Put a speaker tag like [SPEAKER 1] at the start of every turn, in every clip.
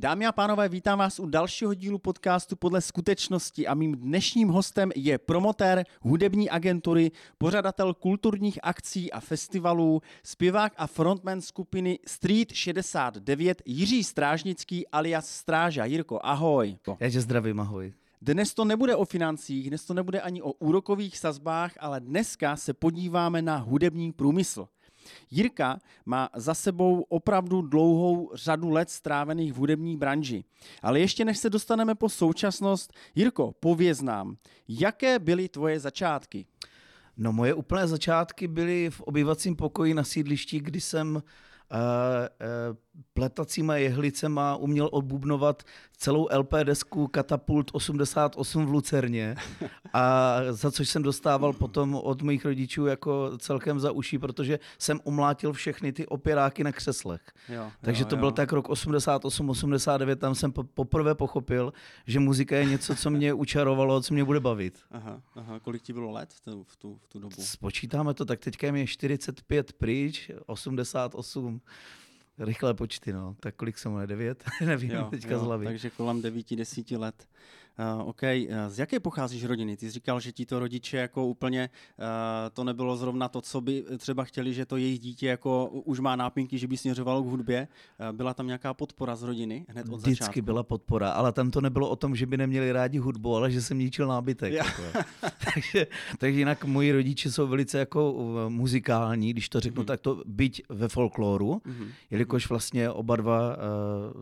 [SPEAKER 1] Dámy a pánové, vítám vás u dalšího dílu podcastu podle skutečnosti a mým dnešním hostem je promotér hudební agentury, pořadatel kulturních akcí a festivalů, zpěvák a frontman skupiny Street 69 Jiří Strážnický alias Stráža. Jirko, ahoj.
[SPEAKER 2] Já tě zdravím, ahoj.
[SPEAKER 1] Dnes to nebude o financích, dnes to nebude ani o úrokových sazbách, ale dneska se podíváme na hudební průmysl. Jirka má za sebou opravdu dlouhou řadu let strávených v hudební branži. Ale ještě než se dostaneme po současnost, Jirko, pověz nám, jaké byly tvoje začátky?
[SPEAKER 2] No moje úplné začátky byly v obyvacím pokoji na sídlišti, kdy jsem uh, uh, pletacíma jehlicema uměl obubnovat celou LP desku Katapult 88 v Lucerně a za což jsem dostával potom od mých rodičů jako celkem za uší, protože jsem umlátil všechny ty opěráky na křeslech. Jo, Takže jo, to jo. byl tak rok 88, 89, tam jsem poprvé pochopil, že muzika je něco, co mě učarovalo, co mě bude bavit.
[SPEAKER 1] Aha, aha. kolik ti bylo let v tu, v tu, v tu dobu?
[SPEAKER 2] Spočítáme to, tak teďka je mi 45 pryč, 88 rychlé počty, no. Tak kolik jsem mu, devět? Nevím, jo, teďka jo, z hlavy.
[SPEAKER 1] Takže kolem devíti, desíti let. Uh, OK, z jaké pocházíš rodiny? Ty jsi říkal, že ti to rodiče jako úplně, uh, to nebylo zrovna to, co by třeba chtěli, že to jejich dítě jako už má nápinky, že by směřovalo k hudbě. Uh, byla tam nějaká podpora z rodiny hned od
[SPEAKER 2] Vždycky
[SPEAKER 1] začátku?
[SPEAKER 2] byla podpora, ale tam to nebylo o tom, že by neměli rádi hudbu, ale že jsem ničil nábytek. Jako. takže, takže jinak moji rodiče jsou velice jako muzikální, když to řeknu, mm-hmm. tak to byť ve folkloru, mm-hmm. jelikož vlastně oba dva uh,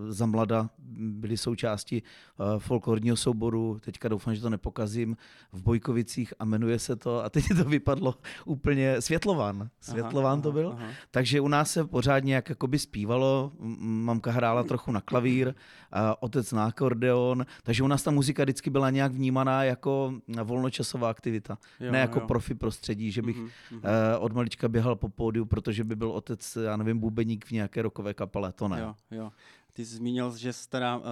[SPEAKER 2] za mlada byli součástí uh, folklorního souboru souboru, teďka doufám, že to nepokazím, v Bojkovicích a jmenuje se to, a teď to vypadlo úplně, Světlovan, Světlovan aha, to byl, aha. takže u nás se pořádně jak jakoby zpívalo, mamka hrála trochu na klavír, a otec na akordeon, takže u nás ta muzika vždycky byla nějak vnímaná jako volnočasová aktivita, jo, ne jako jo. profi prostředí, že bych uh-huh, uh-huh. od malička běhal po pódiu, protože by byl otec, já nevím, bubeník v nějaké rokové kapele, to ne.
[SPEAKER 1] Jo, jo. Ty jsi zmínil, že jsi teda uh,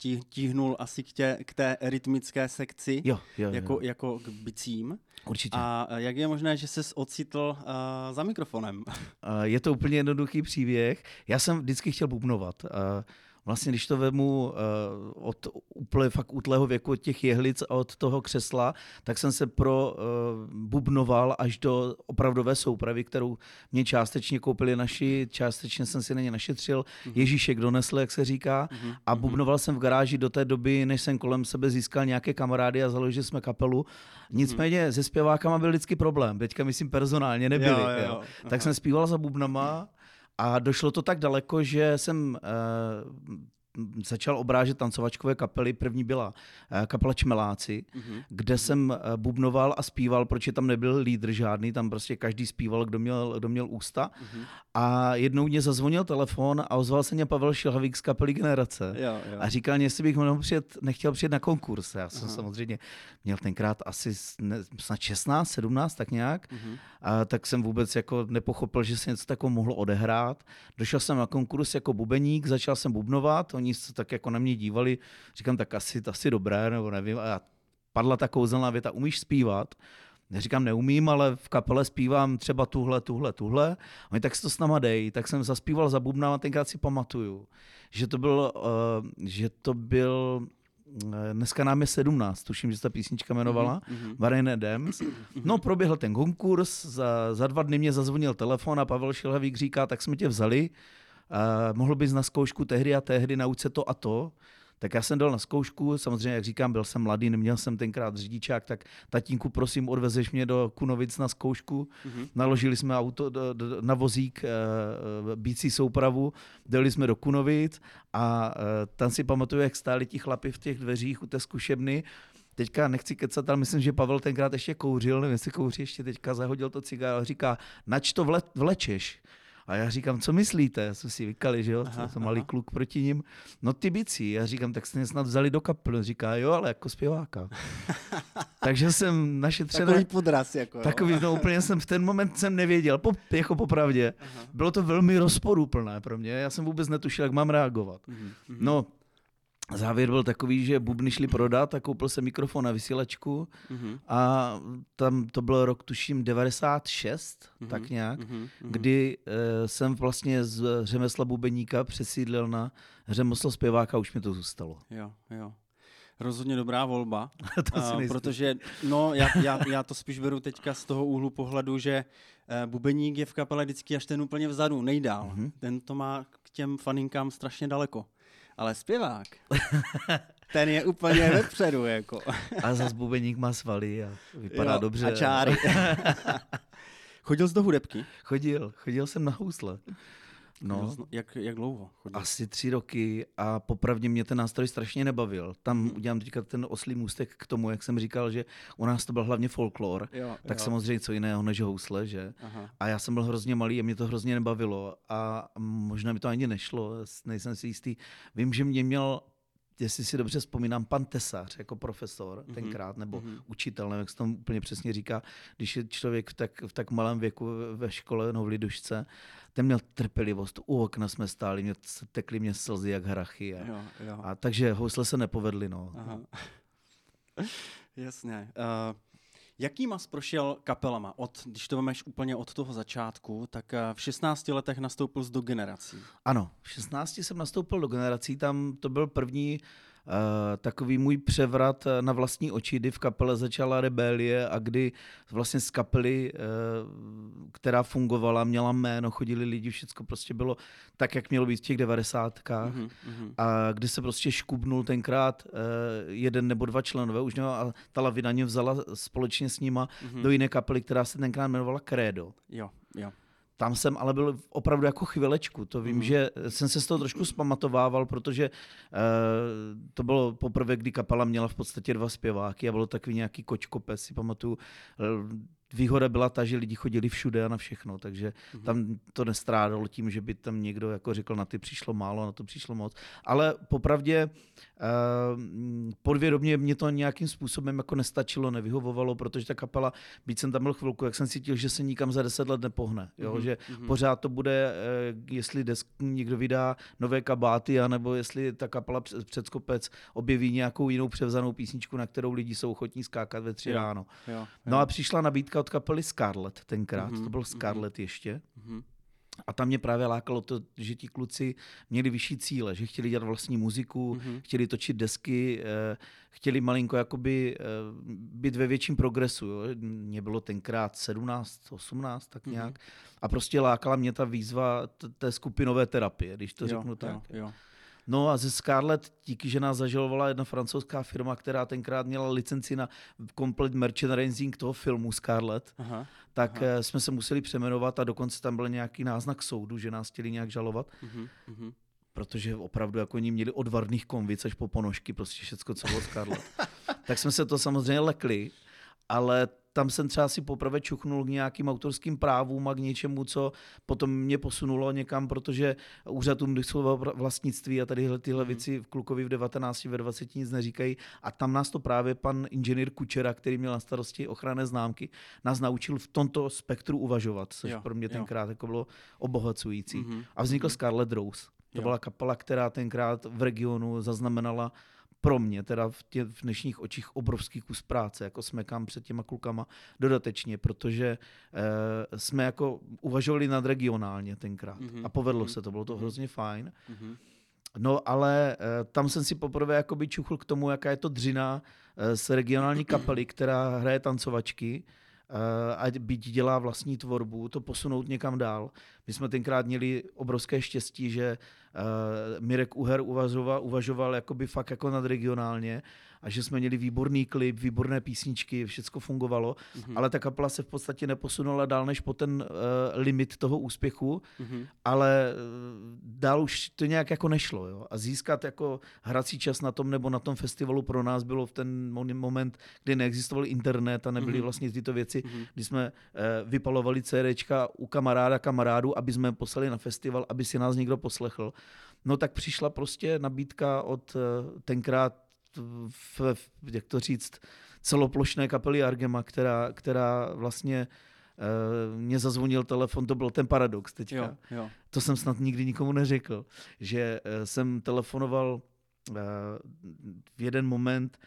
[SPEAKER 1] tí, tíhnul asi k, tě, k té rytmické sekci,
[SPEAKER 2] jo, jo,
[SPEAKER 1] jako, jo. jako k bicím.
[SPEAKER 2] Určitě.
[SPEAKER 1] A jak je možné, že jsi ocitl uh, za mikrofonem? Uh,
[SPEAKER 2] je to úplně jednoduchý příběh. Já jsem vždycky chtěl bubnovat. Uh, vlastně, když to vemu uh, od úplně fakt útlého věku, od těch jehlic a od toho křesla, tak jsem se pro uh, bubnoval až do opravdové soupravy, kterou mě částečně koupili naši, částečně jsem si na ně našetřil. Mm-hmm. Ježíšek donesl, jak se říká, mm-hmm. a bubnoval jsem v garáži do té doby, než jsem kolem sebe získal nějaké kamarády a založili jsme kapelu. Nicméně mm-hmm. se zpěvákama byl vždycky problém, teďka myslím personálně nebyli. Jo, jo, jo. Tak jsem zpíval za bubnama a došlo to tak daleko, že jsem uh, začal obrážet tancovačkové kapely. První byla uh, kapela Čmeláci, uh-huh. kde jsem uh, bubnoval a zpíval, protože tam nebyl lídr žádný, tam prostě každý zpíval, kdo měl, kdo měl ústa. Uh-huh. A jednou mě zazvonil telefon a ozval se mě Pavel Šilhavík z kapely Generace. Jo, jo. A říkal, jestli bych mohl přijet, nechtěl přijet na konkurs. Já jsem uh-huh. samozřejmě měl tenkrát asi snad 16, 17, tak nějak. Uh-huh. A tak jsem vůbec jako nepochopil, že se něco takového mohlo odehrát. Došel jsem na konkurs jako bubeník, začal jsem bubnovat, oni se tak jako na mě dívali, říkám, tak asi, asi dobré, nebo nevím. A padla ta kouzelná věta, umíš zpívat? Neříkám, neumím, ale v kapele zpívám třeba tuhle, tuhle, tuhle. Oni tak si to s náma dej. Tak jsem zaspíval za bubna a tenkrát si pamatuju, že to byl, uh, že to byl eh, Dneska nám je 17, tuším, že se ta písnička jmenovala, mm-hmm. Varene Dems. No, proběhl ten konkurs, za, za dva dny mě zazvonil telefon a Pavel Šilhavík říká, tak jsme tě vzali, uh, mohl bys na zkoušku tehdy a tehdy, naučit se to a to. Tak já jsem dal na zkoušku, samozřejmě, jak říkám, byl jsem mladý, neměl jsem tenkrát řidičák, tak tatínku, prosím, odvezeš mě do Kunovic na zkoušku. Mm-hmm. Naložili jsme auto do, do, na vozík, e, bící soupravu, dali jsme do Kunovic a e, tam si pamatuju, jak stáli ti chlapi v těch dveřích u té zkušebny teďka nechci kecat, ale myslím, že Pavel tenkrát ještě kouřil, nevím, jestli kouří ještě teďka, zahodil to cigáro a říká, nač to vle, vlečeš. A já říkám, co myslíte? Jsme si vykali, že jo,
[SPEAKER 1] Aha,
[SPEAKER 2] jsem malý
[SPEAKER 1] aha.
[SPEAKER 2] kluk proti ním. No ty bicí. Já říkám, tak jste mě snad vzali do kapely. Říká, jo, ale jako zpěváka. Takže jsem našetřený.
[SPEAKER 1] Takový podraz, jako. jo.
[SPEAKER 2] Takový, no úplně jsem v ten moment jsem nevěděl, po, jako popravdě.
[SPEAKER 1] Aha.
[SPEAKER 2] Bylo to velmi rozporuplné pro mě, já jsem vůbec netušil, jak mám reagovat.
[SPEAKER 1] Mhm, mhm.
[SPEAKER 2] No, závěr byl takový, že bubny šli prodat a koupil jsem mikrofon a vysílačku
[SPEAKER 1] Mhm,
[SPEAKER 2] a tam to byl rok, tuším, 96,
[SPEAKER 1] Mhm,
[SPEAKER 2] tak nějak,
[SPEAKER 1] mhm, mhm.
[SPEAKER 2] kdy e, jsem vlastně z řemesla bubeníka přesídlil na řemeslo zpěváka a už mi to zůstalo.
[SPEAKER 1] Jo, jo. Rozhodně dobrá volba,
[SPEAKER 2] to si
[SPEAKER 1] a,
[SPEAKER 2] nejsem.
[SPEAKER 1] protože no, já, já, já to spíš beru teďka z toho úhlu pohledu, že eh, bubeník je v kapele vždycky až ten úplně vzadu, nejdál.
[SPEAKER 2] Mhm.
[SPEAKER 1] Ten to má k těm faninkám strašně daleko. Ale zpěvák, ten je úplně vepředu, jako.
[SPEAKER 2] A zas bubeník má svaly a vypadá
[SPEAKER 1] Jo,
[SPEAKER 2] dobře.
[SPEAKER 1] A čáry. Chodil jsi do hudebky?
[SPEAKER 2] Chodil, chodil jsem na housle. No,
[SPEAKER 1] Jak, jak dlouho? Chodil?
[SPEAKER 2] asi tři roky a popravdě mě ten nástroj strašně nebavil. Tam
[SPEAKER 1] Mhm.
[SPEAKER 2] udělám teďka ten oslý můstek k tomu, jak jsem říkal, že u nás to byl hlavně folklor,
[SPEAKER 1] Jo,
[SPEAKER 2] tak
[SPEAKER 1] jo.
[SPEAKER 2] samozřejmě co jiného než housle, že?
[SPEAKER 1] Aha.
[SPEAKER 2] A já jsem byl hrozně malý a mě to hrozně nebavilo a možná mi to ani nešlo, nejsem si jistý. Vím, že mě měl, jestli si dobře vzpomínám, pan Tesař jako profesor
[SPEAKER 1] Mhm,
[SPEAKER 2] tenkrát, nebo
[SPEAKER 1] mhm.
[SPEAKER 2] učitel, nevím, jak se to úplně přesně říká, když je člověk v tak, v tak malém věku ve škole, no v lidušce, ten měl trpělivost, u okna jsme stáli, mě tekly mě slzy jak hrachy. A,
[SPEAKER 1] Jo, jo.
[SPEAKER 2] a takže housle se nepovedly, no.
[SPEAKER 1] Aha. Jasně. Uh, jakýma jsi prošel kapelama? Od, když to vemeš úplně od toho začátku, tak uh, v 16 letech nastoupil do generací.
[SPEAKER 2] Ano, v 16 jsem nastoupil do generací, tam to byl první uh, takový můj převrat eh, na vlastní oči, kdy v kapele začala rebelie a kdy vlastně z kapely, uh, která fungovala, měla jméno, chodili lidi, všechno prostě bylo tak, jak mělo být v těch devadesátkách.
[SPEAKER 1] Mhm, mhm.
[SPEAKER 2] A kdy se prostě škubnul tenkrát jeden nebo dva členové už no, a ta lavina mě vzala společně s nima
[SPEAKER 1] Mhm.
[SPEAKER 2] do jiné kapely, která se tenkrát jmenovala Credo.
[SPEAKER 1] Jo, jo.
[SPEAKER 2] Tam jsem ale byl opravdu jako chvilečku. To vím,
[SPEAKER 1] Mhm.
[SPEAKER 2] že jsem se z toho trošku zpamatovával, protože uh, to bylo poprvé, kdy kapela měla v podstatě dva zpěváky a bylo takový nějaký kočkopes, si pamatuju. Eh, Výhoda byla ta, že lidi chodili všude a na všechno, takže
[SPEAKER 1] Mhm.
[SPEAKER 2] tam to nestrádalo tím, že by tam někdo jako řekl, na ty přišlo málo, na to přišlo moc. Ale popravdě uh, podvědomě mě to nějakým způsobem jako nestačilo, nevyhovovalo, protože ta kapela, byť jsem tam byl chvilku, jak jsem cítil, že se nikam za deset let nepohne. Jo?
[SPEAKER 1] Mhm,
[SPEAKER 2] Že
[SPEAKER 1] mhm.
[SPEAKER 2] pořád to bude, eh, jestli desk, někdo vydá nové kabáty, anebo jestli ta kapela před skopec objeví nějakou jinou převzanou písničku, na kterou lidi jsou ochotní skákat ve tři
[SPEAKER 1] Jo.
[SPEAKER 2] ráno.
[SPEAKER 1] jo,
[SPEAKER 2] No
[SPEAKER 1] jo.
[SPEAKER 2] a přišla nabídka od kapely Scarlet tenkrát,
[SPEAKER 1] Mhm,
[SPEAKER 2] to byl
[SPEAKER 1] mhm.
[SPEAKER 2] Scarlet ještě.
[SPEAKER 1] Mhm.
[SPEAKER 2] A tam mě právě lákalo to, že ti kluci měli vyšší cíle, že chtěli dělat vlastní muziku,
[SPEAKER 1] Mhm.
[SPEAKER 2] chtěli točit desky, eh, chtěli malinko jakoby eh, být ve větším progresu. Jo. Mě bylo tenkrát 17, 18, tak
[SPEAKER 1] Mhm.
[SPEAKER 2] nějak. A prostě lákala mě ta výzva té skupinové terapie, když to
[SPEAKER 1] jo,
[SPEAKER 2] řeknu
[SPEAKER 1] jo,
[SPEAKER 2] tak.
[SPEAKER 1] Jo,
[SPEAKER 2] No a ze Scarlett, díky, že nás zažalovala jedna francouzská firma, která tenkrát měla licenci na komplet merchandising toho filmu Scarlett,
[SPEAKER 1] Aha.
[SPEAKER 2] tak
[SPEAKER 1] Aha.
[SPEAKER 2] eh, jsme se museli přeměnovat a dokonce tam byl nějaký náznak soudu, že nás chtěli nějak žalovat,
[SPEAKER 1] Mhm, mhm.
[SPEAKER 2] protože opravdu jako oni měli od varných konvic až po ponožky, prostě všecko, co bylo Scarlett. tak jsme se to samozřejmě lekli, ale tam jsem třeba si poprvé čuchnul k nějakým autorským právům a k něčemu, co potom mě posunulo někam, protože úřad umysloval vlastnictví a tadyhle tyhle
[SPEAKER 1] Mhm.
[SPEAKER 2] věci v klukovi v 19, ve 20 nic neříkají. A tam nás to právě pan inženýr Kučera, který měl na starosti ochranné známky, nás naučil v tomto spektru uvažovat, což
[SPEAKER 1] Jo,
[SPEAKER 2] pro mě
[SPEAKER 1] jo.
[SPEAKER 2] tenkrát jako bylo obohacující.
[SPEAKER 1] Mhm,
[SPEAKER 2] A vznikl Scarlet Rose. To
[SPEAKER 1] Jo.
[SPEAKER 2] byla kapela, která tenkrát v regionu zaznamenala pro mě, teda v, tě, v dnešních očích, obrovský kus práce, jako smekám před těma klukama dodatečně, protože eh, jsme jako uvažovali nadregionálně tenkrát
[SPEAKER 1] Mhm,
[SPEAKER 2] a povedlo
[SPEAKER 1] mhm,
[SPEAKER 2] se to, bylo to
[SPEAKER 1] mhm.
[SPEAKER 2] hrozně fajn.
[SPEAKER 1] Mhm.
[SPEAKER 2] No ale eh, tam jsem si poprvé jakoby čuchl k tomu, jaká je to dřina eh, z regionální kapely, která hraje tancovačky eh, a byť dělá vlastní tvorbu, to posunout někam dál. My jsme tenkrát měli obrovské štěstí, že eh, Mirek Uher uvažoval, uvažoval jakoby fakt jako nadregionálně a že jsme měli výborný klip, výborné písničky, všechno fungovalo, mm-hmm. ale ta kapela se v podstatě neposunula dál než po ten uh, limit toho úspěchu, mm-hmm. ale uh, dál už to nějak jako nešlo. Jo? A získat jako hrací čas na tom nebo na tom festivalu pro nás bylo v ten moment, kdy neexistoval internet a nebyly mm-hmm. vlastně tyto věci, mm-hmm. kdy jsme uh, vypalovali CDčka u kamaráda kamarádu, aby jsme poslali na festival, aby si nás někdo poslechl. No tak přišla prostě nabídka od tenkrát v, v, jak to říct, celoplošné kapely Argema, která, která vlastně uh, mě zazvonil telefon, to byl ten paradox teďka. Jo, jo. To jsem snad nikdy nikomu neřekl, že uh, jsem telefonoval uh, v jeden moment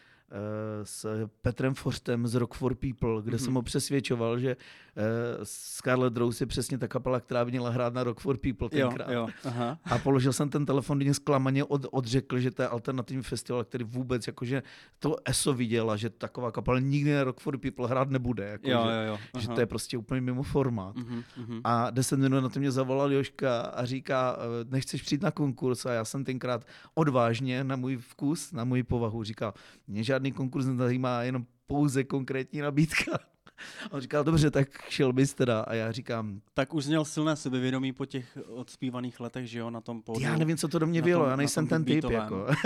[SPEAKER 2] s Petrem Forstem z Rock for People, kde mm-hmm. jsem ho přesvědčoval, že uh, Scarlet Rose je přesně ta kapela, která by měla hrát na Rock for People tenkrát. Jo, jo, aha. A položil jsem ten telefon, mě zklamaně od, odřekl, že to je alternativní festival, který vůbec jakože to ESO viděla, že taková kapela nikdy na Rock for People hrát nebude. Jako, jo, že, jo, jo, že to je prostě úplně mimo formát. Mm-hmm, A deset minut na to mě zavolal Joška a říká, eh, nechceš přijít na konkurs a já jsem tenkrát odvážně na můj vkus, na můj povahu říkal, mě žádný konkurs nezajímá, jenom pouze konkrétní nabídka. A on říkal, dobře, tak šel bys teda. A já říkám...
[SPEAKER 1] Tak už měl silné sebevědomí po těch odspívaných letech, že jo, na tom pódiu.
[SPEAKER 2] Já nevím, co to do mě bylo, já nejsem ten typ, jako.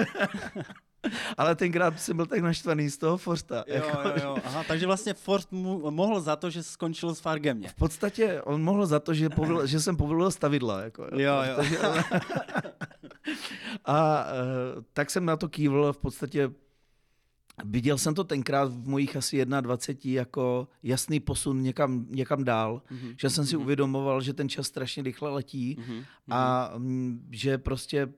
[SPEAKER 2] Ale tenkrát jsem byl tak naštvaný z toho Forsta.
[SPEAKER 1] Jo, jako, jo, jo. Aha, takže vlastně Forst mu, mohl za to, že skončil s Fargemě.
[SPEAKER 2] V podstatě on mohl za to, že, povil, že jsem povolil stavidla. Jako,
[SPEAKER 1] jo, jo. Takže,
[SPEAKER 2] a uh, tak jsem na to kývl v podstatě Viděl jsem to tenkrát v mojich asi 21 jako jasný posun někam, někam dál, mm-hmm. že jsem si mm-hmm. uvědomoval, že ten čas strašně rychle letí mm-hmm. a m, mm, že prostě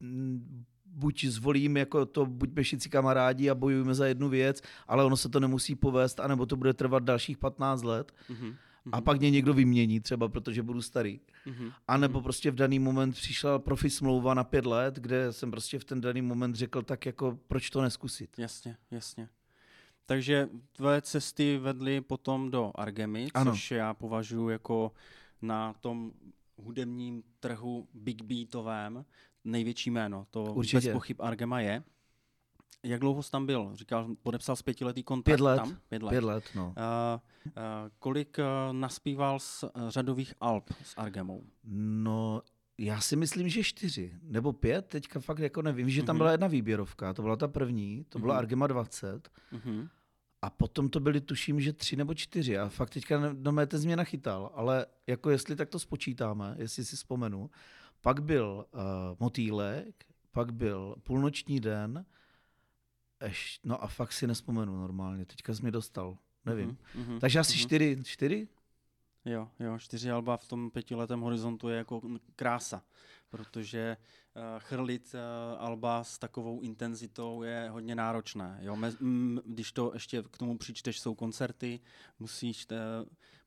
[SPEAKER 2] m, buď zvolím jako to, buď bešici kamarádi a bojujeme za jednu věc, ale ono se to nemusí povést, anebo to bude trvat dalších 15 let. Mm-hmm a pak mě někdo vymění třeba, protože budu starý. Mm-hmm. A nebo prostě v daný moment přišla profi smlouva na pět let, kde jsem prostě v ten daný moment řekl, tak jako proč to neskusit.
[SPEAKER 1] Jasně, jasně. Takže tvé cesty vedly potom do Argemy, ano. což já považuji jako na tom hudebním trhu big beatovém největší jméno. To Určitě. bez pochyb Argema je. Jak dlouho jsi tam byl? Říkal, podepsal pětiletý kontrakt
[SPEAKER 2] Pět let.
[SPEAKER 1] tam?
[SPEAKER 2] Pět let. Pět let no. uh,
[SPEAKER 1] uh, kolik uh, naspíval z uh, řadových alb s Argemou?
[SPEAKER 2] No, já si myslím, že čtyři nebo pět, teďka fakt jako nevím, že tam uh-huh. byla jedna výběrovka, to byla ta první, to byla uh-huh. Argema 20. Uh-huh. A potom to byly, tuším, že tři nebo čtyři. A fakt teďka do mé mě nachytal, ale jako jestli tak to spočítáme, jestli si vzpomenu. Pak byl uh, Motýlek, pak byl Půlnoční den, Eš, no a fakt si nespomenu normálně, teďka jsi mi dostal, nevím. Mm-hmm, mm-hmm, Takže asi mm-hmm. čtyři, čtyři?
[SPEAKER 1] Jo, jo, čtyři alba v tom pětiletém horizontu je jako krása, protože uh, chrlit uh, alba s takovou intenzitou je hodně náročné. Jo? Me, m, když to ještě k tomu přičteš, jsou koncerty, musíš te,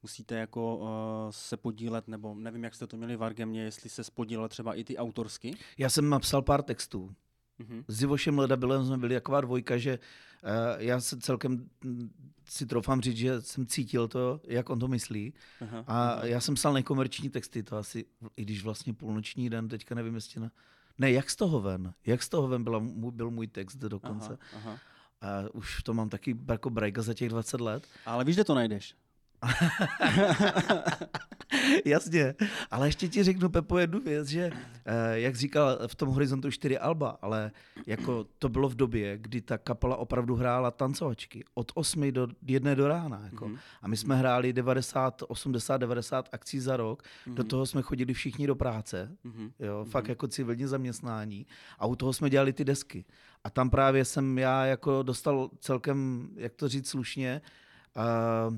[SPEAKER 1] musíte jako uh, se podílet, nebo nevím, jak jste to měli v Argemě, jestli se spodílet třeba i ty autorsky.
[SPEAKER 2] Já jsem napsal pár textů. Mm-hmm. S Ivošem Ledabilem jsme byli taková dvojka, že uh, já se celkem mm, si troufám říct, že jsem cítil to, jak on to myslí. Aha, a aha. já jsem psal nekomerční texty, to asi, i když vlastně půlnoční den, teďka nevím, jestli na... Ne, jak z toho ven? Jak z toho ven byla, byl můj text dokonce. Aha, aha. A už to mám taky jako brejka za těch 20 let.
[SPEAKER 1] Ale víš, že to najdeš?
[SPEAKER 2] Jasně, ale ještě ti řeknu, Pepo, jednu věc, že eh, jak říkal v tom horizontu čtyři alba, ale jako to bylo v době, kdy ta kapela opravdu hrála tancovačky od 8 do jedné do rána. Jako. Mm-hmm. A my jsme hráli 90, 80, 90 akcí za rok, mm-hmm. do toho jsme chodili všichni do práce, mm-hmm. jo, fakt mm-hmm. jako civilní zaměstnání a u toho jsme dělali ty desky. A tam právě jsem já jako dostal celkem, jak to říct slušně, a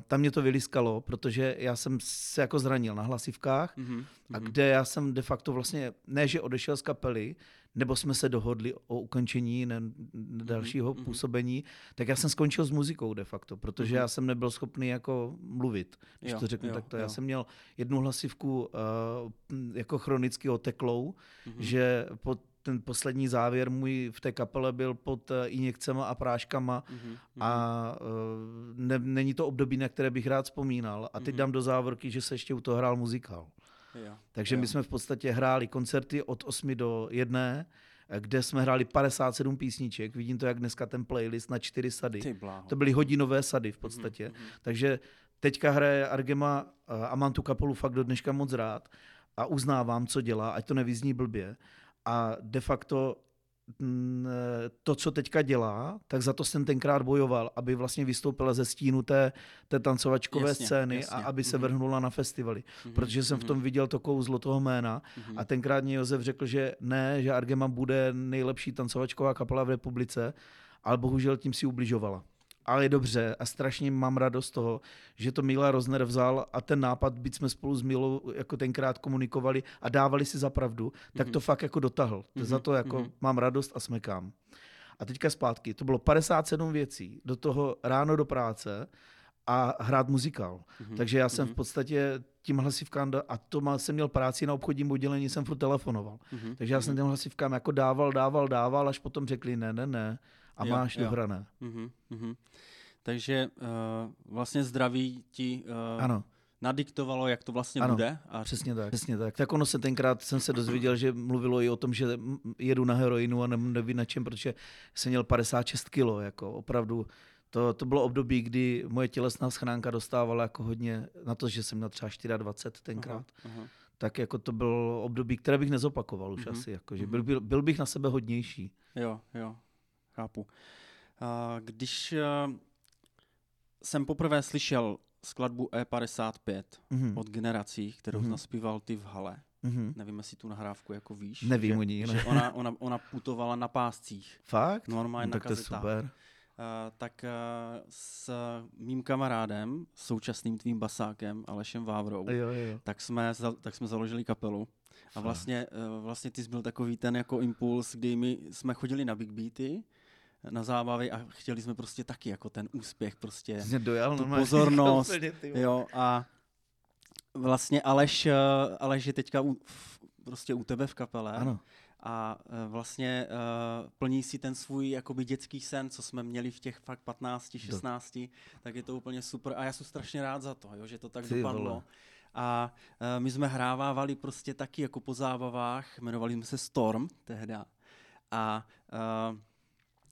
[SPEAKER 2] tam mě to vyliskalo, protože já jsem se jako zranil na hlasivkách mm-hmm. a kde já jsem de facto vlastně, ne že odešel z kapely, nebo jsme se dohodli o ukončení ne, dalšího mm-hmm. působení, tak já jsem skončil s muzikou de facto, protože mm-hmm. já jsem nebyl schopný jako mluvit, když jo, to řeknu jo, takto. Jo. Já jsem měl jednu hlasivku uh, jako chronicky oteklou, mm-hmm. že pod ten poslední závěr můj v té kapele byl pod eh, injekcemi a práškama mm-hmm. a uh, ne, není to období, na které bych rád vzpomínal. A teď mm-hmm. dám do závorky, že se ještě u toho hrál muzikál. Jo. Takže jo. my jsme v podstatě hráli koncerty od 8 do 1 kde jsme hráli 57 písniček. Vidím to, jak dneska ten playlist na čtyři sady. To byly hodinové sady v podstatě.
[SPEAKER 1] Mhm, mhm.
[SPEAKER 2] Takže teďka hraje Argema eh, a mám tu kapelu fakt do dneška moc rád a uznávám, co dělá, ať to nevyzní blbě. A de facto mm, to, co teďka dělá, tak za to jsem tenkrát bojoval, aby vlastně vystoupila ze stínu té, té tancovačkové
[SPEAKER 1] Jasně,
[SPEAKER 2] scény
[SPEAKER 1] jasně.
[SPEAKER 2] a aby se
[SPEAKER 1] Mhm.
[SPEAKER 2] vrhnula na festivaly.
[SPEAKER 1] Mhm,
[SPEAKER 2] Protože jsem v tom
[SPEAKER 1] mhm,
[SPEAKER 2] viděl to kouzlo toho jména
[SPEAKER 1] mhm.
[SPEAKER 2] a tenkrát mě Josef řekl, že ne, že Argema bude nejlepší tancovačková kapela v republice, ale bohužel tím si ubližovala. Ale je dobře a strašně mám radost z toho, že to Mila Rozner vzal a ten nápad, byť jsme spolu s Milou jako tenkrát komunikovali a dávali si za pravdu, tak
[SPEAKER 1] Mhm.
[SPEAKER 2] to fakt jako dotahl.
[SPEAKER 1] Mhm,
[SPEAKER 2] Za to jako
[SPEAKER 1] mhm.
[SPEAKER 2] mám radost a smekám. A teďka zpátky. To bylo 57 věcí. Do toho ráno do práce a hrát muzikál.
[SPEAKER 1] Mhm,
[SPEAKER 2] Takže já jsem
[SPEAKER 1] mhm,
[SPEAKER 2] v podstatě tím hlasivkám, a to má, jsem měl práci na obchodním oddělení, jsem furt telefonoval.
[SPEAKER 1] mhm,
[SPEAKER 2] Takže já jsem
[SPEAKER 1] mhm,
[SPEAKER 2] těm hlasivkám jako dával, dával, dával, až potom řekli ne, ne, ne. A
[SPEAKER 1] Jo,
[SPEAKER 2] máš
[SPEAKER 1] jo.
[SPEAKER 2] dohrané.
[SPEAKER 1] mhm, mhm. Takže uh, vlastně zdraví ti uh,
[SPEAKER 2] Ano,
[SPEAKER 1] nadiktovalo, jak to vlastně
[SPEAKER 2] Ano,
[SPEAKER 1] bude. A
[SPEAKER 2] přesně tak. Přesně tak. Tak ono se tenkrát jsem se dozvěděl, že mluvilo i o tom, že jedu na heroinu a ne- nevím na čem, protože jsem měl 56 kilo. Jako opravdu to, to bylo období, kdy moje tělesná schránka dostávala jako hodně na to, že jsem měl třeba 24 tenkrát.
[SPEAKER 1] Aha, aha.
[SPEAKER 2] Tak jako to bylo období, které bych nezopakoval už
[SPEAKER 1] Mhm,
[SPEAKER 2] asi. Jako, že
[SPEAKER 1] mhm.
[SPEAKER 2] byl, byl, byl bych na sebe hodnější.
[SPEAKER 1] Jo, jo, chápu. Když uh, jsem poprvé slyšel skladbu E55
[SPEAKER 2] Mhm.
[SPEAKER 1] od generací, kterou
[SPEAKER 2] Mhm.
[SPEAKER 1] naspíval ty v hale,
[SPEAKER 2] Mhm.
[SPEAKER 1] nevím, jestli tu nahrávku jako víš.
[SPEAKER 2] Nevím
[SPEAKER 1] že,
[SPEAKER 2] o ní, ne.
[SPEAKER 1] Že ona, ona, ona putovala na páscích,
[SPEAKER 2] Fakt?
[SPEAKER 1] normálně
[SPEAKER 2] No,
[SPEAKER 1] na
[SPEAKER 2] tak to je super.
[SPEAKER 1] Uh, tak uh, s mým kamarádem, současným tvým basákem Alešem Vávrou,
[SPEAKER 2] Jo, jo,
[SPEAKER 1] tak jsme, za- tak jsme založili kapelu. A
[SPEAKER 2] Fakt.
[SPEAKER 1] vlastně, eh, vlastně ty jsi byl takový ten jako impuls, kdy my jsme chodili na Big Beaty, na zábavy a chtěli jsme prostě taky jako ten úspěch prostě.
[SPEAKER 2] Dojal
[SPEAKER 1] tu pozornost. Jo, a vlastně Aleš, eh, Aleš je teďka u, v- prostě u tebe v kapele
[SPEAKER 2] Ano.
[SPEAKER 1] a eh, vlastně uh, plní si ten svůj jakoby dětský sen, co jsme měli v těch fakt 15, 16, tak je to úplně super a já jsem strašně rád za to, jo, že to tak
[SPEAKER 2] Ty
[SPEAKER 1] dopadlo.
[SPEAKER 2] vole.
[SPEAKER 1] A uh, my jsme hrávávali prostě taky jako po zábavách, jmenovali jsme se Storm tehda a uh,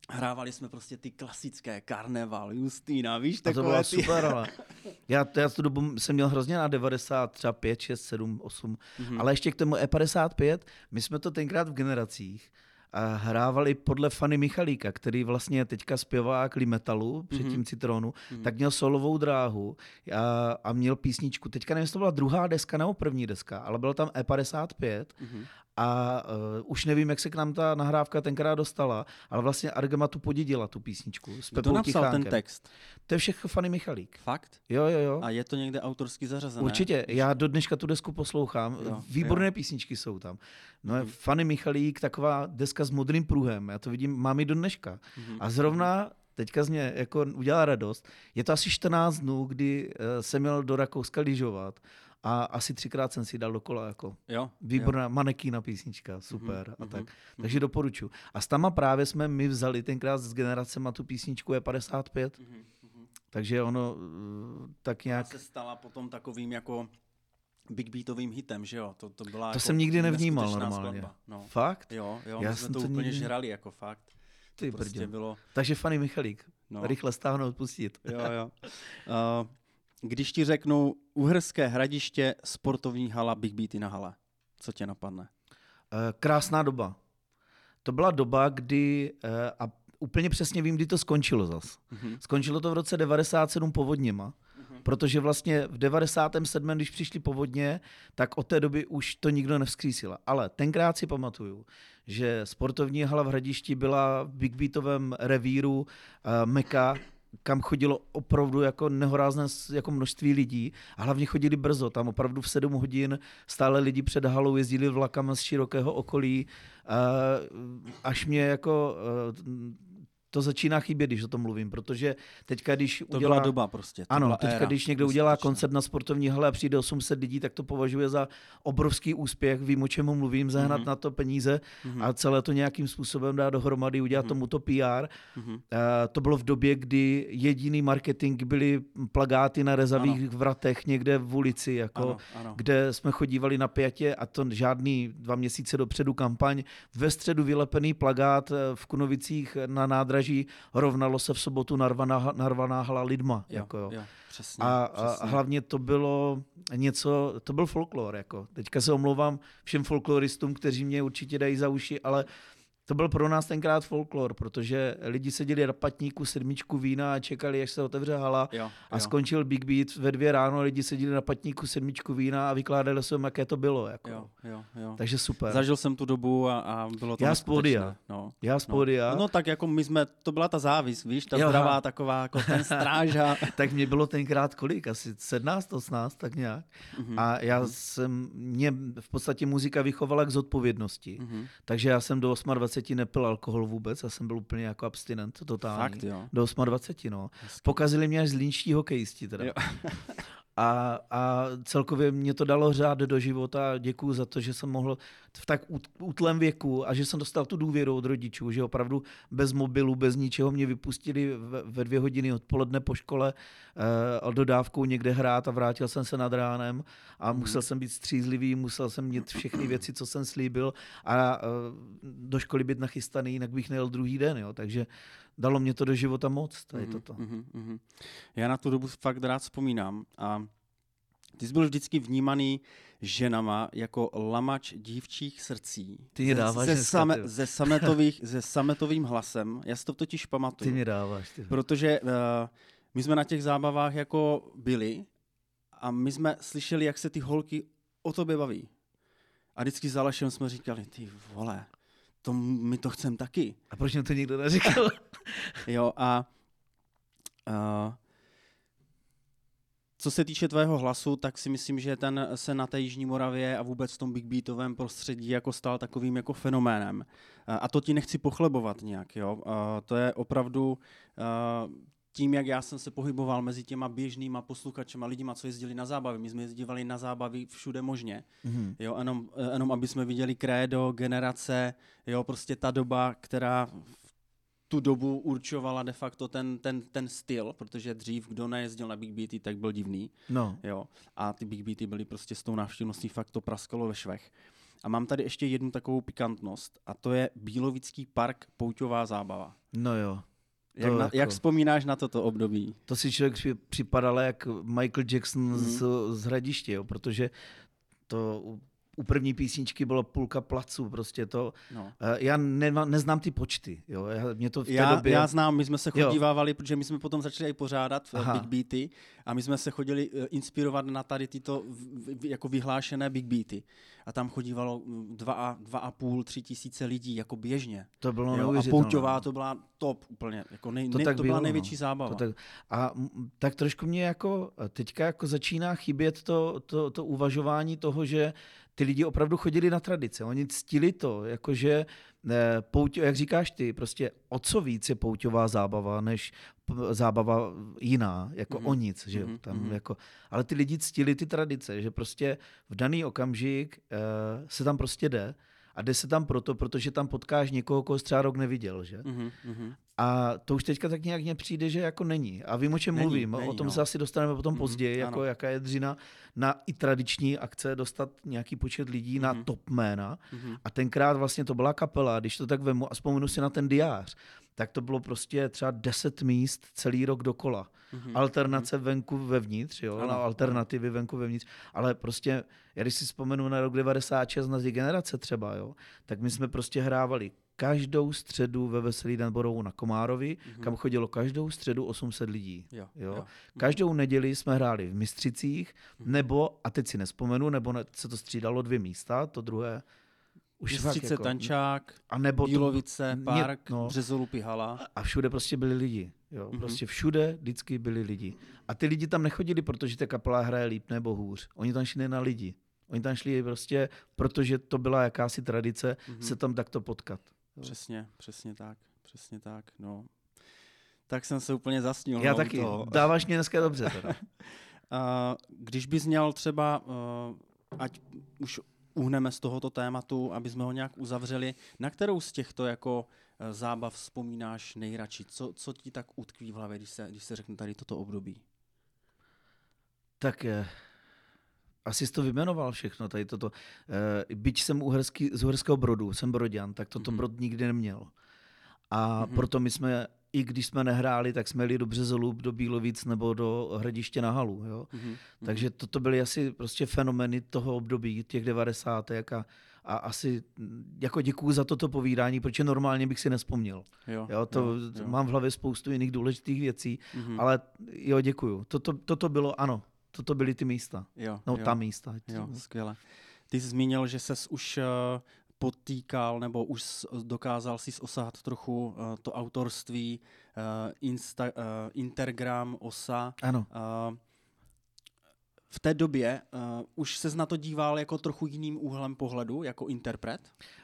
[SPEAKER 1] hrávali jsme prostě ty klasické Karneval, Justína, víš,
[SPEAKER 2] A to
[SPEAKER 1] takové
[SPEAKER 2] bylo
[SPEAKER 1] ty...
[SPEAKER 2] super, ale já, to, já tu dobu jsem měl hrozně na 90, třeba 5, 6, 7, 8,
[SPEAKER 1] Mhm.
[SPEAKER 2] ale ještě k tomu E55, my jsme to tenkrát v generacích a hrávali podle Fany Michalíka, který vlastně teďka zpěvá metalu, předtím
[SPEAKER 1] Mhm.
[SPEAKER 2] Citronu,
[SPEAKER 1] Mhm.
[SPEAKER 2] tak měl solovou dráhu a, a měl písničku. Teďka nevím, jestli to byla druhá deska nebo první deska, ale bylo tam E55
[SPEAKER 1] Mhm.
[SPEAKER 2] A uh, už nevím, jak se k nám ta nahrávka tenkrát dostala, ale vlastně Argema tu podědila, tu písničku. S
[SPEAKER 1] Kdo
[SPEAKER 2] Pepou
[SPEAKER 1] napsal ten
[SPEAKER 2] Tichánkem.
[SPEAKER 1] text?
[SPEAKER 2] To je všechno Fanny Michalík.
[SPEAKER 1] Fakt?
[SPEAKER 2] Jo, jo, jo.
[SPEAKER 1] A je to někde autorsky zařazené?
[SPEAKER 2] Určitě, já do dneška tu desku poslouchám,
[SPEAKER 1] Jo,
[SPEAKER 2] výborné
[SPEAKER 1] jo.
[SPEAKER 2] písničky jsou tam. No je
[SPEAKER 1] Mhm.
[SPEAKER 2] Fanny Michalík, taková deska s modrým pruhem, já to vidím, mám i do dneška.
[SPEAKER 1] Mhm.
[SPEAKER 2] A zrovna teďka z mě jako udělala radost. Je to asi 14 dnů, kdy eh, jsem měl do Rakouska lyžovat a asi třikrát jsem si dal dokola jako
[SPEAKER 1] Jo.
[SPEAKER 2] výborná manekýna písnička, super a
[SPEAKER 1] mhm,
[SPEAKER 2] tak.
[SPEAKER 1] mhm.
[SPEAKER 2] Takže doporučuji. A s tama právě jsme my vzali tenkrát s generacema tu písničku je 55,
[SPEAKER 1] Mhm, mhm.
[SPEAKER 2] takže ono eh, tak nějak...
[SPEAKER 1] se stala potom takovým jako big beatovým hitem, že jo? To, to byla
[SPEAKER 2] To
[SPEAKER 1] jako
[SPEAKER 2] jsem nikdy nevnímal normálně.
[SPEAKER 1] Skladba. No.
[SPEAKER 2] Fakt?
[SPEAKER 1] Jo, jo,
[SPEAKER 2] Já
[SPEAKER 1] my jsme
[SPEAKER 2] jsem
[SPEAKER 1] to,
[SPEAKER 2] to
[SPEAKER 1] úplně
[SPEAKER 2] nikdy-
[SPEAKER 1] žrali jako fakt.
[SPEAKER 2] Ty
[SPEAKER 1] to prostě bylo,
[SPEAKER 2] Takže Fanny Michalík.
[SPEAKER 1] No.
[SPEAKER 2] Rychle stáhnout, pustit.
[SPEAKER 1] Jo, jo. Uh, když ti řeknu Uherské hradiště, sportovní hala, Big Beaty na hale, co tě napadne?
[SPEAKER 2] Eh, Krásná doba. To byla doba, kdy, eh, a úplně přesně vím, kdy to skončilo zas.
[SPEAKER 1] Mhm.
[SPEAKER 2] Skončilo to v roce 97 povodněma,
[SPEAKER 1] Mhm.
[SPEAKER 2] protože vlastně v 97. když přišly povodně, tak od té doby už to nikdo nevzkřísil. Ale tenkrát si pamatuju, že sportovní hala v Hradišti byla v Big Beatovém revíru uh, Meka, kam chodilo opravdu jako nehorázné jako množství lidí a hlavně chodili brzo. Tam opravdu v 7 hodin stále lidi před halou jezdili vlakama z širokého okolí, až mě jako to začíná chybět, když o tom mluvím, protože teďka, když
[SPEAKER 1] To
[SPEAKER 2] udělá...
[SPEAKER 1] byla doba prostě. To
[SPEAKER 2] Ano,
[SPEAKER 1] byla
[SPEAKER 2] teďka,
[SPEAKER 1] éra.
[SPEAKER 2] když někdo udělá
[SPEAKER 1] Neskutečná.
[SPEAKER 2] koncert na sportovní hale a přijde 800 lidí, tak to považuje za obrovský úspěch, vím, o čem mluvím, zahnat
[SPEAKER 1] Mhm.
[SPEAKER 2] na to peníze
[SPEAKER 1] Mhm.
[SPEAKER 2] a celé to nějakým způsobem dát dohromady, udělat
[SPEAKER 1] Mhm.
[SPEAKER 2] tomu to PR.
[SPEAKER 1] Mhm.
[SPEAKER 2] Eh, to bylo v době, kdy jediný marketing byly plagáty na rezavých vratech někde v ulici, jako,
[SPEAKER 1] Ano, ano.
[SPEAKER 2] kde jsme chodívali na pětě a to žádný dva měsíce dopředu kampaň. Ve středu vylepený plagát eh, v Kunovicích na nádraží rovnalo se v sobotu narvaná, narvaná hala lidma.
[SPEAKER 1] Jo,
[SPEAKER 2] jako, jo.
[SPEAKER 1] jo, přesně,
[SPEAKER 2] A, a
[SPEAKER 1] přesně.
[SPEAKER 2] hlavně to bylo něco, to byl folklor. Jako. Teďka se omlouvám všem folkloristům, kteří mě určitě dají za uši, ale to byl pro nás tenkrát folklor, protože lidi seděli na patníku sedmičku vína a čekali, až se otevře hala
[SPEAKER 1] Jo,
[SPEAKER 2] a
[SPEAKER 1] jo,
[SPEAKER 2] skončil Big Beat ve dvě ráno, lidi seděli na patníku sedmičku vína a vykládali se, jaké to bylo. Jako.
[SPEAKER 1] jo, jo, jo.
[SPEAKER 2] Takže super.
[SPEAKER 1] Zažil jsem tu dobu a, a bylo to
[SPEAKER 2] Já z pódia.
[SPEAKER 1] No.
[SPEAKER 2] Já z
[SPEAKER 1] No.
[SPEAKER 2] pódia,
[SPEAKER 1] no tak jako my jsme, to byla ta závis, víš, ta
[SPEAKER 2] Jo,
[SPEAKER 1] zdravá
[SPEAKER 2] aha.
[SPEAKER 1] taková, jako ten stráža.
[SPEAKER 2] tak mě bylo tenkrát kolik? Asi 17, 18, tak nějak.
[SPEAKER 1] Mhm,
[SPEAKER 2] A já
[SPEAKER 1] mhm,
[SPEAKER 2] jsem, mě v podstatě muzika vychovala k zodpovědnosti.
[SPEAKER 1] mhm.
[SPEAKER 2] Takže já jsem do 28 nepil alkohol vůbec, já jsem byl úplně jako abstinent, totální.
[SPEAKER 1] Fakt, jo.
[SPEAKER 2] Do 28, no.
[SPEAKER 1] Hezky.
[SPEAKER 2] Pokazili mě až zlínští hokejisti teda.
[SPEAKER 1] Jo.
[SPEAKER 2] A, a celkově mě to dalo řád do života. Děkuji za to, že jsem mohl v tak út- útlém věku a že jsem dostal tu důvěru od rodičů, že opravdu bez mobilu, bez ničeho mě vypustili ve, dvě hodiny odpoledne po škole uh, dodávkou někde hrát a vrátil jsem se nad ránem a
[SPEAKER 1] Mhm.
[SPEAKER 2] musel jsem být střízlivý, musel jsem mít všechny věci, co jsem slíbil a uh, do školy být nachystaný, jinak bych nejel druhý den. Jo. Takže dalo mě to do života moc, tady
[SPEAKER 1] Mhm,
[SPEAKER 2] toto.
[SPEAKER 1] mhm, mhm. Já na tu dobu fakt rád vzpomínám a ty jsi byl vždycky vnímaný ženama jako lamač dívčích srdcí.
[SPEAKER 2] Ty mě
[SPEAKER 1] Ze-
[SPEAKER 2] dáváš
[SPEAKER 1] ze,
[SPEAKER 2] dneska,
[SPEAKER 1] same,
[SPEAKER 2] ty.
[SPEAKER 1] ze, sametových, ze sametovým hlasem. Já si to totiž
[SPEAKER 2] Ty
[SPEAKER 1] pamatuju.
[SPEAKER 2] mě dáváš. Ty.
[SPEAKER 1] Protože uh, my jsme na těch zábavách jako byli a my jsme slyšeli, jak se ty holky o tobě baví. A vždycky za Alešem jsme říkali, ty vole, to my to chcem taky.
[SPEAKER 2] A proč mě to nikdo neříkal?
[SPEAKER 1] Jo, a uh, co se týče tvého hlasu, tak si myslím, že ten se na té Jižní Moravě a vůbec v tom big beatovém prostředí jako stal takovým jako fenoménem. A to ti nechci pochlebovat nějak, jo. To je opravdu tím, jak já jsem se pohyboval mezi těma běžnýma posluchačema, lidima, co jezdili na zábavy. My jsme jezdívali na zábavy všude možně.
[SPEAKER 2] Mhm.
[SPEAKER 1] Jo, jenom, eh, jenom aby jsme viděli krédo, generace, jo, prostě ta doba, která tu dobu určovala de facto ten, ten, ten styl, protože dřív, kdo nejezdil na Big Beaty, tak byl divný,
[SPEAKER 2] No,
[SPEAKER 1] jo, a ty Big Beaty byly prostě s tou návštěvností, fakt to praskalo ve švech. A mám tady ještě jednu takovou pikantnost, a to je Bílovický park Pouťová zábava.
[SPEAKER 2] no jo.
[SPEAKER 1] Jak, na,
[SPEAKER 2] jako-
[SPEAKER 1] jak vzpomínáš na toto období?
[SPEAKER 2] To si člověk při- připadal jak Michael Jackson
[SPEAKER 1] Mhm.
[SPEAKER 2] z, z hradiště, jo, protože to u- první písničky bylo půlka placu, prostě to.
[SPEAKER 1] No.
[SPEAKER 2] eh, Já ne, neznám ty počty, jo, já, mě to v té
[SPEAKER 1] Já,
[SPEAKER 2] době...
[SPEAKER 1] já znám, my jsme se
[SPEAKER 2] Jo.
[SPEAKER 1] chodívávali, protože my jsme potom začali i pořádat
[SPEAKER 2] Aha.
[SPEAKER 1] Aha. Big Beaty a my jsme se chodili eh, inspirovat na tady tyto v- v- jako vyhlášené Big Beaty. A tam chodívalo mm, dva a, dva a půl, tři tisíce lidí jako běžně.
[SPEAKER 2] to bylo
[SPEAKER 1] jo, a. Pouťová to byla top úplně, jako nej,
[SPEAKER 2] To
[SPEAKER 1] nej,
[SPEAKER 2] tak
[SPEAKER 1] to byla
[SPEAKER 2] bylo, no.
[SPEAKER 1] největší zábava.
[SPEAKER 2] To tak, a tak trošku mě jako teďka jako začíná chybět to, to, to uvažování toho, že ty lidi opravdu chodili na tradice. Oni ctili to, jakože eh, pouť, jak říkáš ty, prostě o co víc je pouťová zábava, než zábava jiná, jako
[SPEAKER 1] Mhm.
[SPEAKER 2] o nic, že
[SPEAKER 1] Mhm,
[SPEAKER 2] tam
[SPEAKER 1] mhm.
[SPEAKER 2] jako, ale ty lidi ctili ty tradice, že prostě v daný okamžik eh, se tam prostě jde a jde se tam proto, protože tam potkáš někoho, koho třeba rok neviděl, že?
[SPEAKER 1] Mhm, mhm.
[SPEAKER 2] A to už teďka tak nějak mně přijde, že jako není. A vím, o čem
[SPEAKER 1] Není,
[SPEAKER 2] mluvím.
[SPEAKER 1] není,
[SPEAKER 2] o tom
[SPEAKER 1] no.
[SPEAKER 2] se asi dostaneme potom
[SPEAKER 1] Mhm,
[SPEAKER 2] později, jako
[SPEAKER 1] ano.
[SPEAKER 2] jaká je dřina na i tradiční akce dostat nějaký počet lidí na
[SPEAKER 1] Mhm.
[SPEAKER 2] top jména.
[SPEAKER 1] Mhm.
[SPEAKER 2] A tenkrát vlastně to byla kapela, když to tak vemu a vzpomenu si na ten diář, tak to bylo prostě třeba 10 míst celý rok dokola.
[SPEAKER 1] Mhm.
[SPEAKER 2] Alternace venku vevnitř, jo,
[SPEAKER 1] Ano,
[SPEAKER 2] na alternativy venku vevnitř, ale prostě, já když si vzpomenu na rok 96 na ty generace třeba, jo, tak my jsme prostě hrávali každou středu ve Veselý den Borovou na Komárovi,
[SPEAKER 1] Mhm.
[SPEAKER 2] kam chodilo každou středu 800 lidí.
[SPEAKER 1] Jo,
[SPEAKER 2] Jo.
[SPEAKER 1] jo.
[SPEAKER 2] Každou neděli jsme hráli v Mistřicích,
[SPEAKER 1] Mhm.
[SPEAKER 2] nebo, a teď si nespomenu, nebo ne, se to střídalo dvě místa, to druhé už
[SPEAKER 1] Mistřice,
[SPEAKER 2] jako,
[SPEAKER 1] Tančák,
[SPEAKER 2] a nebo to-
[SPEAKER 1] Bílovice,
[SPEAKER 2] Ně-
[SPEAKER 1] park,
[SPEAKER 2] no.
[SPEAKER 1] Březolupy hala.
[SPEAKER 2] a všude prostě byli lidi. Jo?
[SPEAKER 1] Mhm.
[SPEAKER 2] Prostě všude vždycky byli lidi. A ty lidi tam nechodili, protože ta kapela hraje líp nebo hůř. Oni tam šli na lidi. Oni tam šli prostě, protože to byla jakási tradice
[SPEAKER 1] Mhm.
[SPEAKER 2] se tam takto potkat. Jo.
[SPEAKER 1] Přesně, přesně tak, přesně tak, no. tak jsem se úplně zasnil.
[SPEAKER 2] Já
[SPEAKER 1] no,
[SPEAKER 2] taky.
[SPEAKER 1] toho.
[SPEAKER 2] Dáváš mě dneska dobře. Teda.
[SPEAKER 1] A když bys měl třeba, uh, ať už uhneme z tohoto tématu, aby jsme ho nějak uzavřeli, na kterou z těchto jako uh, zábav vzpomínáš nejradši? Co, co ti tak utkví v hlavě, když se, když se řekne tady toto období?
[SPEAKER 2] Tak eh, asi jsi to vyjmenoval všechno, tady toto. Eh, byť jsem uherský, z Uherského Brodu, jsem Brodian, tak toto
[SPEAKER 1] Mhm.
[SPEAKER 2] mm-hmm. Brod nikdy neměl. A
[SPEAKER 1] Mhm.
[SPEAKER 2] mm-hmm. proto my jsme, i když jsme nehráli, tak jsme jeli do Březolub, do Bílovic nebo do Hradiště na halu. Jo?
[SPEAKER 1] Mm-hmm.
[SPEAKER 2] Takže toto byly asi prostě fenomény toho období, těch 90. A, a asi jako děkuju za toto povídání, protože normálně bych si nespomněl.
[SPEAKER 1] jo,
[SPEAKER 2] Jo, to
[SPEAKER 1] jo, jo.
[SPEAKER 2] mám v hlavě spoustu jiných důležitých věcí,
[SPEAKER 1] Mhm.
[SPEAKER 2] ale jo, děkuju. Toto, toto bylo, ano, toto byly ty místa.
[SPEAKER 1] jo,
[SPEAKER 2] No,
[SPEAKER 1] jo.
[SPEAKER 2] ta místa.
[SPEAKER 1] Jo, skvěle. Ty jsi zmínil, že ses už uh, potýkal, nebo už dokázal si osahat trochu uh, to autorství, uh, Insta, uh, Intergram, OSA.
[SPEAKER 2] Ano,
[SPEAKER 1] Uh, v té době uh, už ses na to díval jako trochu jiným úhlem pohledu, jako interpret?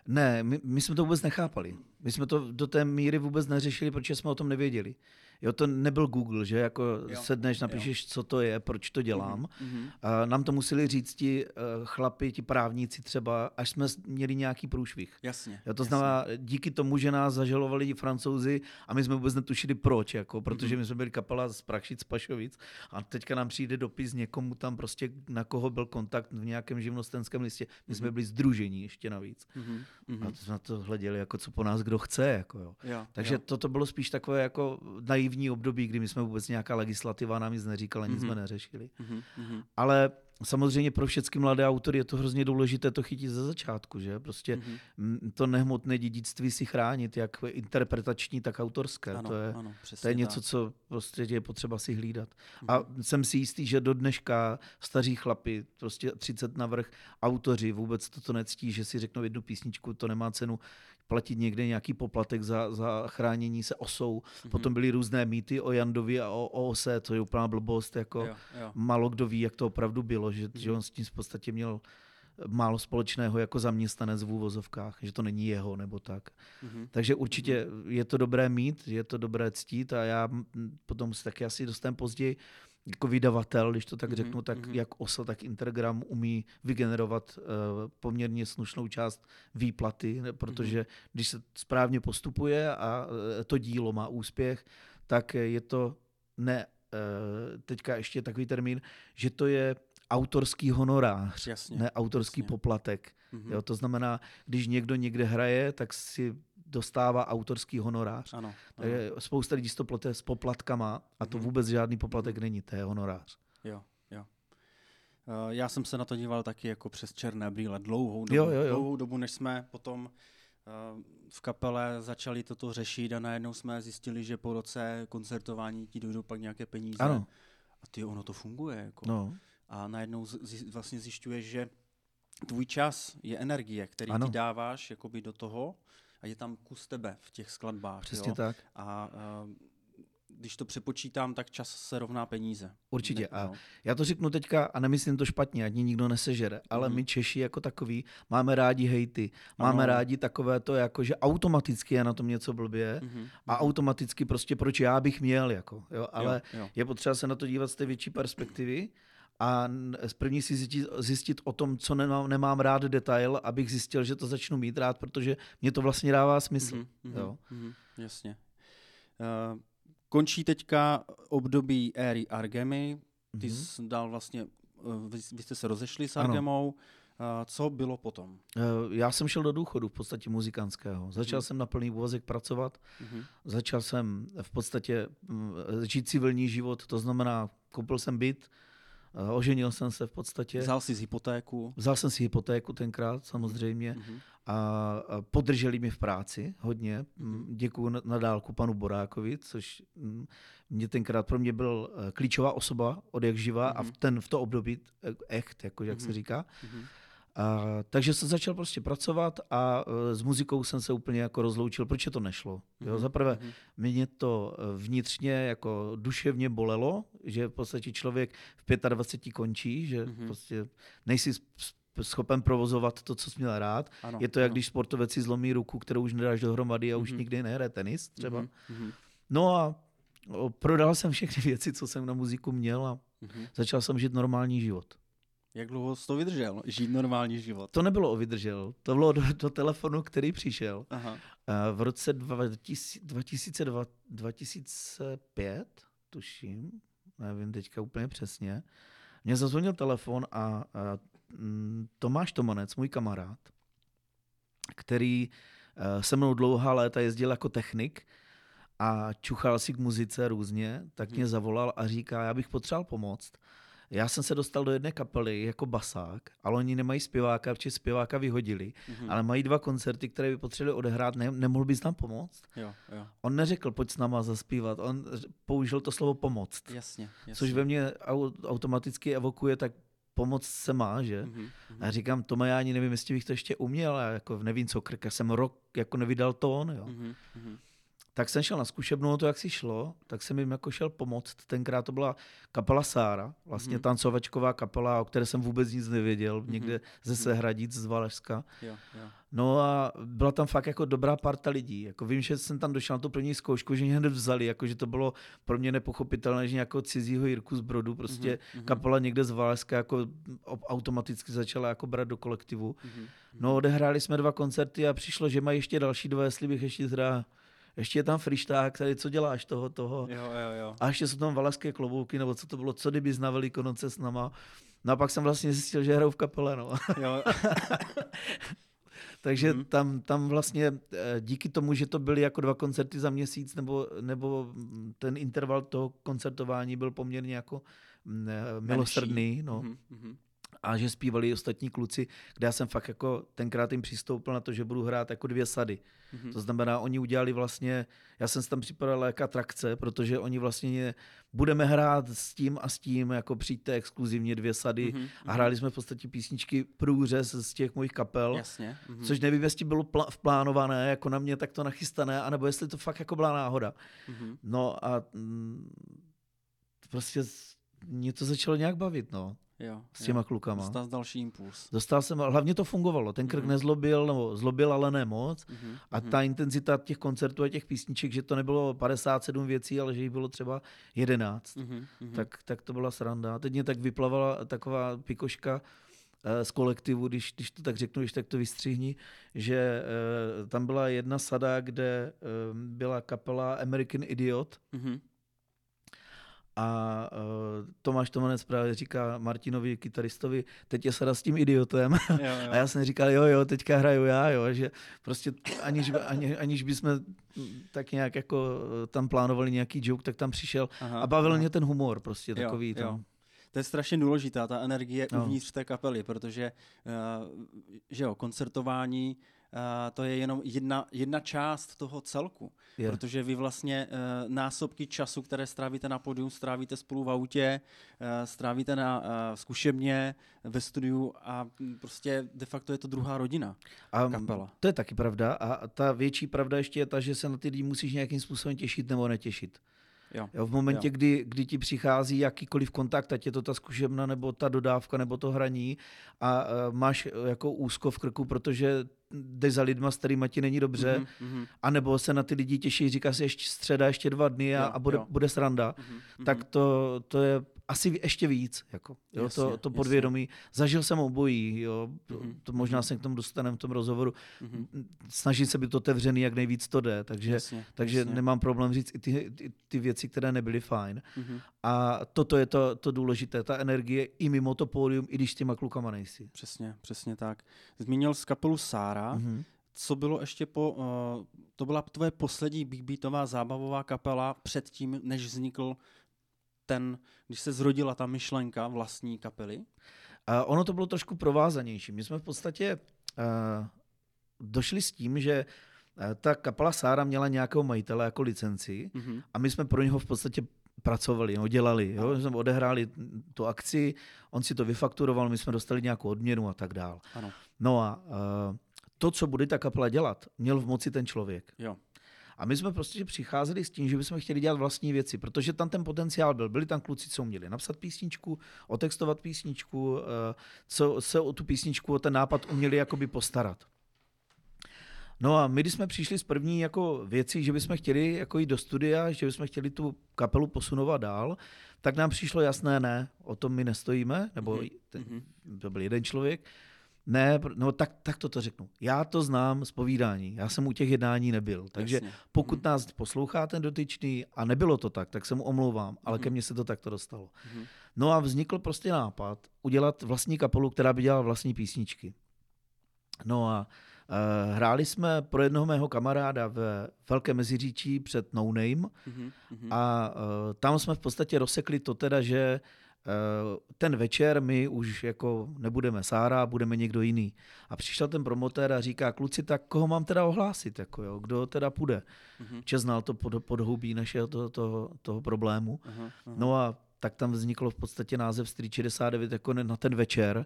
[SPEAKER 2] ne, my, my jsme to vůbec nechápali. My jsme to do té míry vůbec neřešili, protože jsme o tom nevěděli. Jo, to nebyl Google, že jako
[SPEAKER 1] Jo,
[SPEAKER 2] jo, sedneš, napíšeš, co to je, proč to dělám.
[SPEAKER 1] Mhm.
[SPEAKER 2] A nám to museli říct ti uh, chlapi, ti právníci třeba, až jsme měli nějaký průšvih.
[SPEAKER 1] Jasně.
[SPEAKER 2] Jo, to
[SPEAKER 1] jasně.
[SPEAKER 2] znamená, díky tomu, že nás zažalovali ti francouzi a my jsme vůbec netušili proč, jako, protože my jsme byli kapela z Prašic, z Pašovic a teďka nám přijde dopis někomu tam prostě, na koho byl kontakt v nějakém živnostenském listě. My jsme byli združení ještě navíc.
[SPEAKER 1] Mhm. Mhm.
[SPEAKER 2] A to jsme na to hleděli, jako co po nás kdo chce. Jako, jo.
[SPEAKER 1] Jo,
[SPEAKER 2] Takže
[SPEAKER 1] jo.
[SPEAKER 2] toto bylo spíš takové jako naivní období, kdy my jsme vůbec nějaká legislativa nám nic neříkala, nic
[SPEAKER 1] Mhm.
[SPEAKER 2] jsme neřešili.
[SPEAKER 1] Mhm. Mhm.
[SPEAKER 2] Ale samozřejmě pro všechny mladé autory je to hrozně důležité to chytit ze začátku, že? Prostě
[SPEAKER 1] Mhm.
[SPEAKER 2] mm, to nehmotné dědictví si chránit, jak interpretační, tak autorské.
[SPEAKER 1] Ano,
[SPEAKER 2] to je,
[SPEAKER 1] ano,
[SPEAKER 2] to je něco,
[SPEAKER 1] tak.
[SPEAKER 2] co prostě je potřeba si hlídat.
[SPEAKER 1] Mhm.
[SPEAKER 2] A jsem si jistý, že do dneška staří chlapi, prostě 30 navrh, autoři vůbec toto nectí, že si řeknou jednu písničku, to nemá cenu platit někde nějaký poplatek za, za chránění se osou.
[SPEAKER 1] Mhm.
[SPEAKER 2] Potom byly různé mýty o Jandovi a o, o ose, to je úplná blbost, jako
[SPEAKER 1] Jo, jo.
[SPEAKER 2] málo kdo ví, jak to opravdu bylo, že,
[SPEAKER 1] Mhm.
[SPEAKER 2] že on s tím v podstatě měl málo společného jako zaměstnanec v úvozovkách, že to není jeho nebo tak.
[SPEAKER 1] Mhm.
[SPEAKER 2] Takže určitě je to dobré mít, je to dobré ctít a já potom se taky asi dostaneme později jako vydavatel, když to tak
[SPEAKER 1] Mhm,
[SPEAKER 2] řeknu, tak
[SPEAKER 1] mhm.
[SPEAKER 2] jak OSA, tak Intergram umí vygenerovat uh, poměrně slušnou část výplaty, protože když se správně postupuje a uh, to dílo má úspěch, tak je to ne, uh, teďka ještě takový termín, že to je autorský honorář,
[SPEAKER 1] Jasně.
[SPEAKER 2] ne autorský
[SPEAKER 1] jasně.
[SPEAKER 2] poplatek.
[SPEAKER 1] Mhm.
[SPEAKER 2] Jo, to znamená, když někdo někde hraje, tak si dostává autorský honorář.
[SPEAKER 1] Ano, ano.
[SPEAKER 2] Spousta lidí to plete s poplatkama a to
[SPEAKER 1] Mhm.
[SPEAKER 2] vůbec žádný poplatek není, to je honorář.
[SPEAKER 1] Jo, jo. Eh, Já jsem se na to díval taky jako přes černé brýle dlouhou dobu,
[SPEAKER 2] Jo, jo, jo.
[SPEAKER 1] dlouhou dobu než jsme potom eh, v kapele začali toto řešit a najednou jsme zjistili, že po roce koncertování ti dojdou pak nějaké peníze.
[SPEAKER 2] Ano,
[SPEAKER 1] A ty ono to funguje. Jako.
[SPEAKER 2] no,
[SPEAKER 1] A najednou zji- vlastně zjišťuješ, že tvůj čas je energie, který
[SPEAKER 2] Ano.
[SPEAKER 1] ty dáváš jakoby do toho a je tam kus tebe v těch skladbách.
[SPEAKER 2] přesně
[SPEAKER 1] jo?
[SPEAKER 2] tak.
[SPEAKER 1] A eh, když to přepočítám, tak čas se rovná peníze.
[SPEAKER 2] Určitě. A
[SPEAKER 1] no.
[SPEAKER 2] já to řeknu teďka a nemyslím to špatně, ať mě nikdo nesežere, ale
[SPEAKER 1] Mhm.
[SPEAKER 2] my Češi jako takový máme rádi hejty, máme
[SPEAKER 1] Ano.
[SPEAKER 2] rádi takové to, jako že automaticky je na tom něco blbě
[SPEAKER 1] Mhm,
[SPEAKER 2] a automaticky prostě proč já bych měl, jako, jo, ale
[SPEAKER 1] jo, jo.
[SPEAKER 2] je potřeba se na to dívat z té větší perspektivy a první si zjistit, zjistit o tom, co nemám, nemám rád detail, abych zjistil, že to začnu mít rád, protože mě to vlastně dává smysl.
[SPEAKER 1] Mhm, mhm,
[SPEAKER 2] jo.
[SPEAKER 1] mhm, jasně. Uh, končí teďka období éry Argemy. Ty
[SPEAKER 2] Mhm.
[SPEAKER 1] jsi dal vlastně, uh, vy, vy jste se rozešli s. Argemou. Uh, co bylo potom?
[SPEAKER 2] Já jsem šel do důchodu v podstatě muzikantského. Začal
[SPEAKER 1] Mhm.
[SPEAKER 2] jsem na plný úvazek pracovat,
[SPEAKER 1] Mhm.
[SPEAKER 2] začal jsem v podstatě mm, žít civilní život, to znamená, koupil jsem byt, oženil jsem se v podstatě.
[SPEAKER 1] Vzal jsi z hypotéku.
[SPEAKER 2] Vzal jsem si hypotéku tenkrát samozřejmě
[SPEAKER 1] Mhm.
[SPEAKER 2] a podrželi mě v práci hodně.
[SPEAKER 1] Mhm.
[SPEAKER 2] Děkuji na, na dálku panu Borákovi, což mm, mě tenkrát pro mě byl eh, klíčová osoba od jak živa a v,
[SPEAKER 1] Mhm.
[SPEAKER 2] ten, v to období eh, echt, jako jak
[SPEAKER 1] Mhm.
[SPEAKER 2] se říká.
[SPEAKER 1] Mhm.
[SPEAKER 2] A, takže jsem začal prostě pracovat a e, s muzikou jsem se úplně jako rozloučil, protože to nešlo. Jo,
[SPEAKER 1] Mhm,
[SPEAKER 2] za prvé,
[SPEAKER 1] mhm.
[SPEAKER 2] mě to vnitřně jako duševně bolelo, že v podstatě člověk v 25 končí, že
[SPEAKER 1] Mhm.
[SPEAKER 2] prostě nejsi schopen provozovat to, co jsi měl rád.
[SPEAKER 1] Ano,
[SPEAKER 2] Je to, jak
[SPEAKER 1] ano.
[SPEAKER 2] když sportovec si zlomí ruku, kterou už nedáš dohromady a už
[SPEAKER 1] Mhm.
[SPEAKER 2] nikdy nehraje tenis třeba.
[SPEAKER 1] Mhm, mhm.
[SPEAKER 2] No a prodal jsem všechny věci, co jsem na muziku měl a
[SPEAKER 1] Mhm.
[SPEAKER 2] začal jsem žít normální život.
[SPEAKER 1] Jak dlouho jsi to vydržel? Žít normální život.
[SPEAKER 2] To nebylo o vydržel, to bylo do, do telefonu, který přišel.
[SPEAKER 1] Aha.
[SPEAKER 2] Eh, V roce 2000, 2002, 2005, tuším, nevím teďka úplně přesně, mě zazvonil telefon a, a mm, Tomáš Tomanec, můj kamarád, který eh, se mnou dlouhá léta jezdil jako technik a čuchal si k muzice různě, tak mě zavolal a říká, já bych potřeboval pomoct. Já jsem se dostal do jedné kapely jako basák, ale oni nemají zpěváka, protože zpěváka vyhodili,
[SPEAKER 1] Mhm.
[SPEAKER 2] ale mají dva koncerty, které by potřebovali odehrát. Ne, nemohl bys nám pomoct?
[SPEAKER 1] Jo, jo.
[SPEAKER 2] On neřekl, pojď s náma zaspívat, on použil to slovo pomoct,
[SPEAKER 1] Jasně, jasně.
[SPEAKER 2] což ve mně au- automaticky evokuje, tak pomoc se má, že?
[SPEAKER 1] Mhm, mhm.
[SPEAKER 2] A já říkám, Tome, já ani nevím, jestli bych to ještě uměl, já jako nevím, co krk, já jsem rok jako nevydal tón, jo.
[SPEAKER 1] Mhm, mhm.
[SPEAKER 2] Tak jsem šel na zkušebnu, to jak si šlo, tak jsem jim jako šel pomoct. Tenkrát to byla kapela Sára, vlastně
[SPEAKER 1] Mhm.
[SPEAKER 2] tancovačková kapela, o které jsem vůbec nic nevěděl, někde ze Sehradic, z Valašska.
[SPEAKER 1] Jo, jo.
[SPEAKER 2] No a byla tam fakt jako dobrá parta lidí. Jako vím, že jsem tam došel na tu první zkoušku, že mě hned vzali, jako že to bylo pro mě nepochopitelné, že nějakého cizího Jirku z Brodu, prostě
[SPEAKER 1] Mhm,
[SPEAKER 2] kapela někde z Valašska jako automaticky začala jako brát do kolektivu.
[SPEAKER 1] Mhm.
[SPEAKER 2] No odehráli jsme dva koncerty a přišlo, že mají ještě další dva, jestli bych ještě teda, ještě je tam frišták, tady co děláš toho, toho.
[SPEAKER 1] Jo, jo, jo.
[SPEAKER 2] A ještě jsou tam valašské klobouky, nebo co to bylo, co kdyby na Velikonoce s náma. No a pak jsem vlastně zjistil, že hrajou v kapele, no.
[SPEAKER 1] jo.
[SPEAKER 2] Takže
[SPEAKER 1] Mhm.
[SPEAKER 2] tam, tam vlastně eh, díky tomu, že to byly jako dva koncerty za měsíc, nebo, nebo ten interval toho koncertování byl poměrně jako mm, eh, milosrdný, no,
[SPEAKER 1] Mhm, mhm.
[SPEAKER 2] A že zpívali i ostatní kluci, kde já jsem fakt jako tenkrát jim přistoupil na to, že budu hrát jako dvě sady.
[SPEAKER 1] Mhm.
[SPEAKER 2] To znamená, oni udělali vlastně, já jsem si tam připadal jako atrakce, protože oni vlastně budeme hrát s tím a s tím, jako přijďte exkluzivně dvě sady
[SPEAKER 1] Mhm,
[SPEAKER 2] a hráli jsme v podstatě písničky průřez z těch mojich kapel.
[SPEAKER 1] Jasně. mhm.
[SPEAKER 2] Což nevím, jestli bylo pl- vplánované, jako na mě takto nachystané, anebo jestli to fakt jako byla náhoda.
[SPEAKER 1] Mhm.
[SPEAKER 2] No a mm, prostě mě to začalo nějak bavit, no,
[SPEAKER 1] Jo,
[SPEAKER 2] s těma
[SPEAKER 1] jo.
[SPEAKER 2] klukama.
[SPEAKER 1] Dostal další impuls.
[SPEAKER 2] Dostal jsem, hlavně to fungovalo, ten krk
[SPEAKER 1] Mhm.
[SPEAKER 2] nezlobil, nebo zlobil, ale ne moc.
[SPEAKER 1] Mhm,
[SPEAKER 2] A
[SPEAKER 1] mhm.
[SPEAKER 2] ta intenzita těch koncertů a těch písniček, že to nebylo 57 věcí, ale že jich bylo třeba 11,
[SPEAKER 1] Mhm, mhm.
[SPEAKER 2] tak, tak to byla sranda. A teď mě tak vyplavala taková pikoška eh, z kolektivu, když, když to tak řeknu, když tak to vystřihni, že eh, tam byla jedna sada, kde eh, byla kapela American Idiot
[SPEAKER 1] Mhm.
[SPEAKER 2] A eh, Tomáš Tomanec právě říká Martinovi, kytaristovi, teď je sada s tím idiotem.
[SPEAKER 1] Jo, jo.
[SPEAKER 2] A já jsem říkal, jo, jo, teďka hraju já, jo, že prostě aniž, ani, aniž bychom tak nějak jako eh, tam plánovali nějaký joke, tak tam přišel
[SPEAKER 1] Aha,
[SPEAKER 2] a bavil
[SPEAKER 1] aha.
[SPEAKER 2] mě ten humor prostě
[SPEAKER 1] Jo,
[SPEAKER 2] takový.
[SPEAKER 1] jo.
[SPEAKER 2] Tam.
[SPEAKER 1] To je strašně důležitá, ta energie
[SPEAKER 2] No.
[SPEAKER 1] uvnitř té kapely, protože uh, že jo, koncertování uh, to je jenom jedna, jedna část toho celku,
[SPEAKER 2] Je.
[SPEAKER 1] protože vy vlastně uh, násobky času, které strávíte na pódium, strávíte spolu v autě, uh, strávíte na uh, zkušebně, ve studiu a prostě de facto je to druhá rodina,
[SPEAKER 2] A
[SPEAKER 1] kapela.
[SPEAKER 2] to je taky pravda a ta větší pravda ještě je ta, že se na ty lidi musíš nějakým způsobem těšit nebo netěšit.
[SPEAKER 1] Jo.
[SPEAKER 2] Jo, v momentě,
[SPEAKER 1] Jo.
[SPEAKER 2] kdy, kdy ti přichází jakýkoliv kontakt, ať je to ta zkušebna, nebo ta dodávka, nebo to hraní a uh, máš eh, jako úzko v krku, protože jdeš za lidma, s kterými ti není dobře,
[SPEAKER 1] Mhm, mhm,
[SPEAKER 2] A nebo se na ty lidi těší, říká si ještě středa, ještě dva dny a,
[SPEAKER 1] Jo,
[SPEAKER 2] a bude,
[SPEAKER 1] jo.
[SPEAKER 2] bude sranda,
[SPEAKER 1] mhm, mhm.
[SPEAKER 2] tak to, to je asi ještě víc. Jako, jo,
[SPEAKER 1] Jasně,
[SPEAKER 2] to, to
[SPEAKER 1] jasně.
[SPEAKER 2] podvědomí. Zažil jsem obojí, jo, to,
[SPEAKER 1] Mhm,
[SPEAKER 2] to možná se k tomu dostaneme v tom rozhovoru.
[SPEAKER 1] Mhm.
[SPEAKER 2] Snažím se být otevřený, jak nejvíc to jde, takže,
[SPEAKER 1] Jasně,
[SPEAKER 2] takže
[SPEAKER 1] jasně.
[SPEAKER 2] nemám problém říct i ty, ty, ty věci, které nebyly fajn.
[SPEAKER 1] Mhm.
[SPEAKER 2] A toto je to, to důležité, ta energie i mimo to pódium, i když s těma klukama nejsi.
[SPEAKER 1] Přesně, přesně tak. Zmínil z kapelu Sára.
[SPEAKER 2] Mhm.
[SPEAKER 1] Co bylo ještě po, uh, to byla tvoje poslední big beatová zábavová kapela předtím, než vznikl ten, když se zrodila ta myšlenka vlastní kapely?
[SPEAKER 2] A ono to bylo trošku provázanější. My jsme v podstatě uh, došli s tím, že eh, ta kapela Sára měla nějakého majitele jako licenci
[SPEAKER 1] Mhm.
[SPEAKER 2] a my jsme pro něho v podstatě pracovali, no, dělali. Jo? Jsme odehráli tu akci, on si to vyfakturoval, my jsme dostali nějakou odměnu a tak dál.
[SPEAKER 1] Ano,
[SPEAKER 2] No a uh, to, co bude ta kapela dělat, měl v moci ten člověk.
[SPEAKER 1] jo.
[SPEAKER 2] A my jsme prostě přicházeli s tím, že bychom chtěli dělat vlastní věci, protože tam ten potenciál byl. Byli tam kluci, co uměli napsat písničku, otextovat písničku, eh, co se o tu písničku, o ten nápad uměli jakoby postarat. No a my, když jsme přišli s první jako věcí, že bychom chtěli jako jít do studia, že bychom chtěli tu kapelu posunovat dál, tak nám přišlo jasné, ne, o tom my nestojíme, nebo
[SPEAKER 1] Mhm.
[SPEAKER 2] ten, to byl jeden člověk, ne, no tak, tak to to řeknu. Já to znám z povídání, já jsem u těch jednání nebyl, takže
[SPEAKER 1] Jasně.
[SPEAKER 2] pokud nás poslouchá ten dotyčný a nebylo to tak, tak se mu omlouvám, ale
[SPEAKER 1] Mhm.
[SPEAKER 2] ke mně se to takto dostalo.
[SPEAKER 1] Mhm.
[SPEAKER 2] No a vznikl prostě nápad udělat vlastní kapelu, která by dělala vlastní písničky. No a uh, hráli jsme pro jednoho mého kamaráda ve Velké Meziříčí před No Name
[SPEAKER 1] Mhm. Mhm.
[SPEAKER 2] a uh, tam jsme v podstatě rozsekli to teda, že uh, ten večer my už jako nebudeme Sára, budeme někdo jiný. A přišel ten promotér a říká, kluci, tak koho mám teda ohlásit, jako jo, kdo teda půjde.
[SPEAKER 1] Mhm.
[SPEAKER 2] Če znal to pod, podhoubí našeho toho, toho, toho problému.
[SPEAKER 1] Aha, aha.
[SPEAKER 2] No a tak tam vzniklo v podstatě název Street 69 jako na ten večer.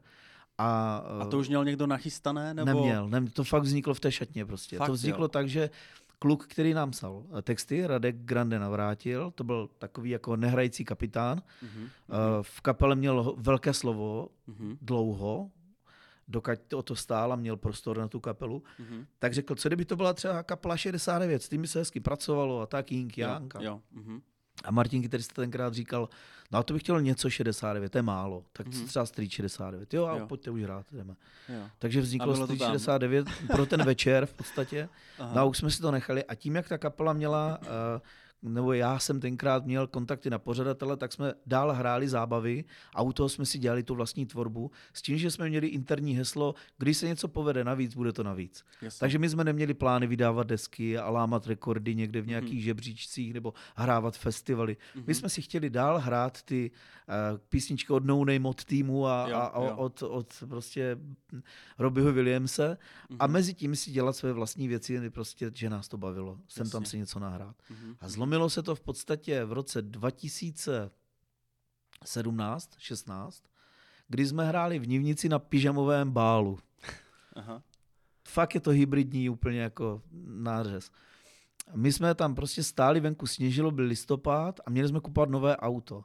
[SPEAKER 2] A,
[SPEAKER 1] A to už měl někdo nachystané? Nebo...
[SPEAKER 2] neměl, nem, to fakt vzniklo v té šatně prostě.
[SPEAKER 1] Fakt,
[SPEAKER 2] to vzniklo
[SPEAKER 1] jo.
[SPEAKER 2] tak, že kluk, který nám psal texty, Radek Grande navrátil, to byl takový jako nehrající kapitán.
[SPEAKER 1] Mhm.
[SPEAKER 2] Eh, V kapele měl velké slovo
[SPEAKER 1] Mhm.
[SPEAKER 2] dlouho, dokud o to stál a měl prostor na tu kapelu,
[SPEAKER 1] Mhm.
[SPEAKER 2] tak řekl, co kdyby to byla třeba kapela 69, s tím by se hezky pracovalo a tak Jink Jank.
[SPEAKER 1] Jo, jo. Mhm.
[SPEAKER 2] A Martin Kytarista tenkrát říkal, no a to bych chtěl něco 69, to je málo, tak
[SPEAKER 1] Mhm.
[SPEAKER 2] třeba Street 69, jo a
[SPEAKER 1] Jo.
[SPEAKER 2] pojďte už hrát, jdeme.
[SPEAKER 1] jo.
[SPEAKER 2] Takže vzniklo Street
[SPEAKER 1] tam.
[SPEAKER 2] 69 pro ten večer v podstatě.
[SPEAKER 1] Aha.
[SPEAKER 2] No a už jsme si to nechali a tím, jak ta kapela měla, eh, nebo já jsem tenkrát měl kontakty na pořadatele, tak jsme dál hráli zábavy a u toho jsme si dělali tu vlastní tvorbu s tím, že jsme měli interní heslo, když se něco povede navíc, bude to navíc.
[SPEAKER 1] Jasně.
[SPEAKER 2] Takže my jsme neměli plány vydávat desky a lámat rekordy někde v
[SPEAKER 1] Mhm.
[SPEAKER 2] nějakých žebříčcích nebo hrávat festivaly.
[SPEAKER 1] Mhm.
[SPEAKER 2] My jsme si chtěli dál hrát ty uh, písničky od No Name, od týmu a,
[SPEAKER 1] Jo,
[SPEAKER 2] a, a
[SPEAKER 1] jo.
[SPEAKER 2] od, od prostě Robbieho Williamse a
[SPEAKER 1] Mhm.
[SPEAKER 2] mezi tím si dělat své vlastní věci, prostě, že nás to bavilo. Jsem tam
[SPEAKER 1] Jasně.
[SPEAKER 2] si něco nahrát.
[SPEAKER 1] Mhm.
[SPEAKER 2] A zlomilo se to v podstatě v roce 2017, 16, kdy jsme hráli v Nivnici na pyžamovém bálu.
[SPEAKER 1] Aha.
[SPEAKER 2] Fakt je to hybridní úplně jako nářez. My jsme tam prostě stáli venku, sněžilo, byl listopad a měli jsme kupovat nové auto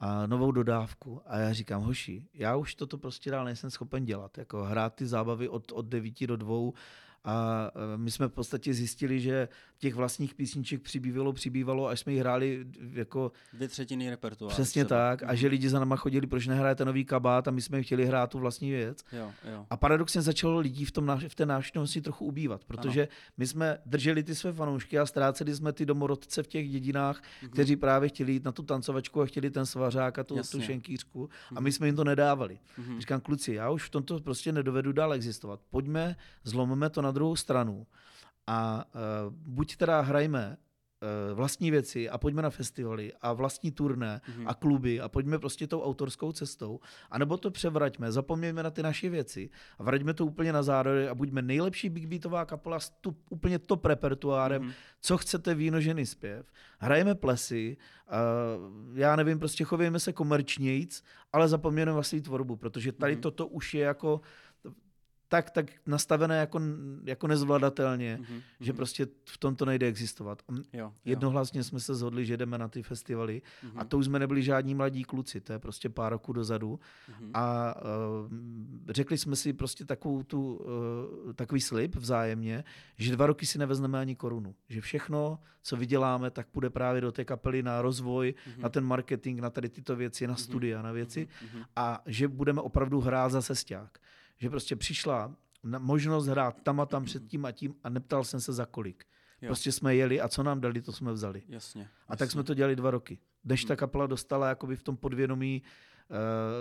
[SPEAKER 2] a novou dodávku. A já říkám, hoši, já už toto prostě dál nejsem schopen dělat. Jako hrát ty zábavy od, od 9 do 2 a e, my jsme v podstatě zjistili, že těch vlastních písniček přibývalo, přibývalo, až jsme ji hráli jako
[SPEAKER 1] Dvě třetiny repertoáru.
[SPEAKER 2] přesně
[SPEAKER 1] třeba.
[SPEAKER 2] tak. A že lidi za náma chodili, proč nehrajete nový kabát a my jsme chtěli hrát tu vlastní věc.
[SPEAKER 1] Jo, jo.
[SPEAKER 2] A paradoxně začalo lidí v, tom, v té návštěvnosti trochu ubývat, protože ano. my jsme drželi ty své fanoušky a ztráceli jsme ty domorodce v těch dědinách,
[SPEAKER 1] Mhm.
[SPEAKER 2] kteří právě chtěli jít na tu tancovačku a chtěli ten svařák a tu, tu šenkýřku a my jsme jim to nedávali.
[SPEAKER 1] Mhm.
[SPEAKER 2] Říkám, kluci, já už v tomto prostě nedovedu dál existovat. Pojďme, zlomíme to na druhou stranu a uh, buď teda hrajme uh, vlastní věci a pojďme na festivaly a vlastní turné
[SPEAKER 1] Mhm.
[SPEAKER 2] a kluby a pojďme prostě tou autorskou cestou, anebo to převraťme, zapomnějme na ty naše věci a vraťme to úplně na zároveň a buďme nejlepší big beatová kapela s tu, úplně top repertoárem,
[SPEAKER 1] Mhm.
[SPEAKER 2] co chcete víno, ženy, zpěv. Hrajeme plesy, uh, já nevím, prostě chovejme se komerčnějíc, ale zapomněme na svou tvorbu, protože tady
[SPEAKER 1] Mhm.
[SPEAKER 2] toto už je jako tak, tak nastavené jako, jako nezvladatelně,
[SPEAKER 1] Mhm.
[SPEAKER 2] že
[SPEAKER 1] Mhm.
[SPEAKER 2] prostě v tom to nejde existovat.
[SPEAKER 1] Jo, jo.
[SPEAKER 2] Jednohlasně jsme se zhodli, že jdeme na ty festivaly
[SPEAKER 1] Mhm.
[SPEAKER 2] a to už jsme nebyli žádní mladí kluci, to je prostě pár roků dozadu.
[SPEAKER 1] Mhm.
[SPEAKER 2] A uh, řekli jsme si prostě takovou tu, uh, takový slib vzájemně, že dva roky si nevezneme ani korunu. Že všechno, co vyděláme, tak půjde právě do té kapely na rozvoj,
[SPEAKER 1] Mhm.
[SPEAKER 2] na ten marketing, na tady tyto věci, na studia, na věci.
[SPEAKER 1] Mhm.
[SPEAKER 2] A že budeme opravdu hrát za sesťák. Že prostě přišla na možnost hrát tam a tam před tím a tím a neptal jsem se za kolik.
[SPEAKER 1] Jo.
[SPEAKER 2] Prostě jsme jeli a co nám dali, to jsme vzali.
[SPEAKER 1] Jasně.
[SPEAKER 2] A tak jsme to dělali dva roky. Než
[SPEAKER 1] Hmm.
[SPEAKER 2] ta kapela dostala jakoby v tom podvědomí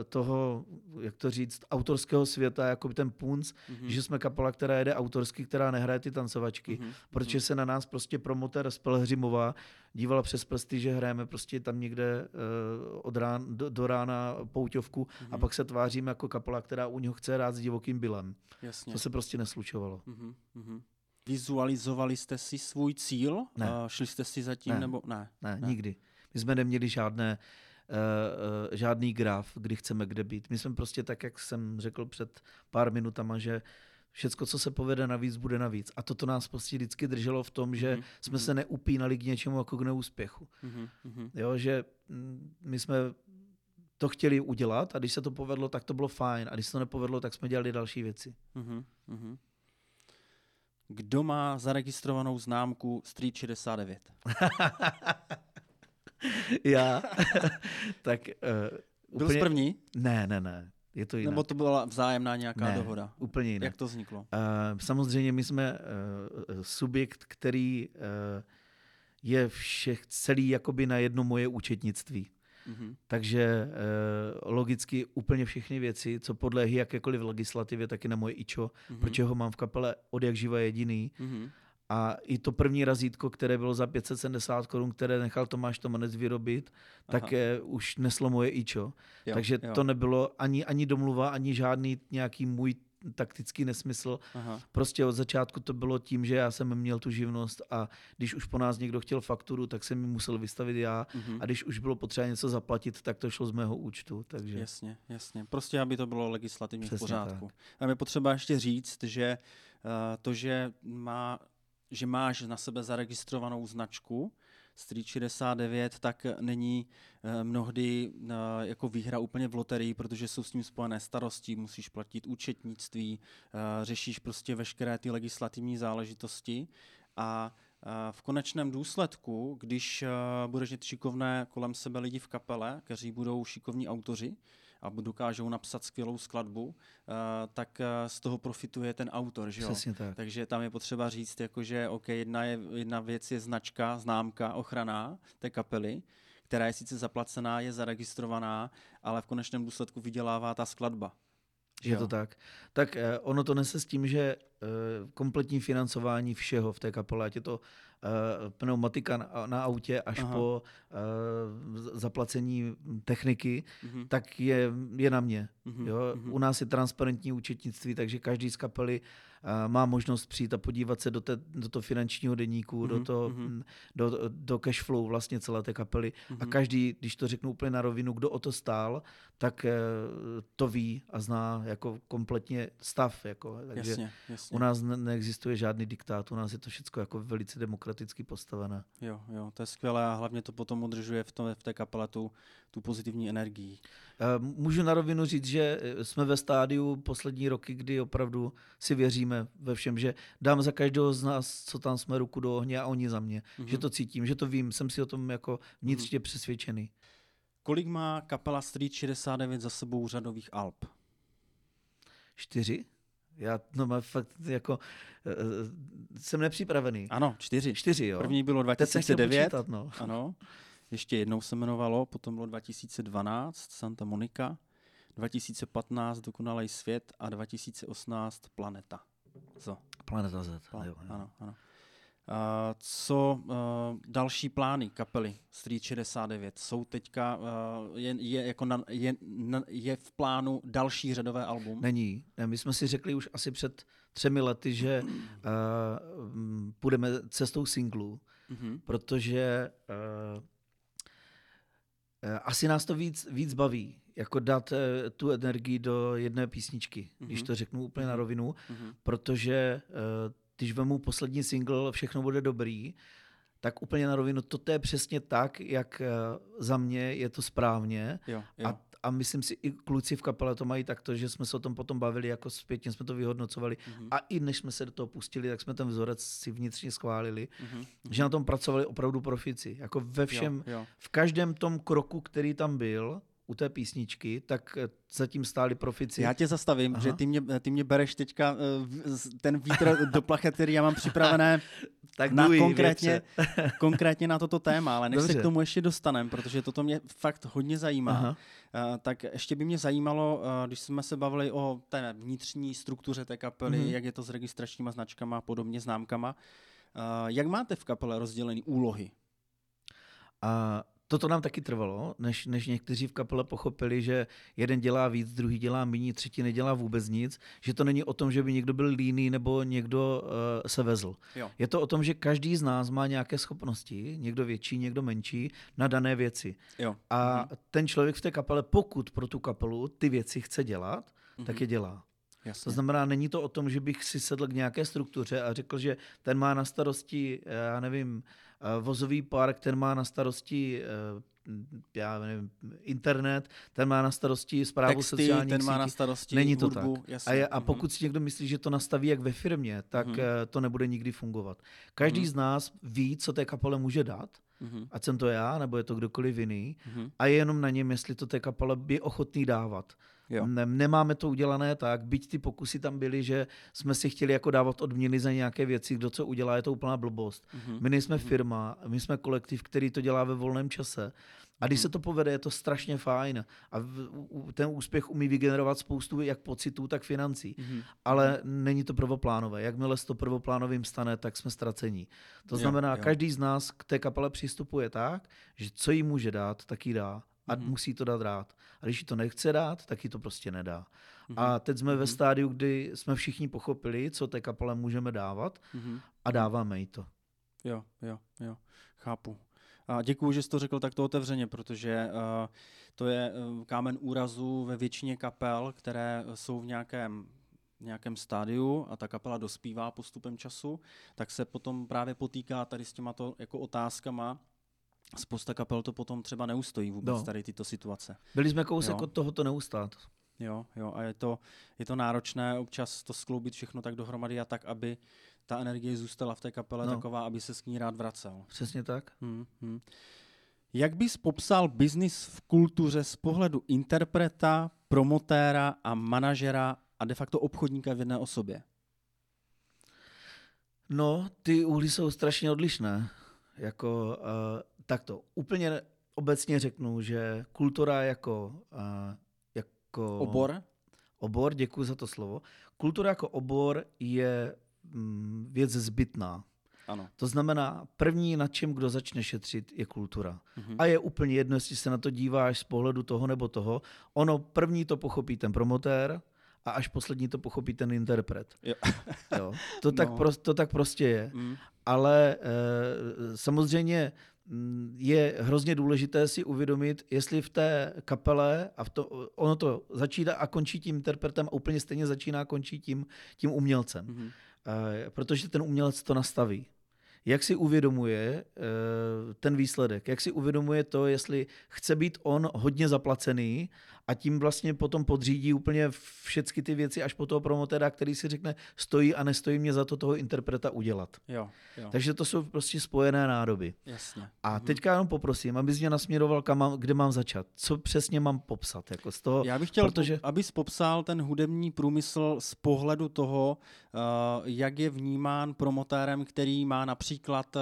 [SPEAKER 2] toho, jak to říct, autorského světa, jakoby ten punc,
[SPEAKER 1] Mhm.
[SPEAKER 2] že jsme kapela, která jede autorsky, která nehraje ty tancovačky,
[SPEAKER 1] Mhm.
[SPEAKER 2] protože se na nás prostě promotér z Pelhřimova dívala přes prsty, že hrajeme prostě tam někde uh, od rán, do, do rána pouťovku
[SPEAKER 1] Mhm.
[SPEAKER 2] a pak se tváříme jako kapela, která u něho chce hrát s divokým bylem.
[SPEAKER 1] Jasně.
[SPEAKER 2] To se prostě neslučovalo.
[SPEAKER 1] Mhm. Mhm. Vizualizovali jste si svůj cíl?
[SPEAKER 2] Ne.
[SPEAKER 1] A šli jste si za tím?
[SPEAKER 2] Ne.
[SPEAKER 1] Nebo ne?
[SPEAKER 2] Ne,
[SPEAKER 1] Ne.
[SPEAKER 2] nikdy. My jsme neměli žádné, uh, uh, žádný graf, kdy chceme kde být. My jsme prostě tak, jak jsem řekl před pár minutama, že všecko, co se povede navíc, bude navíc. A toto nás prostě vždycky drželo v tom, že
[SPEAKER 1] Mhm,
[SPEAKER 2] jsme
[SPEAKER 1] mhm.
[SPEAKER 2] se neupínali k něčemu jako k neúspěchu.
[SPEAKER 1] Mhm. Mhm.
[SPEAKER 2] Jo, že mm, my jsme to chtěli udělat a když se to povedlo, tak to bylo fajn. A když se to nepovedlo, tak jsme dělali další věci.
[SPEAKER 1] Mhm. Mhm. kdo má zaregistrovanou známku Street 69?
[SPEAKER 2] Já. tak uh,
[SPEAKER 1] Byl jsi první?
[SPEAKER 2] Ne, ne, ne. Je to jinak.
[SPEAKER 1] Nebo to byla vzájemná nějaká
[SPEAKER 2] ne,
[SPEAKER 1] dohoda?
[SPEAKER 2] úplně jinak.
[SPEAKER 1] Jak to vzniklo? Uh,
[SPEAKER 2] samozřejmě my jsme uh, subjekt, který uh, je všech celý jakoby na jedno moje účetnictví. Mm-hmm. Takže e, logicky úplně všechny věci, co podléhají jakékoliv legislativě, taky na moje ičo, mm-hmm. protože ho mám v kapele od jak živa jediný. Mm-hmm. A i to první razítko, které bylo za 570 korun, které nechal Tomáš Tomanec vyrobit, Aha. tak je, už neslo moje ičo. Jo, Takže jo. to nebylo ani, ani domluva, ani žádný nějaký můj taktický nesmysl. Aha. Prostě od začátku to bylo tím, že já jsem měl tu živnost a když už po nás někdo chtěl fakturu, tak jsem mi musel vystavit já uh-huh. a když už bylo potřeba něco zaplatit, tak to šlo z mého účtu. Takže...
[SPEAKER 1] Jasně, jasně. Prostě, aby to bylo legislativně Přesně v pořádku. Tak. A je potřeba ještě říct, že uh, to, že, má, že máš na sebe zaregistrovanou značku, Street 69, tak není eh, mnohdy eh, jako výhra úplně v loterii, protože jsou s tím spojené starosti, musíš platit účetnictví, eh, řešíš prostě veškeré ty legislativní záležitosti a v konečném důsledku, když budeš mít šikovné kolem sebe lidi v kapele, kteří budou šikovní autoři, a dokážou napsat skvělou skladbu, eh, tak eh, z toho profituje ten autor. Že jo?
[SPEAKER 2] Přesně tak.
[SPEAKER 1] Takže tam je potřeba říct, jako, že okay, jedna, je, jedna věc je značka, známka, ochrana té kapely, která je sice zaplacená, je zaregistrovaná, ale v konečném důsledku vydělává ta skladba.
[SPEAKER 2] Je to tak. Tak eh, ono to nese s tím, že kompletní financování všeho v té kapele, ať je to pneumatika na, na autě až Aha. po uh, zaplacení techniky, uh-huh. tak je, je na mě. Uh-huh. Jo? Uh-huh. U nás je transparentní účetnictví, takže každý z kapely má možnost přijít a podívat se do, té, do toho finančního deníku, mm-hmm, do, toho, mm-hmm. do, do cash flow vlastně celé té kapely. Mm-hmm. A každý, když to řeknu úplně na rovinu, kdo o to stál, tak eh, to ví a zná jako kompletně stav. Jako. Takže jasně, jasně. u nás ne- neexistuje žádný diktát, u nás je to všechno jako velice demokraticky postavené.
[SPEAKER 1] Jo, jo, to je skvělé a hlavně to potom udržuje v, tom, v té kapele tu, tu pozitivní energii.
[SPEAKER 2] Eh, můžu na rovinu říct, že eh, jsme ve stádiu poslední roky, kdy opravdu si věříme ve všem, že dám za každého z nás, co tam jsme, ruku do ohně a oni za mě. Mm-hmm. Že to cítím, že to vím, jsem si o tom jako vnitřně mm-hmm. přesvědčený.
[SPEAKER 1] Kolik má kapela Street 69 za sebou řadových alb?
[SPEAKER 2] Čtyři? Já no, má fakt jako uh, jsem nepřipravený.
[SPEAKER 1] Ano, čtyři.
[SPEAKER 2] Čtyři, jo.
[SPEAKER 1] První bylo 2009. Počítat, no. Ano. Ještě jednou se jmenovalo, potom bylo 2012 Santa Monica, 2015 Dokonalý svět a 2018 Planeta.
[SPEAKER 2] Co? Planeta Z. Pla- jo,
[SPEAKER 1] jo. Ano, ano. Uh, co uh, další plány kapely Street 69? Jsou teďka, uh, je, je, jako na, je, na, je v plánu další řadové album?
[SPEAKER 2] Není. My jsme si řekli už asi před třemi lety, že uh, půjdeme cestou singlu, mm-hmm. protože uh, Eh, asi nás to víc, víc baví, jako dát eh, tu energii do jedné písničky, mm-hmm. když mhm. to řeknu úplně na mhm. rovinu, mm-hmm. protože eh, když vemu poslední single Všechno bude dobrý, tak úplně na rovinu, to je přesně tak, jak za mě je to správně. Jo, jo. A a myslím si, i kluci v kapele to mají takto, že jsme se o tom potom bavili, jako zpětně jsme to vyhodnocovali. Mm-hmm. A i než jsme se do toho pustili, tak jsme ten vzorec si vnitřně schválili, mm-hmm. že na tom pracovali opravdu profici. Jako ve všem, jo, jo. v každém tom kroku, který tam byl, u té písničky, tak eh, zatím stáli profici.
[SPEAKER 1] Já tě zastavím, Aha. že ty mě, ty mě bereš teďka eh, ten vítr do plachet, který já mám připravené tak na konkrétně, konkrétně na toto téma, ale než Dobře. se k tomu ještě dostaneme, protože toto mě fakt hodně zajímá, Aha. Eh, tak ještě by mě zajímalo, když jsme se bavili o té vnitřní struktuře té kapely, mm-hmm. jak je to s registračníma značkama a podobně, známkama, jak máte v kapele rozdělené úlohy?
[SPEAKER 2] A Toto nám taky trvalo, než, než někteří v kapele pochopili, že jeden dělá víc, druhý dělá méně, třetí nedělá vůbec nic, že to není o tom, že by někdo byl líný nebo někdo uh, se vezl. Jo. Je to o tom, že každý z nás má nějaké schopnosti, někdo větší, někdo menší, na dané věci. Jo. A mhm. ten člověk v té kapele, pokud pro tu kapelu ty věci chce dělat, mhm. tak je dělá. Jasně. To znamená, není to o tom, že bych si sedl k nějaké struktuře a řekl, že ten má na starosti, já nevím, vozový park, ten má na starosti já nevím, internet, ten má na starosti zprávu
[SPEAKER 1] Texty,
[SPEAKER 2] sociálních
[SPEAKER 1] ten má
[SPEAKER 2] sítí.
[SPEAKER 1] na starosti
[SPEAKER 2] Není to
[SPEAKER 1] hudbu,
[SPEAKER 2] tak.
[SPEAKER 1] Jasně.
[SPEAKER 2] A, je, a
[SPEAKER 1] mhm.
[SPEAKER 2] pokud si někdo myslí, že to nastaví jak ve firmě, tak eh, to nebude nikdy fungovat. Každý
[SPEAKER 1] Mhm.
[SPEAKER 2] z nás ví, co té kapele může dát,
[SPEAKER 1] Mhm,
[SPEAKER 2] ať jsem to já, nebo je to kdokoliv jiný,
[SPEAKER 1] mhm.
[SPEAKER 2] a je jenom na něm, jestli to té kapele je ochotný dávat.
[SPEAKER 1] Jo.
[SPEAKER 2] Ne, nemáme to udělané tak, byť ty pokusy tam byly, že jsme si chtěli jako dávat odměny za nějaké věci, kdo co udělá, je to úplná blbost.
[SPEAKER 1] Mhm.
[SPEAKER 2] My nejsme firma, my jsme kolektiv, který to dělá ve volném čase. A když se to povede, je to strašně fajn. A ten úspěch umí vygenerovat spoustu jak pocitů, tak financí.
[SPEAKER 1] Mhm.
[SPEAKER 2] Ale není to prvoplánové. Jakmile se to prvoplánovým stane, tak jsme ztracení. To
[SPEAKER 1] Jo,
[SPEAKER 2] znamená,
[SPEAKER 1] jo.
[SPEAKER 2] každý z nás k té kapele přistupuje tak, že co jí může dát, tak jí dá. A
[SPEAKER 1] Mhm.
[SPEAKER 2] musí to dát rád. A když to nechce dát, tak jí to prostě nedá.
[SPEAKER 1] Mhm.
[SPEAKER 2] A teď jsme ve
[SPEAKER 1] Mhm.
[SPEAKER 2] stádiu, kdy jsme všichni pochopili, co té kapele můžeme dávat
[SPEAKER 1] Mhm.
[SPEAKER 2] a dáváme jí to.
[SPEAKER 1] Jo, jo, jo, chápu. A děkuji, že jsi to řekl takto otevřeně, protože uh, to je uh, kámen úrazu ve většině kapel, které jsou v nějakém nějakém stádiu a ta kapela dospívá postupem času, tak se potom právě potýká tady s těma to jako otázkama. Spousta kapel to potom třeba neustojí vůbec
[SPEAKER 2] No.
[SPEAKER 1] tady tyto situace.
[SPEAKER 2] Byli jsme kousek
[SPEAKER 1] Jo.
[SPEAKER 2] od tohoto neustát.
[SPEAKER 1] Jo, jo, a je to, je to náročné občas to skloubit všechno tak dohromady a tak, aby ta energie zůstala v té kapele
[SPEAKER 2] No.
[SPEAKER 1] taková, aby se s ní rád vracel.
[SPEAKER 2] Přesně tak.
[SPEAKER 1] Hmm, hmm. Jak bys popsal biznis v kultuře z pohledu interpreta, promotéra a manažera a de facto obchodníka v jedné osobě?
[SPEAKER 2] No, ty úhly jsou strašně odlišné. Jako, uh, takto, úplně obecně řeknu, že kultura jako, jako
[SPEAKER 1] Obor?
[SPEAKER 2] obor, děkuji za to slovo, kultura jako obor je mm, věc zbytná.
[SPEAKER 1] Ano.
[SPEAKER 2] To znamená, první, na čem kdo začne šetřit, je kultura.
[SPEAKER 1] Mhm.
[SPEAKER 2] A je úplně jedno, jestli se na to díváš z pohledu toho nebo toho. Ono první to pochopí ten promotér a až poslední to pochopí ten interpret.
[SPEAKER 1] Jo.
[SPEAKER 2] Jo. To, tak
[SPEAKER 1] No.
[SPEAKER 2] pros, to tak prostě je.
[SPEAKER 1] Mm,
[SPEAKER 2] Ale e, samozřejmě je hrozně důležité si uvědomit, jestli v té kapele, a v to, ono to začíná a končí tím interpretem a úplně stejně začíná a končí tím, tím umělcem.
[SPEAKER 1] mhm.
[SPEAKER 2] Eh, protože ten umělec to nastaví. Jak si uvědomuje eh, ten výsledek, jak si uvědomuje to, jestli chce být on hodně zaplacený a tím vlastně potom podřídí úplně všechny ty věci až po toho promotéra, který si řekne, stojí a nestojí mě za to toho interpreta udělat.
[SPEAKER 1] Jo, jo,
[SPEAKER 2] Takže to jsou prostě spojené nádoby.
[SPEAKER 1] jasně.
[SPEAKER 2] A
[SPEAKER 1] Mhm.
[SPEAKER 2] teďka jenom poprosím, abys mě nasměroval, kam mám, kde mám začat. Co přesně mám popsat? Jako z toho,
[SPEAKER 1] Já bych chtěl,
[SPEAKER 2] protože-
[SPEAKER 1] protože... abys popsal ten hudební průmysl z pohledu toho, uh, jak je vnímán promotérem, který má například uh,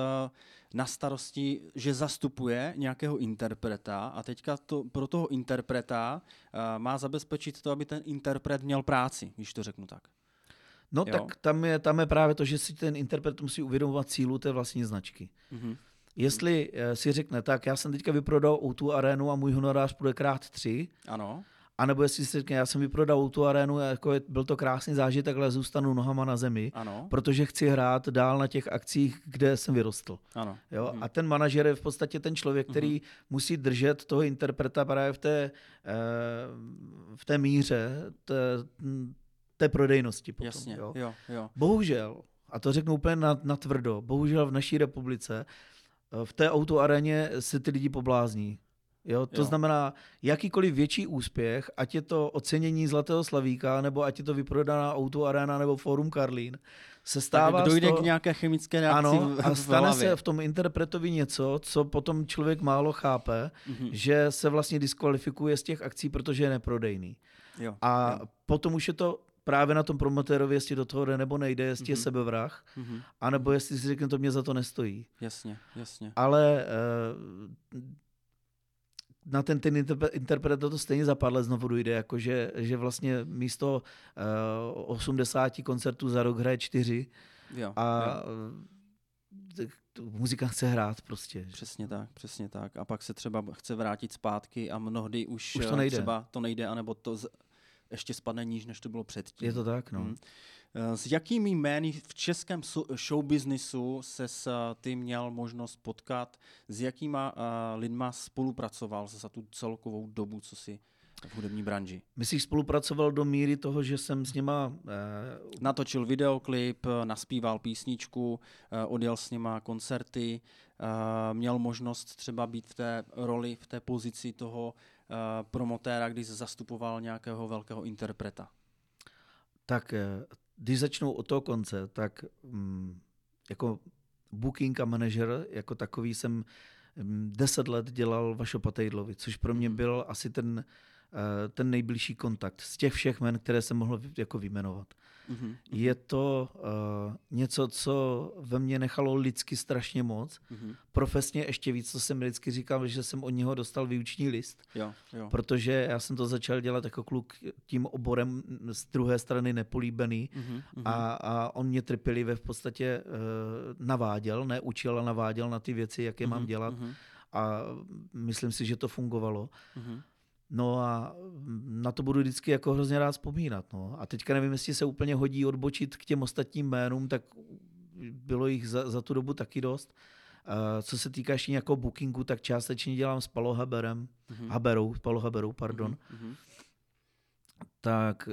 [SPEAKER 1] na starosti, že zastupuje nějakého interpreta a teďka to, pro toho interpreta uh, má zabezpečit to, aby ten interpret měl práci, když to řeknu tak.
[SPEAKER 2] No
[SPEAKER 1] Jo.
[SPEAKER 2] tak tam je, tam je právě to, že si ten interpret musí uvědomovat cílu té vlastní značky.
[SPEAKER 1] Mhm.
[SPEAKER 2] Jestli eh, si řekne, tak já jsem teďka vyprodal O2 arénu a můj honorář půjde krát tři,
[SPEAKER 1] Ano,
[SPEAKER 2] anebo jestli si řekne, já jsem vyprodal O2 arénu, jako je, byl to krásný zážitek, ale zůstanu nohama na zemi,
[SPEAKER 1] ano,
[SPEAKER 2] protože chci hrát dál na těch akcích, kde jsem vyrostl.
[SPEAKER 1] ano.
[SPEAKER 2] Jo?
[SPEAKER 1] Mhm.
[SPEAKER 2] A ten manažer je v podstatě ten člověk, který musí držet toho interpreta právě v té, eh, v té míře té, té prodejnosti. Potom,
[SPEAKER 1] Jasně,
[SPEAKER 2] Jo?
[SPEAKER 1] jo, jo.
[SPEAKER 2] Bohužel, a to řeknu úplně na, na tvrdo, bohužel v naší republice eh, v té autoareně se ty lidi poblázní. Jo, to
[SPEAKER 1] Jo.
[SPEAKER 2] znamená, jakýkoliv větší úspěch, ať je to ocenění Zlatého Slavíka, nebo ať je to vyprodaná autoarena nebo Forum Karlín, se stává
[SPEAKER 1] tak dojde
[SPEAKER 2] toho,
[SPEAKER 1] k nějaké chemické reakci
[SPEAKER 2] ano,
[SPEAKER 1] v,
[SPEAKER 2] a
[SPEAKER 1] v
[SPEAKER 2] stane
[SPEAKER 1] hlavě.
[SPEAKER 2] se v tom interpretovi něco, co potom člověk málo chápe,
[SPEAKER 1] Mhm.
[SPEAKER 2] že se vlastně diskvalifikuje z těch akcí, protože je neprodejný.
[SPEAKER 1] Jo,
[SPEAKER 2] A
[SPEAKER 1] jo.
[SPEAKER 2] potom už je to právě na tom promotérovi, jestli do toho jde nebo nejde, jestli je
[SPEAKER 1] Mhm.
[SPEAKER 2] sebevrah,
[SPEAKER 1] Mhm.
[SPEAKER 2] anebo jestli si řekne, to mě za to nestojí.
[SPEAKER 1] Jasně, jasně.
[SPEAKER 2] Ale eh, na ten, ten interpre- interpret to stejně za pár let znovu dojde, jako že, že vlastně místo uh, 80 koncertů za rok hraje čtyři
[SPEAKER 1] Jo,
[SPEAKER 2] a
[SPEAKER 1] jo.
[SPEAKER 2] eh, muzika chce hrát prostě.
[SPEAKER 1] Přesně tak, přesně tak. A pak se třeba chce vrátit zpátky a mnohdy už,
[SPEAKER 2] Už to
[SPEAKER 1] eh,
[SPEAKER 2] nejde.
[SPEAKER 1] třeba to nejde, anebo to z, ještě spadne níž, než to bylo předtím.
[SPEAKER 2] Je to tak, no.
[SPEAKER 1] Hmm. Eh, S jakými jmény v českém showbiznisu se s eh, ty měl možnost potkat? S jakýma uh, lidma spolupracoval za tu celkovou dobu, co si v hudební branži?
[SPEAKER 2] Myslíš, spolupracoval do míry toho, že jsem s nima...
[SPEAKER 1] Eh... Natočil videoklip, naspíval písničku, eh, odjel s nima koncerty, eh, měl možnost třeba být v té roli, v té pozici toho eh, promotéra, když zastupoval nějakého velkého interpreta?
[SPEAKER 2] Tak eh, když začnou od toho konce, tak mm, jako booking a manažer jako takový jsem mm, deset let dělal Vašo Patejdlovi, což pro mě mhm. byl asi ten, eh, ten nejbližší kontakt z těch všech men, které jsem mohl jako vyjmenovat. Mm-hmm. Je to uh, něco, co ve mně nechalo lidsky strašně moc. Mm-hmm. Profesně ještě víc, co jsem vždycky říkal, že jsem od něho dostal výuční list.
[SPEAKER 1] Jo, jo.
[SPEAKER 2] Protože já jsem to začal dělat jako kluk tím oborem z druhé strany nepolíbený mm-hmm. a, a on mě trpělivě v podstatě uh, naváděl, ne učil, ale naváděl na ty věci, jak je mm-hmm. mám dělat. Mm-hmm. A myslím si, že to fungovalo. Mm-hmm. No a na to budu vždycky jako hrozně rád vzpomínat. No. A teďka nevím, jestli se úplně hodí odbočit k těm ostatním jménům, tak bylo jich za, za tu dobu taky dost. Uh, co se týká ještě nějakého bookingu, tak částečně dělám s Palo Haberem, mm-hmm. Haberou, Palo Haberou, pardon. Mm-hmm. Tak,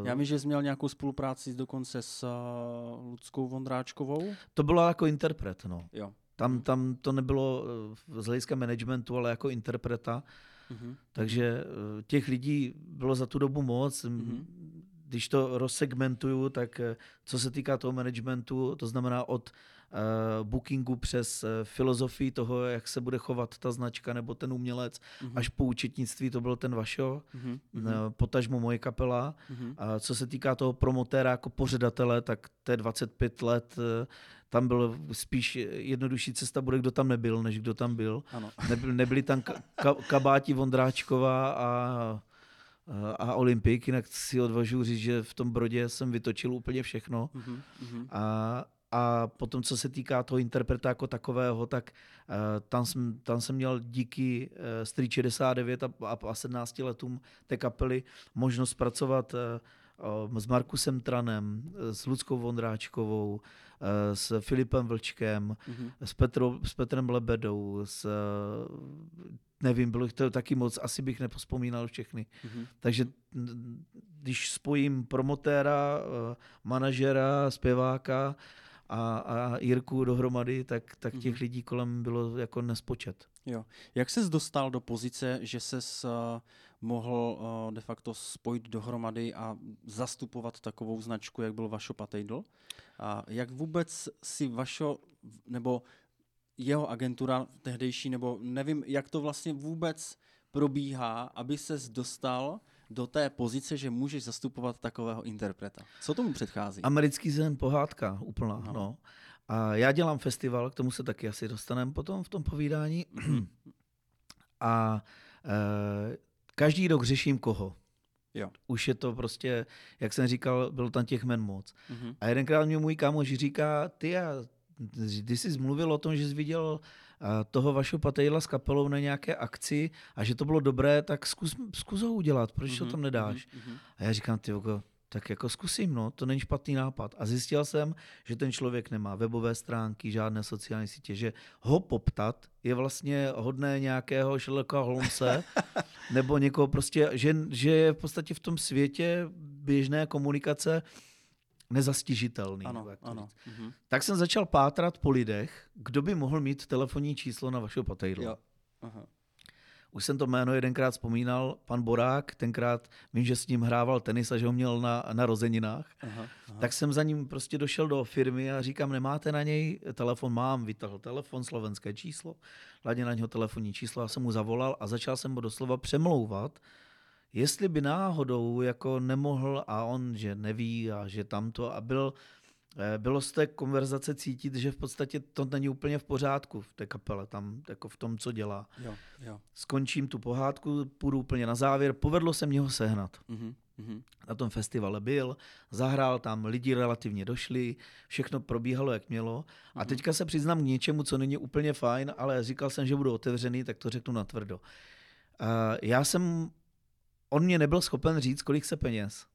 [SPEAKER 1] uh, Já vím, že jsi měl nějakou spolupráci dokonce s uh, Ludskou Vondráčkovou.
[SPEAKER 2] To bylo jako interpret, no.
[SPEAKER 1] Jo.
[SPEAKER 2] Tam, mhm. tam to nebylo z hlediska managementu, ale jako interpreta. Mm-hmm. Takže eh, těch lidí bylo za tu dobu moc. Mm-hmm. Když to rozsegmentuju, tak eh, co se týká toho managementu, to znamená od uh, bookingu přes uh, filozofii toho, jak se bude chovat ta značka nebo ten umělec, mm-hmm. až po účetnictví, to byl ten vašo, mm-hmm. uh, potažmo moje kapela. Mm-hmm. A co se týká toho promotéra jako pořadatele, tak to je 25 let uh, tam byl spíš jednodušší cesta bude, kdo tam nebyl, než kdo tam byl.
[SPEAKER 1] Ano.
[SPEAKER 2] Nebyl, nebyli tam ka, ka, kabáti Vondráčková a, a Olympik, jinak si odvažuji říct, že v tom Brodě jsem vytočil úplně všechno. Mm-hmm. A, a potom, co se týká toho interpreta jako takového, tak uh, tam, jsem, tam jsem měl díky uh, Street 69 a, a, a 17 letům té kapely možnost pracovat uh, s Markusem Tranem, s Ludskou Vondráčkovou, Eh, s Filipem Vlčkem, mm-hmm. s, Petro, s Petrem Lebedou, s nevím, bylo to taky moc, asi bych nepospomínal všechny. Mm-hmm. Takže když spojím promotéra, eh, manažera, zpěváka a, a Jirku dohromady, tak, tak těch mm-hmm. lidí kolem bylo jako nespočet.
[SPEAKER 1] Jo. Jak ses dostal do pozice, že ses uh, mohl uh, de facto spojit dohromady a zastupovat takovou značku, jak byl Vašo Patejdl? A jak vůbec si Vašo, nebo jeho agentura tehdejší, nebo nevím, jak to vlastně vůbec probíhá, aby ses dostal do té pozice, že můžeš zastupovat takového interpreta. Co tomu předchází?
[SPEAKER 2] Americký zen pohádka úplná. No. no. A já dělám festival, k tomu se taky asi dostaneme potom v tom povídání. a e, každý rok řeším koho.
[SPEAKER 1] Jo.
[SPEAKER 2] Už je to prostě, jak jsem říkal, bylo tam těch men moc. Mm-hmm. A jedenkrát mě můj kámoš říká, ty, a, ty jsi mluvil o tom, že jsi viděl toho vašeho Patejla s kapelou na nějaké akci a že to bylo dobré, tak zkus, zkus ho udělat, proč mm-hmm. to tam nedáš? Mm-hmm. A já říkám, ty tak jako zkusím, no, to není špatný nápad. A zjistil jsem, že ten člověk nemá webové stránky, žádné sociální sítě, že ho poptat je vlastně hodné nějakého Sherlocka Holmese nebo někoho prostě, že, že je v podstatě v tom světě běžné komunikace nezastižitelný.
[SPEAKER 1] Ano, ano. Mhm.
[SPEAKER 2] Tak jsem začal pátrat po lidech, kdo by mohl mít telefonní číslo na vašeho Patejla. Aha. Už jsem to jméno jedenkrát vzpomínal, pan Borák, tenkrát vím, že s ním hrával tenis a že ho měl na narozeninách. Aha, aha. Tak jsem za ním prostě došel do firmy a říkám, nemáte na něj telefon? Mám, vytahl telefon, slovenské číslo, hladně na něho telefonní číslo, já jsem mu zavolal a začal jsem ho doslova přemlouvat, jestli by náhodou jako nemohl a on, že neví a že tamto a byl bylo z té konverzace cítit, že v podstatě to není úplně v pořádku v té kapele, tam jako v tom, co dělá.
[SPEAKER 1] Jo, jo.
[SPEAKER 2] Skončím tu pohádku, půjdu úplně na závěr. Povedlo se mě ho sehnat. Mm-hmm. Na tom festivale byl, zahrál tam, lidi relativně došli, všechno probíhalo, jak mělo. A mm-hmm. teďka se přiznám k něčemu, co není úplně fajn, ale říkal jsem, že budu otevřený, tak to řeknu natvrdo. Uh, já jsem, on mě nebyl schopen říct, kolik se peněz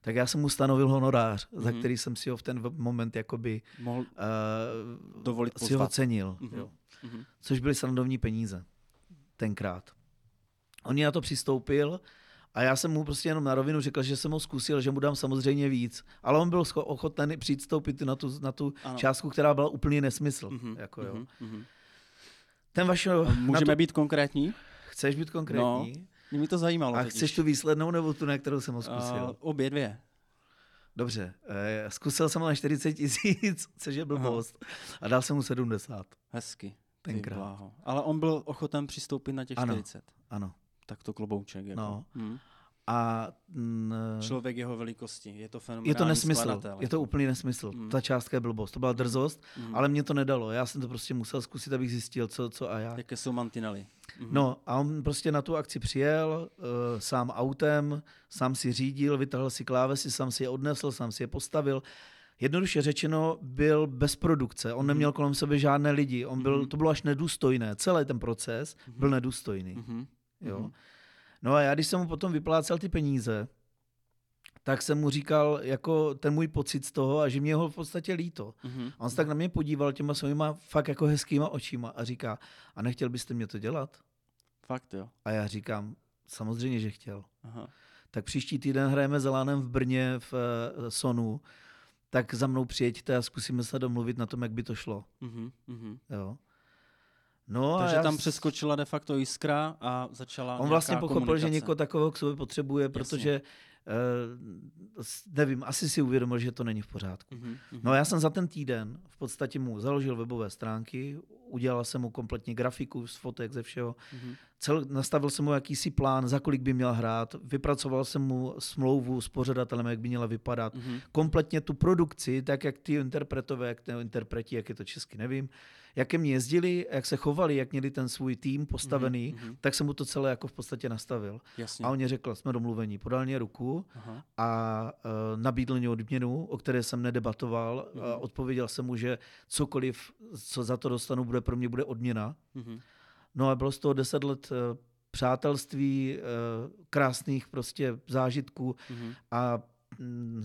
[SPEAKER 2] tak já jsem mu stanovil honorář, mm-hmm. za mhm. který jsem si ho v ten moment jakoby
[SPEAKER 1] Mohl uh, dovolit
[SPEAKER 2] si ho cenil. Mm-hmm. Jo. Mm-hmm. Což byly srandovní peníze tenkrát. On na to přistoupil A já jsem mu prostě jenom na rovinu řekl, že jsem ho zkusil, že mu dám samozřejmě víc. Ale on byl ochoten přijít stoupit na tu, na tu
[SPEAKER 1] Ano.
[SPEAKER 2] částku, která byla úplný nesmysl.
[SPEAKER 1] Mhm,
[SPEAKER 2] Jako, jo.
[SPEAKER 1] mhm, mhm.
[SPEAKER 2] Ten vašeho,
[SPEAKER 1] Můžeme
[SPEAKER 2] to,
[SPEAKER 1] být konkrétní?
[SPEAKER 2] chceš být konkrétní?
[SPEAKER 1] Mě by to zajímalo.
[SPEAKER 2] A
[SPEAKER 1] totiž.
[SPEAKER 2] chceš tu výslednou nebo tu, na kterou jsem ho zkusil?
[SPEAKER 1] obě dvě.
[SPEAKER 2] Dobře, eh, zkusil jsem ho na 40 tisíc, což je blbost. A dal jsem mu 70.
[SPEAKER 1] Hezky.
[SPEAKER 2] Tenkrát.
[SPEAKER 1] bláho. Ale on byl ochoten přistoupit na těch
[SPEAKER 2] Ano.
[SPEAKER 1] 40.
[SPEAKER 2] Ano.
[SPEAKER 1] Tak to klobouček. Jako.
[SPEAKER 2] No.
[SPEAKER 1] Hmm.
[SPEAKER 2] A mm,
[SPEAKER 1] Člověk jeho velikosti. Je to fenomenální
[SPEAKER 2] je to nesmysl.
[SPEAKER 1] skladatel.
[SPEAKER 2] Je to úplný nesmysl.
[SPEAKER 1] Mm.
[SPEAKER 2] Ta částka je blbost. To byla drzost,
[SPEAKER 1] Mhm.
[SPEAKER 2] ale mě to nedalo. Já jsem to prostě musel zkusit, abych zjistil, co, co a jak.
[SPEAKER 1] Jaké jsou mantinely. Mhm.
[SPEAKER 2] No a on prostě na tu akci přijel, uh, sám autem, sám si řídil, vytahl si klávesy, sám si je odnesl, sám si je postavil. Jednoduše řečeno, byl bez produkce. On neměl kolem sebe žádné lidi. On byl,
[SPEAKER 1] Mhm.
[SPEAKER 2] to bylo až nedůstojné. Celý ten proces byl nedůstojný.
[SPEAKER 1] Mhm.
[SPEAKER 2] Jo.
[SPEAKER 1] Mhm.
[SPEAKER 2] No a já, když jsem mu potom vyplácel ty peníze, tak jsem mu říkal jako ten můj pocit z toho a že mě ho v podstatě líto.
[SPEAKER 1] Mhm.
[SPEAKER 2] A on se tak na mě podíval těma svýma fakt jako hezkýma očima a říká, a nechtěl byste mě to dělat?
[SPEAKER 1] Fakt jo.
[SPEAKER 2] A já říkám, samozřejmě, že chtěl.
[SPEAKER 1] Aha.
[SPEAKER 2] Tak příští týden hrajeme za Lánem v Brně v eh, Sonu, tak za mnou přijeďte a zkusíme se domluvit na tom, jak by to šlo.
[SPEAKER 1] Mhm. Mhm.
[SPEAKER 2] Jo. No
[SPEAKER 1] Takže
[SPEAKER 2] a já
[SPEAKER 1] tam přeskočila de facto jiskra a začala
[SPEAKER 2] On vlastně pochopil, že
[SPEAKER 1] komunikace.
[SPEAKER 2] někoho takového k sobě potřebuje, protože eh, s- nevím, asi si uvědomil, že to není v pořádku.
[SPEAKER 1] Mhm.
[SPEAKER 2] No a já jsem za ten týden v podstatě mu založil webové stránky, udělal jsem mu kompletně grafiku z fotek, ze všeho.
[SPEAKER 1] Mhm.
[SPEAKER 2] Cel, nastavil jsem mu jakýsi plán, za kolik by měl hrát, vypracoval jsem mu smlouvu s pořadatelem, jak by měla vypadat.
[SPEAKER 1] Mhm.
[SPEAKER 2] Kompletně tu produkci, tak jak ty interpretové, jak ty interpreti, jak je to česky, nevím, jak ke mně jezdili, jak se chovali, jak měli ten svůj tým postavený,
[SPEAKER 1] Mhm, mhm.
[SPEAKER 2] tak jsem mu to celé jako v podstatě nastavil.
[SPEAKER 1] Jasně.
[SPEAKER 2] A on mě řekl, jsme domluvení, podal mě ruku
[SPEAKER 1] Aha.
[SPEAKER 2] a uh, nabídl mě odměnu, o které jsem nedebatoval.
[SPEAKER 1] Mhm.
[SPEAKER 2] Uh, odpověděl jsem mu, že cokoliv, co za to dostanu, bude pro mě bude odměna.
[SPEAKER 1] Mhm.
[SPEAKER 2] No a bylo z toho deset let uh, přátelství, uh, krásných prostě zážitků
[SPEAKER 1] Mhm.
[SPEAKER 2] a mm,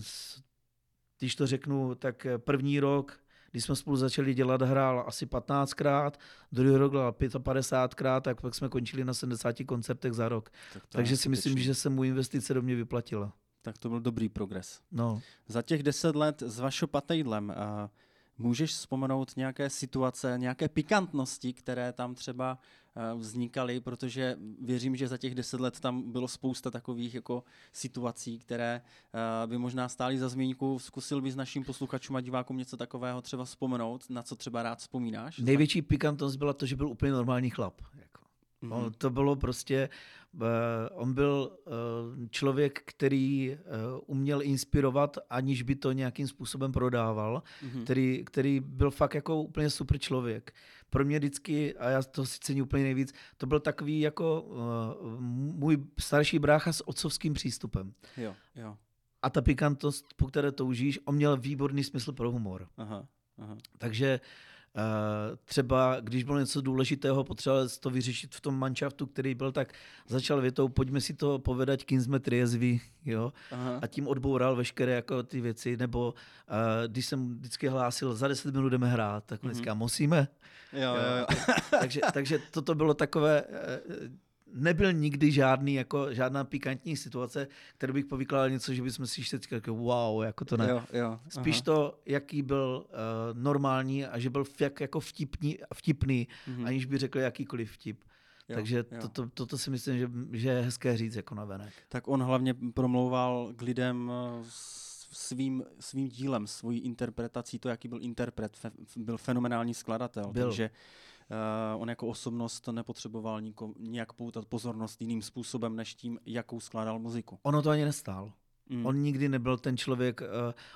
[SPEAKER 2] když to řeknu, tak eh, první rok, když jsme spolu začali dělat, hrál asi 15krát, druhý rok hrál 55krát, tak pak jsme končili na 70 koncertech za rok.
[SPEAKER 1] Tak
[SPEAKER 2] Takže si myslím, že se mu investice do mě vyplatila.
[SPEAKER 1] Tak to byl dobrý progres.
[SPEAKER 2] No.
[SPEAKER 1] Za těch deset let s Vašo Patejdlem a můžeš vzpomenout nějaké situace, nějaké pikantnosti, které tam třeba eh, vznikaly, protože věřím, že za těch deset let tam bylo spousta takových jako situací, které eh, by možná stály za zmínku. Zkusil bys našim posluchačům a divákům něco takového třeba vzpomenout, na co třeba rád vzpomínáš?
[SPEAKER 2] Největší pikantnost byla to, že byl úplně normální chlap. Jako.
[SPEAKER 1] Mhm.
[SPEAKER 2] On, to bylo prostě, uh, on byl uh, člověk, který uh, uměl inspirovat, aniž by to nějakým způsobem prodával,
[SPEAKER 1] Mhm.
[SPEAKER 2] který, který byl fakt jako úplně super člověk. Pro mě vždycky, a já to si cením úplně nejvíc, to byl takový jako uh, můj starší brácha s otcovským přístupem.
[SPEAKER 1] Jo, jo.
[SPEAKER 2] A ta pikantnost, po které toužíš, on měl výborný smysl pro humor.
[SPEAKER 1] Aha, aha.
[SPEAKER 2] Takže uh, třeba, když bylo něco důležitého, potřeboval to vyřešit v tom manšaftu, který byl, tak začal větou, pojďme si to povedať, kým jsme triezví, jo,
[SPEAKER 1] aha.
[SPEAKER 2] a tím odboural veškeré jako ty věci, nebo uh, když jsem vždycky hlásil, za 10 minut jdeme hrát, tak on
[SPEAKER 1] Mhm.
[SPEAKER 2] říká, musíme.
[SPEAKER 1] Jo, jo, jo.
[SPEAKER 2] takže, takže toto bylo takové, eh, nebyl nikdy žádný, jako, žádná pikantní situace, kterou bych povykládal něco, že bychom si vždycky řekli, wow, jako to ne.
[SPEAKER 1] jo, jo.
[SPEAKER 2] Spíš
[SPEAKER 1] aha.
[SPEAKER 2] to, jaký byl uh, normální a že byl jak, jako vtipný, vtipný
[SPEAKER 1] Mhm.
[SPEAKER 2] aniž by řekl jakýkoliv vtip.
[SPEAKER 1] Jo,
[SPEAKER 2] Takže
[SPEAKER 1] jo.
[SPEAKER 2] toto, toto si myslím, že, že je hezké říct jako na venek.
[SPEAKER 1] tak on hlavně promlouval k lidem eh, svým, svým dílem, svojí interpretací, to, jaký byl interpret, fe, byl fenomenální skladatel,
[SPEAKER 2] Byl.
[SPEAKER 1] takže on jako osobnost nepotřeboval niko, nějak poutat pozornost jiným způsobem, než tím, jakou skládal muziku.
[SPEAKER 2] Ono to ani nestál.
[SPEAKER 1] Mm.
[SPEAKER 2] On nikdy nebyl ten člověk, uh,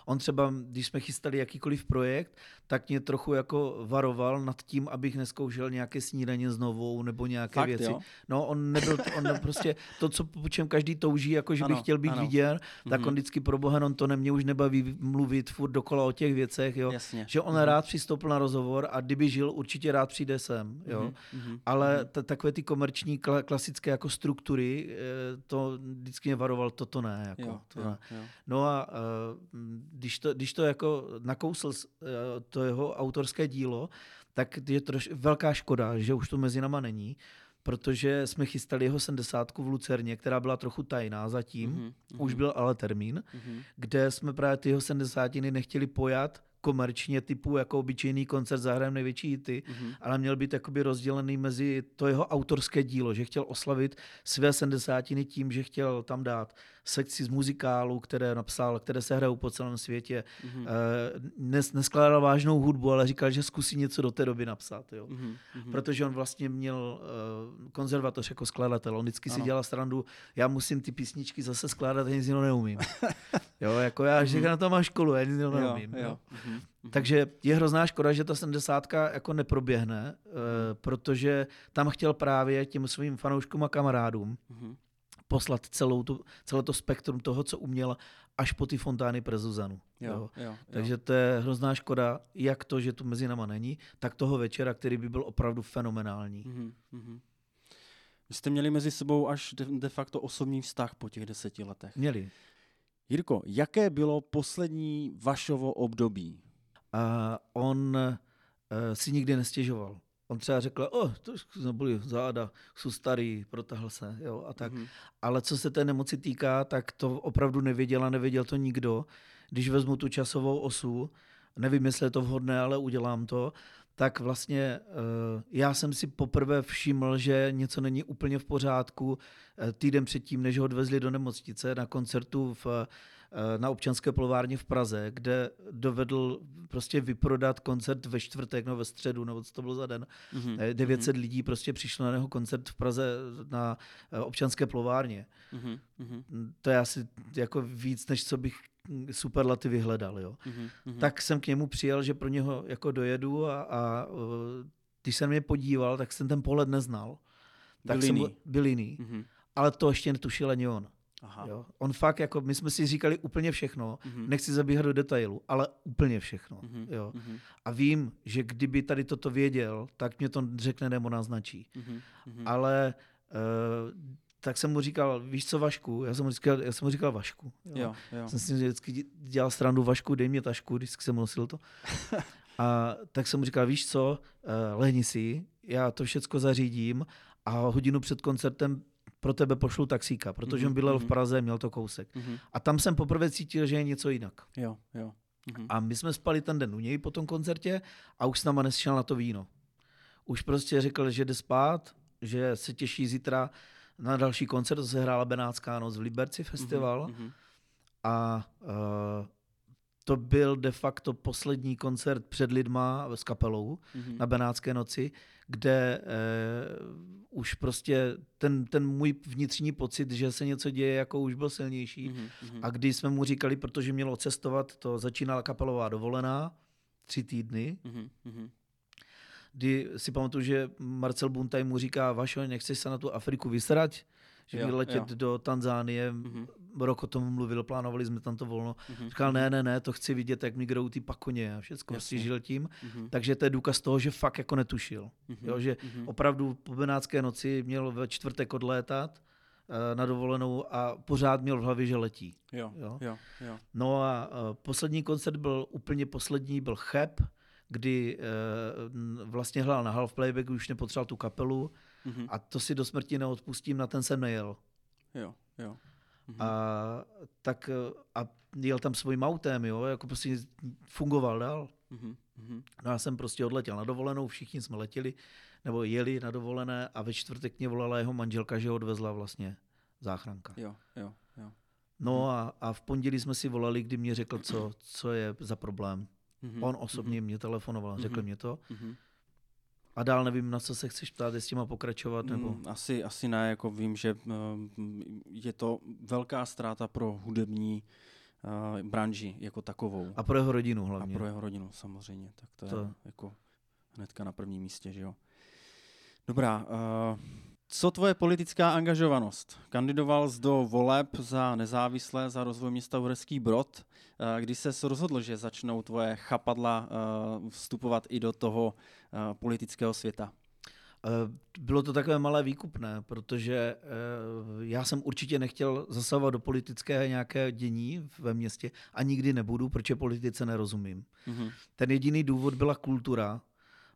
[SPEAKER 2] on třeba, když jsme chystali jakýkoliv projekt, tak mě trochu jako varoval nad tím, abych neskoušel nějaké snídaně s novou nebo nějaké
[SPEAKER 1] Fakt,
[SPEAKER 2] věci.
[SPEAKER 1] jo?
[SPEAKER 2] No, on nebyl, on ne- prostě to, co po čem každý touží, jako že by
[SPEAKER 1] Ano,
[SPEAKER 2] chtěl být
[SPEAKER 1] ano.
[SPEAKER 2] viděn, tak
[SPEAKER 1] Mhm.
[SPEAKER 2] on vždycky pro boha, on to nemě už nebaví mluvit furt dokola o těch věcech, jo.
[SPEAKER 1] Jasně.
[SPEAKER 2] Že on
[SPEAKER 1] Mhm.
[SPEAKER 2] rád přistoupil na rozhovor a kdyby žil, určitě rád přijde sem, jo.
[SPEAKER 1] Mhm,
[SPEAKER 2] Ale
[SPEAKER 1] mhm.
[SPEAKER 2] t- takové ty komerční kla- klasické jako struktury, eh, to vždycky mě varoval, toto ne. Jako,
[SPEAKER 1] Jo, jo,
[SPEAKER 2] ne.
[SPEAKER 1] jo.
[SPEAKER 2] No a uh, když, to, když to jako nakousl eh, to jeho autorské dílo, tak je to velká škoda, že už to mezi náma není, protože jsme chystali jeho 70 v Lucerně, která byla trochu tajná zatím, mm-hmm. už byl ale termín, mm-hmm. kde jsme právě ty jeho 70 nechtěli pojat komerčně typu jako obyčejný koncert zahrajeme největší hity, mm-hmm. ale měl být jakoby rozdělený mezi to jeho autorské dílo, že chtěl oslavit své sedmdesátiny tím, že chtěl tam dát sekci z muzikálu, které napsal, které se hrajou po celém světě. Mm-hmm. Nes, neskládal vážnou hudbu, ale říkal, že zkusí něco do té doby napsat. Jo? Mm-hmm. Protože on vlastně měl uh, konzervatoř jako skladatel. On vždycky ano. si dělal strandu, já musím ty písničky zase skládat, já nic jiného neumím. jo, jako já, že mm-hmm. na to mám školu, já nic jiného neumím. Jo, jo. Jo. Mm-hmm. Takže je hrozná škoda, že ta 70 jako neproběhne, uh, protože tam chtěl právě těm svým fanouškům a kamarádům mm-hmm poslat celou tu, celé to spektrum toho, co uměla, až po ty fontány pre Zuzanu. Jo, jo. Jo, jo. Takže to je hrozná škoda, jak to, že tu mezi náma není, tak toho večera, který by byl opravdu fenomenální. Mm-hmm.
[SPEAKER 1] Vy jste měli mezi sebou až de, de facto osobní vztah po těch deseti letech.
[SPEAKER 2] Měli.
[SPEAKER 1] Jirko, jaké bylo poslední vašovo období?
[SPEAKER 2] Uh, on uh, si nikdy nestěžoval. On třeba řekl, o, to neboli záda, jsou starý, protahl se, jo, a tak. Mm-hmm. Ale co se té nemoci týká, tak to opravdu nevěděl a nevěděl to nikdo. Když vezmu tu časovou osu, nevím, jestli je to vhodné, ale udělám to, tak vlastně uh, já jsem si poprvé všiml, že něco není úplně v pořádku uh, týden předtím, než ho odvezli do nemocnice na koncertu v Eh, na občanské polvárně v Praze, kde dovedl prostě vyprodat koncert ve čtvrtek nebo ve středu, nebo co to bylo za den. Mm-hmm. 900 mm-hmm. lidí prostě přišlo na jeho koncert v Praze na eh, občanské plovárně. Mm-hmm. To je asi jako víc, než co bych superlaty vyhledal. Jo. Mm-hmm. Tak jsem k němu přijel, že pro něho jako dojedu a, a když jsem mě podíval, tak jsem ten pohled neznal.
[SPEAKER 1] Tak byl jiný. Jsem,
[SPEAKER 2] byl jiný. Mm-hmm. Ale to ještě netušil ani on. Aha. Jo? On fakt, jako my jsme si říkali úplně všechno, mm-hmm. nechci zabíhat do detailu, ale úplně všechno. Mm-hmm. Jo? Mm-hmm. A vím, že kdyby tady toto věděl, tak mě to řekne nebo naznačí. Mm-hmm. Ale uh, tak jsem mu říkal, víš co Vašku? Já jsem mu říkal, já jsem mu říkal Vašku. Jo? Jo, jo. Jsem si vždycky dělal strandu Vašku, dej mě tašku, když jsem nosil to. A tak jsem mu říkal, víš co, uh, lehni si, já to všecko zařídím a hodinu před koncertem pro tebe pošlu taxíka, protože mm-hmm. on bydlel v mhm. Praze, měl to kousek. Mm-hmm. A tam jsem poprvé cítil, že je něco jinak.
[SPEAKER 1] Jo, jo. Mm-hmm.
[SPEAKER 2] A my jsme spali ten den u něj po tom koncertě a už s náma nešel na to víno. Už prostě řekl, že jde spát, že se těší zítra na další koncert, to se hrála Benátská noc v Liberci festival. Mm-hmm. A uh, to byl de facto poslední koncert před lidma s kapelou mm-hmm. na Benátské noci, kde uh, už prostě ten, ten můj vnitřní pocit, že se něco děje, jako už byl silnější. Mm-hmm. A když jsme mu říkali, protože mělo cestovat, to začínala kapelová dovolená, tři týdny, mm-hmm. kdy si pamatuju, že Marcel Buntaj mu říká, Vašo, nechceš se na tu Afriku vysrať? Že jo, letět jo. do Tanzánie, mm-hmm. rok o tom mluvil, plánovali jsme tam to volno. Mm-hmm. Říkal, ne, ne, ne, to chci vidět, jak mi grou ty pakoně a všechno si žil tím. Mm-hmm. Takže to je důkaz toho, že fakt jako netušil. Mm-hmm. Jo, že mm-hmm. opravdu po Benátské noci měl ve čtvrtek odlétat eh, na dovolenou a pořád měl v hlavě, že letí.
[SPEAKER 1] Jo, jo. Jo, jo.
[SPEAKER 2] No a uh, poslední koncert byl úplně poslední, byl Cheb, kdy uh, vlastně hrál na half playback, už nepotřeboval tu kapelu Mm-hmm. A to si do smrti neodpustím, na ten jsem nejel.
[SPEAKER 1] Jo, jo.
[SPEAKER 2] Mm-hmm. A tak a jel tam svým autem, jo, jako prostě fungoval dál. Mm-hmm. No já jsem prostě odletěl na dovolenou, všichni jsme letěli, nebo jeli na dovolené a ve čtvrtek mě volala jeho manželka, že ho odvezla vlastně záchranka.
[SPEAKER 1] Jo, jo, jo.
[SPEAKER 2] No mm-hmm. a, a v pondělí jsme si volali, kdy mě řekl, co, co je za problém. Mm-hmm. On osobně mm-hmm. mě telefonoval, řekl mm-hmm. mě to. Mm-hmm. A dál nevím, na co se chceš ptát, jestli má pokračovat, nebo... Mm,
[SPEAKER 1] asi, asi ne, jako vím, že uh, je to velká ztráta pro hudební uh, branži jako takovou.
[SPEAKER 2] A pro jeho rodinu hlavně.
[SPEAKER 1] A pro jeho rodinu samozřejmě, tak to, to. je jako hnedka na prvním místě, že jo. Dobrá, uh, co tvoje politická angažovanost? Kandidoval jsi do voleb za nezávislé za rozvoj města Uherský Brod. Eh, kdy se rozhodl, že začnou tvoje chapadla eh, vstupovat i do toho eh, politického světa?
[SPEAKER 2] Bylo to takové malé výkupné, protože já jsem určitě nechtěl zasahovat do politické nějaké dění ve městě a nikdy nebudu, protože politice nerozumím. Mm-hmm. Ten jediný důvod byla kultura,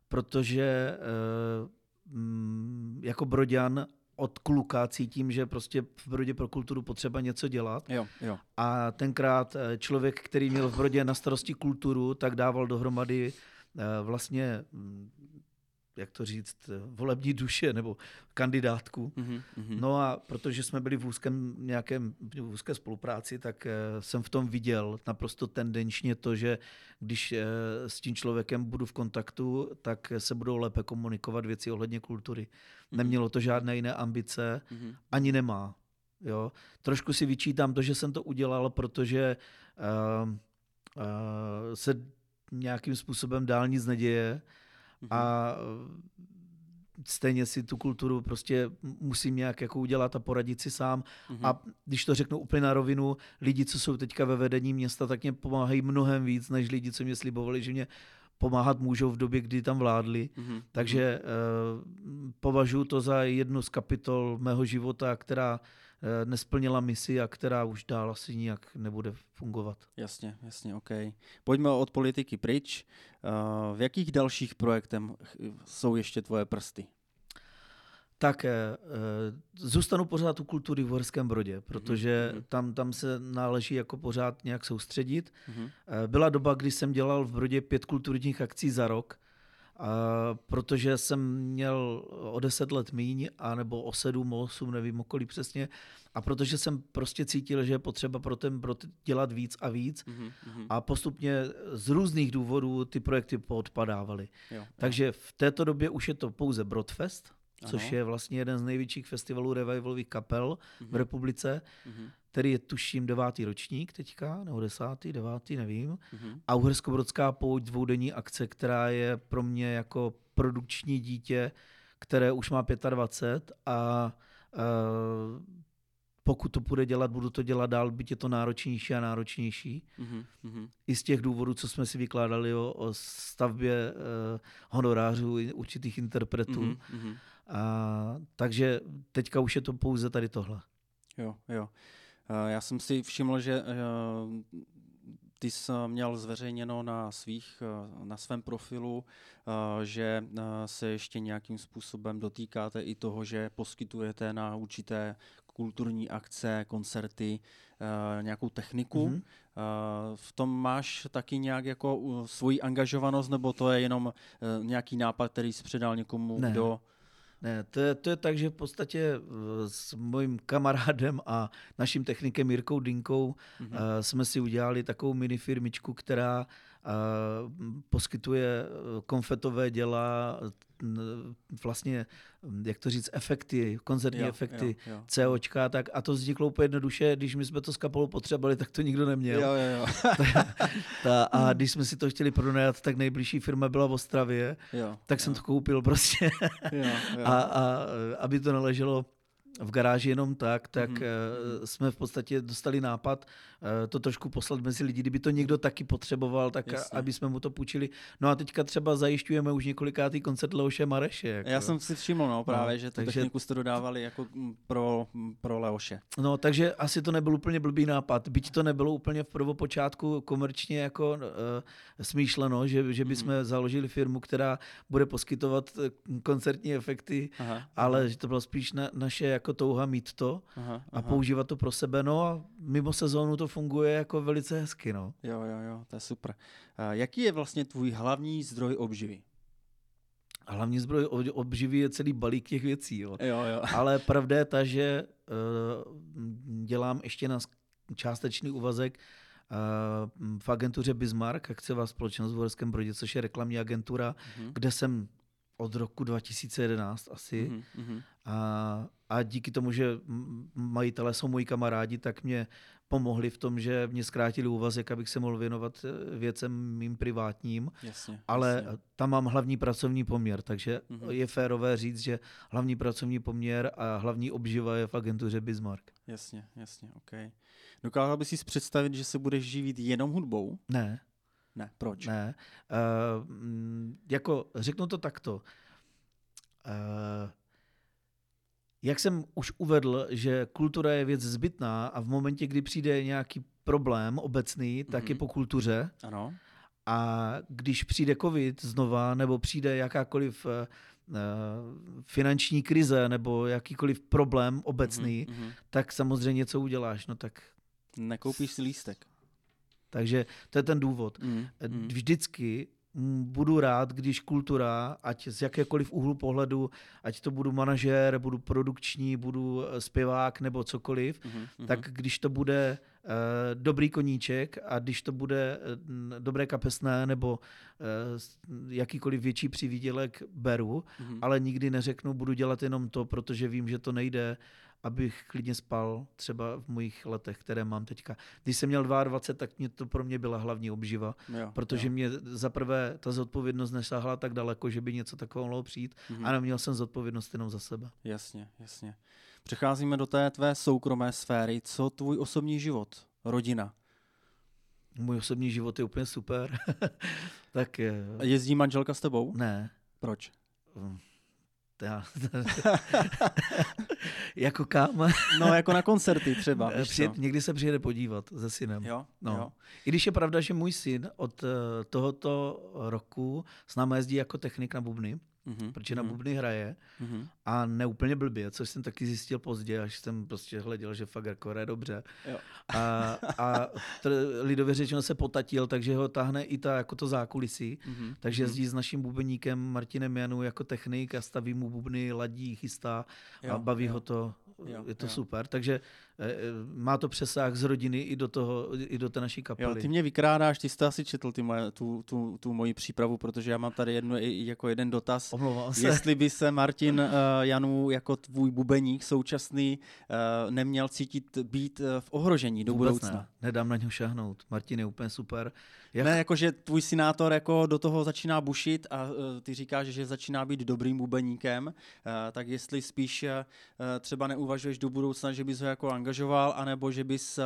[SPEAKER 2] protože mm, jako Broďan od kluka cítím, že prostě v Brodě pro kulturu potřeba něco dělat.
[SPEAKER 1] Jo, jo.
[SPEAKER 2] A tenkrát eh, člověk, který měl v Brodě na starosti kulturu, tak dával dohromady eh, vlastně mm, jak to říct, volební duše nebo kandidátku. Mm-hmm. No a protože jsme byli v úzkém nějakém v úzké spolupráci, tak uh, jsem v tom viděl naprosto tendenčně to, že když uh, s tím člověkem budu v kontaktu, tak se budou lépe komunikovat věci ohledně kultury. Mm-hmm. Nemělo to žádné jiné ambice, mm-hmm. ani nemá. Jo? Trošku si vyčítám to, že jsem to udělal, protože uh, uh, se nějakým způsobem dál nic neděje a mhm. stejně si tu kulturu prostě musím nějak jako udělat a poradit si sám. Mm-hmm. A když to řeknu úplně na rovinu, lidi, co jsou teďka ve vedení města, tak mě pomáhají mnohem víc, než lidi, co mě slibovali, že mě pomáhat můžou v době, kdy tam vládli. Mm-hmm. Takže uh, považuji to za jednu z kapitol mého života, která nesplnila misi a která už dál asi nijak nebude fungovat.
[SPEAKER 1] Jasně, jasně, OK. Pojďme od politiky pryč. Uh, v jakých dalších projektech jsou ještě tvoje prsty?
[SPEAKER 2] tak eh, zůstanu pořád u kultury v Horském Brodě, protože mm-hmm. tam, tam se náleží jako pořád nějak soustředit. Mm-hmm. Byla doba, kdy jsem dělal v Brodě pět kulturních akcí za rok, protože jsem měl o deset let míň, anebo o sedm, o osm, nevím o kolik přesně, a protože jsem prostě cítil, že je potřeba pro ten Brod dělat víc a víc mm-hmm. a postupně z různých důvodů ty projekty poodpadávaly. Takže v této době už je to pouze Brodfest, což ano. je vlastně jeden z největších festivalů revivalových kapel mm-hmm. v mhm. republice, mm-hmm. Který je tuším devátý ročník teďka, nebo desátý, devátý, nevím. Mm-hmm. A Uherskobrodská pouť dvoudenní akce, která je pro mě jako produkční dítě, které už má 25 a uh, pokud to bude dělat, budu to dělat dál, byť je to náročnější a náročnější. Mm-hmm. I z těch důvodů, co jsme si vykládali o, o stavbě uh, honorářů určitých interpretů. Mm-hmm. A, takže teďka už je to pouze tady tohle.
[SPEAKER 1] Jo, jo. Já jsem si všiml, že eh, ty jsi měl zveřejněno na, svých, eh, na svém profilu, eh, že se ještě nějakým způsobem dotýkáte i toho, že poskytujete na určité kulturní akce, koncerty nějakou techniku. Mm-hmm. V tom máš taky nějak jako svoji angažovanost, nebo to je jenom nějaký nápad, který jsi předal někomu,
[SPEAKER 2] ne.
[SPEAKER 1] kdo
[SPEAKER 2] ne, to je, to je tak, že v podstatě eh, s mojím kamarádem a naším technikem Jirkou Dinkou mm-hmm. uh, jsme si udělali takovou mini firmičku, která uh, poskytuje konfetové děla, vlastně, jak to říct, efekty, koncertní jo, efekty, jo, jo. COčka, tak a to vzniklo úplně jednoduše, když my jsme to s kapelou potřebovali, tak to nikdo neměl.
[SPEAKER 1] Jo, jo, jo.
[SPEAKER 2] ta, a když jsme si to chtěli pronajat, tak nejbližší firma byla v Ostravě, jo, tak jo. jsem to koupil prostě. jo, jo. A, a aby to naleželo v garáži jenom tak, tak mm-hmm. jsme v podstatě dostali nápad uh, to trošku poslat mezi lidi, kdyby to někdo taky potřeboval, tak Jasně. aby jsme mu to půjčili. No a teďka třeba zajišťujeme už několikátý koncert Leoše Mareše.
[SPEAKER 1] Jako. Já jsem si všiml, no právě, no, že tu takže... techniku jste dodávali jako pro, pro Leoše.
[SPEAKER 2] No, takže asi to nebyl úplně blbý nápad, byť to nebylo úplně v prvopočátku komerčně jako uh, smýšleno, že, že bychom mm-hmm. založili firmu, která bude poskytovat koncertní efekty, aha, ale že to bylo spíš na, naše jako touha mít to aha, aha. a používat to pro sebe. No a mimo sezónu to funguje jako velice hezky. No.
[SPEAKER 1] Jo, jo, jo, to je super. A jaký je vlastně tvůj hlavní zdroj obživy?
[SPEAKER 2] Hlavní zdroj obživy je celý balík těch věcí. Jo.
[SPEAKER 1] Jo, jo.
[SPEAKER 2] Ale pravda je ta, že uh, dělám ještě na částečný úvazek uh, v agentuře Bismarck, akciová společnost v Horském Brodě, což je reklamní agentura, uh-huh. kde jsem od roku 2011 asi. Uh-huh. A a díky tomu, že majitelé jsou moji kamarádi, tak mě pomohli v tom, že mě zkrátili úvazek, abych se mohl věnovat eh, věcem mým privátním.
[SPEAKER 1] Jasně,
[SPEAKER 2] ale jasně. tam mám hlavní pracovní poměr, takže mm-hmm. je férové říct, že hlavní pracovní poměr a hlavní obživa je v agentuře Bismarck.
[SPEAKER 1] Jasně, jasně, OK. Dokázal bys si představit, že se budeš živit jenom hudbou?
[SPEAKER 2] Ne.
[SPEAKER 1] Ne, proč?
[SPEAKER 2] Ne. Uh, jako řeknu to takto. Uh, jak jsem už uvedl, že kultura je věc zbytná a v momentě, kdy přijde nějaký problém obecný, tak mm-hmm. je mhm. po kultuře.
[SPEAKER 1] Ano.
[SPEAKER 2] A když přijde covid znova, nebo přijde jakákoliv uh, finanční krize nebo jakýkoliv problém obecný, mm-hmm. tak samozřejmě co uděláš? No tak...
[SPEAKER 1] Nekoupíš si lístek.
[SPEAKER 2] Takže to je ten důvod. Mm, mm. Vždycky budu rád, když kultura, ať z jakékoliv úhlu pohledu, ať to budu manažer, budu produkční, budu eh, zpěvák nebo cokoliv, mm-hmm. tak když to bude uh, dobrý koníček a když to bude uh, dobré kapesné nebo uh, jakýkoliv větší přivídělek beru, mm-hmm. ale nikdy neřeknu, budu dělat jenom to, protože vím, že to nejde abych klidně spal třeba v mojich letech, které mám teďka. Když jsem měl 22, tak mě to pro mě byla hlavní obživa, jo, protože jo. mě zaprvé ta zodpovědnost nesáhla tak daleko, že by něco takového mohlo přijít mm-hmm. a neměl jsem zodpovědnost jenom za sebe.
[SPEAKER 1] Jasně, jasně. Přecházíme do té tvé soukromé sféry. Co tvůj osobní život, rodina?
[SPEAKER 2] Můj osobní život je úplně super. tak je...
[SPEAKER 1] Jezdí manželka s tebou?
[SPEAKER 2] Ne.
[SPEAKER 1] Proč?
[SPEAKER 2] Hm já, jako kam?
[SPEAKER 1] no, jako na koncerty třeba.
[SPEAKER 2] Přijet, někdy se přijede podívat se synem.
[SPEAKER 1] Jo,
[SPEAKER 2] no.
[SPEAKER 1] jo.
[SPEAKER 2] I když je pravda, že můj syn od uh, tohoto roku s námi jezdí jako technik na bubny, mm-hmm. protože na mhm. bubny hraje mm-hmm. a neúplně blbě, což jsem taky zjistil pozdě, až jsem prostě hleděl, že fakt jako hraje dobře.
[SPEAKER 1] Jo.
[SPEAKER 2] A, a t- lidově řečeno se potatil, takže ho tahne i ta, jako to zákulisí. Mm-hmm. Takže mhm. jezdí s naším bubeníkem Martinem Janu jako technik a staví mu bubny, ladí, chystá jo, a baví jo. ho to. Jo, je to jo. super, takže má to přesah z rodiny i do, toho, i do té naší kapely.
[SPEAKER 1] Jo, ty mě vykrádáš, ty jsi asi četl ty moje, tu, tu, tu moji přípravu, protože já mám tady jednu, jako jeden dotaz.
[SPEAKER 2] Omlouvám se.
[SPEAKER 1] Jestli by se Martin uh, Janu jako tvůj bubeník současný uh, neměl cítit být uh, v ohrožení do Vůbec budoucna.
[SPEAKER 2] Ne. Nedám na něho šáhnout. Martin je úplně super.
[SPEAKER 1] Jak... Ne, jakože tvůj synátor jako do toho začíná bušit a uh, ty říkáš, že začíná být dobrým bubeníkem, uh, tak jestli spíš uh, třeba neuvažuješ do budoucna, že bys ho jako angažoval angažoval, anebo že bys uh,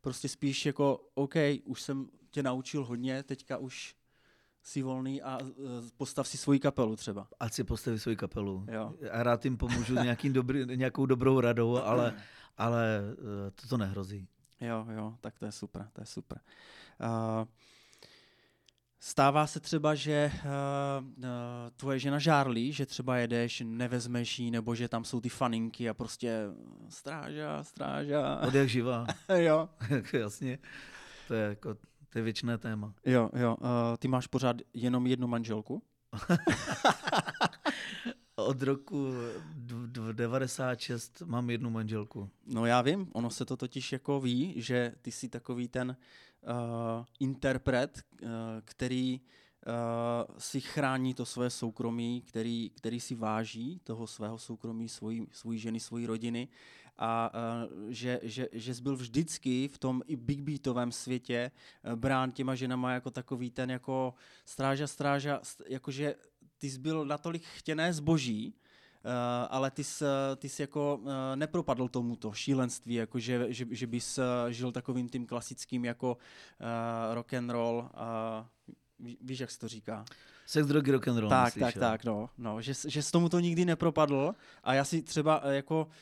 [SPEAKER 1] prostě spíš jako, OK, už jsem tě naučil hodně, teďka už si volný a uh, postav si svoji kapelu třeba.
[SPEAKER 2] Ať si postaví svoji kapelu.
[SPEAKER 1] Jo.
[SPEAKER 2] A rád jim pomůžu nějakým dobrý, nějakou dobrou radou, ale, ale uh, to to nehrozí.
[SPEAKER 1] Jo, jo, tak to je super, to je super. Uh, Stává se třeba, že uh, tvoje žena žárlí, že třeba jedeš, nevezmeš jí, nebo že tam jsou ty faninky a prostě stráža, stráža.
[SPEAKER 2] Od jak živá.
[SPEAKER 1] jo.
[SPEAKER 2] Jasně. To je jako, to je věčné téma.
[SPEAKER 1] Jo, jo. Uh, ty máš pořád jenom jednu manželku?
[SPEAKER 2] Od roku 96 mám jednu manželku.
[SPEAKER 1] No já vím, ono se to totiž jako ví, že ty jsi takový ten uh, interpret, uh, který uh, si chrání to své soukromí, který, který si váží toho svého soukromí, svojí, svojí ženy, svojí rodiny. A uh, že, že, že byl vždycky v tom i big beatovém světě uh, brán těma ženama jako takový ten jako stráža, stráža, jakože ty jsi byl natolik chtěné zboží, Uh, ale ty jsi, ty jsi jako uh, nepropadl tomuto šílenství, jako že, že, že bys uh, žil takovým tím klasickým jako uh, rock and roll. Uh, ví, víš, jak se to říká?
[SPEAKER 2] Sex, drogy, rock and roll.
[SPEAKER 1] Tak, myslíš, tak, jo? tak, no, no že, že s tomuto nikdy nepropadl a já si třeba jako uh,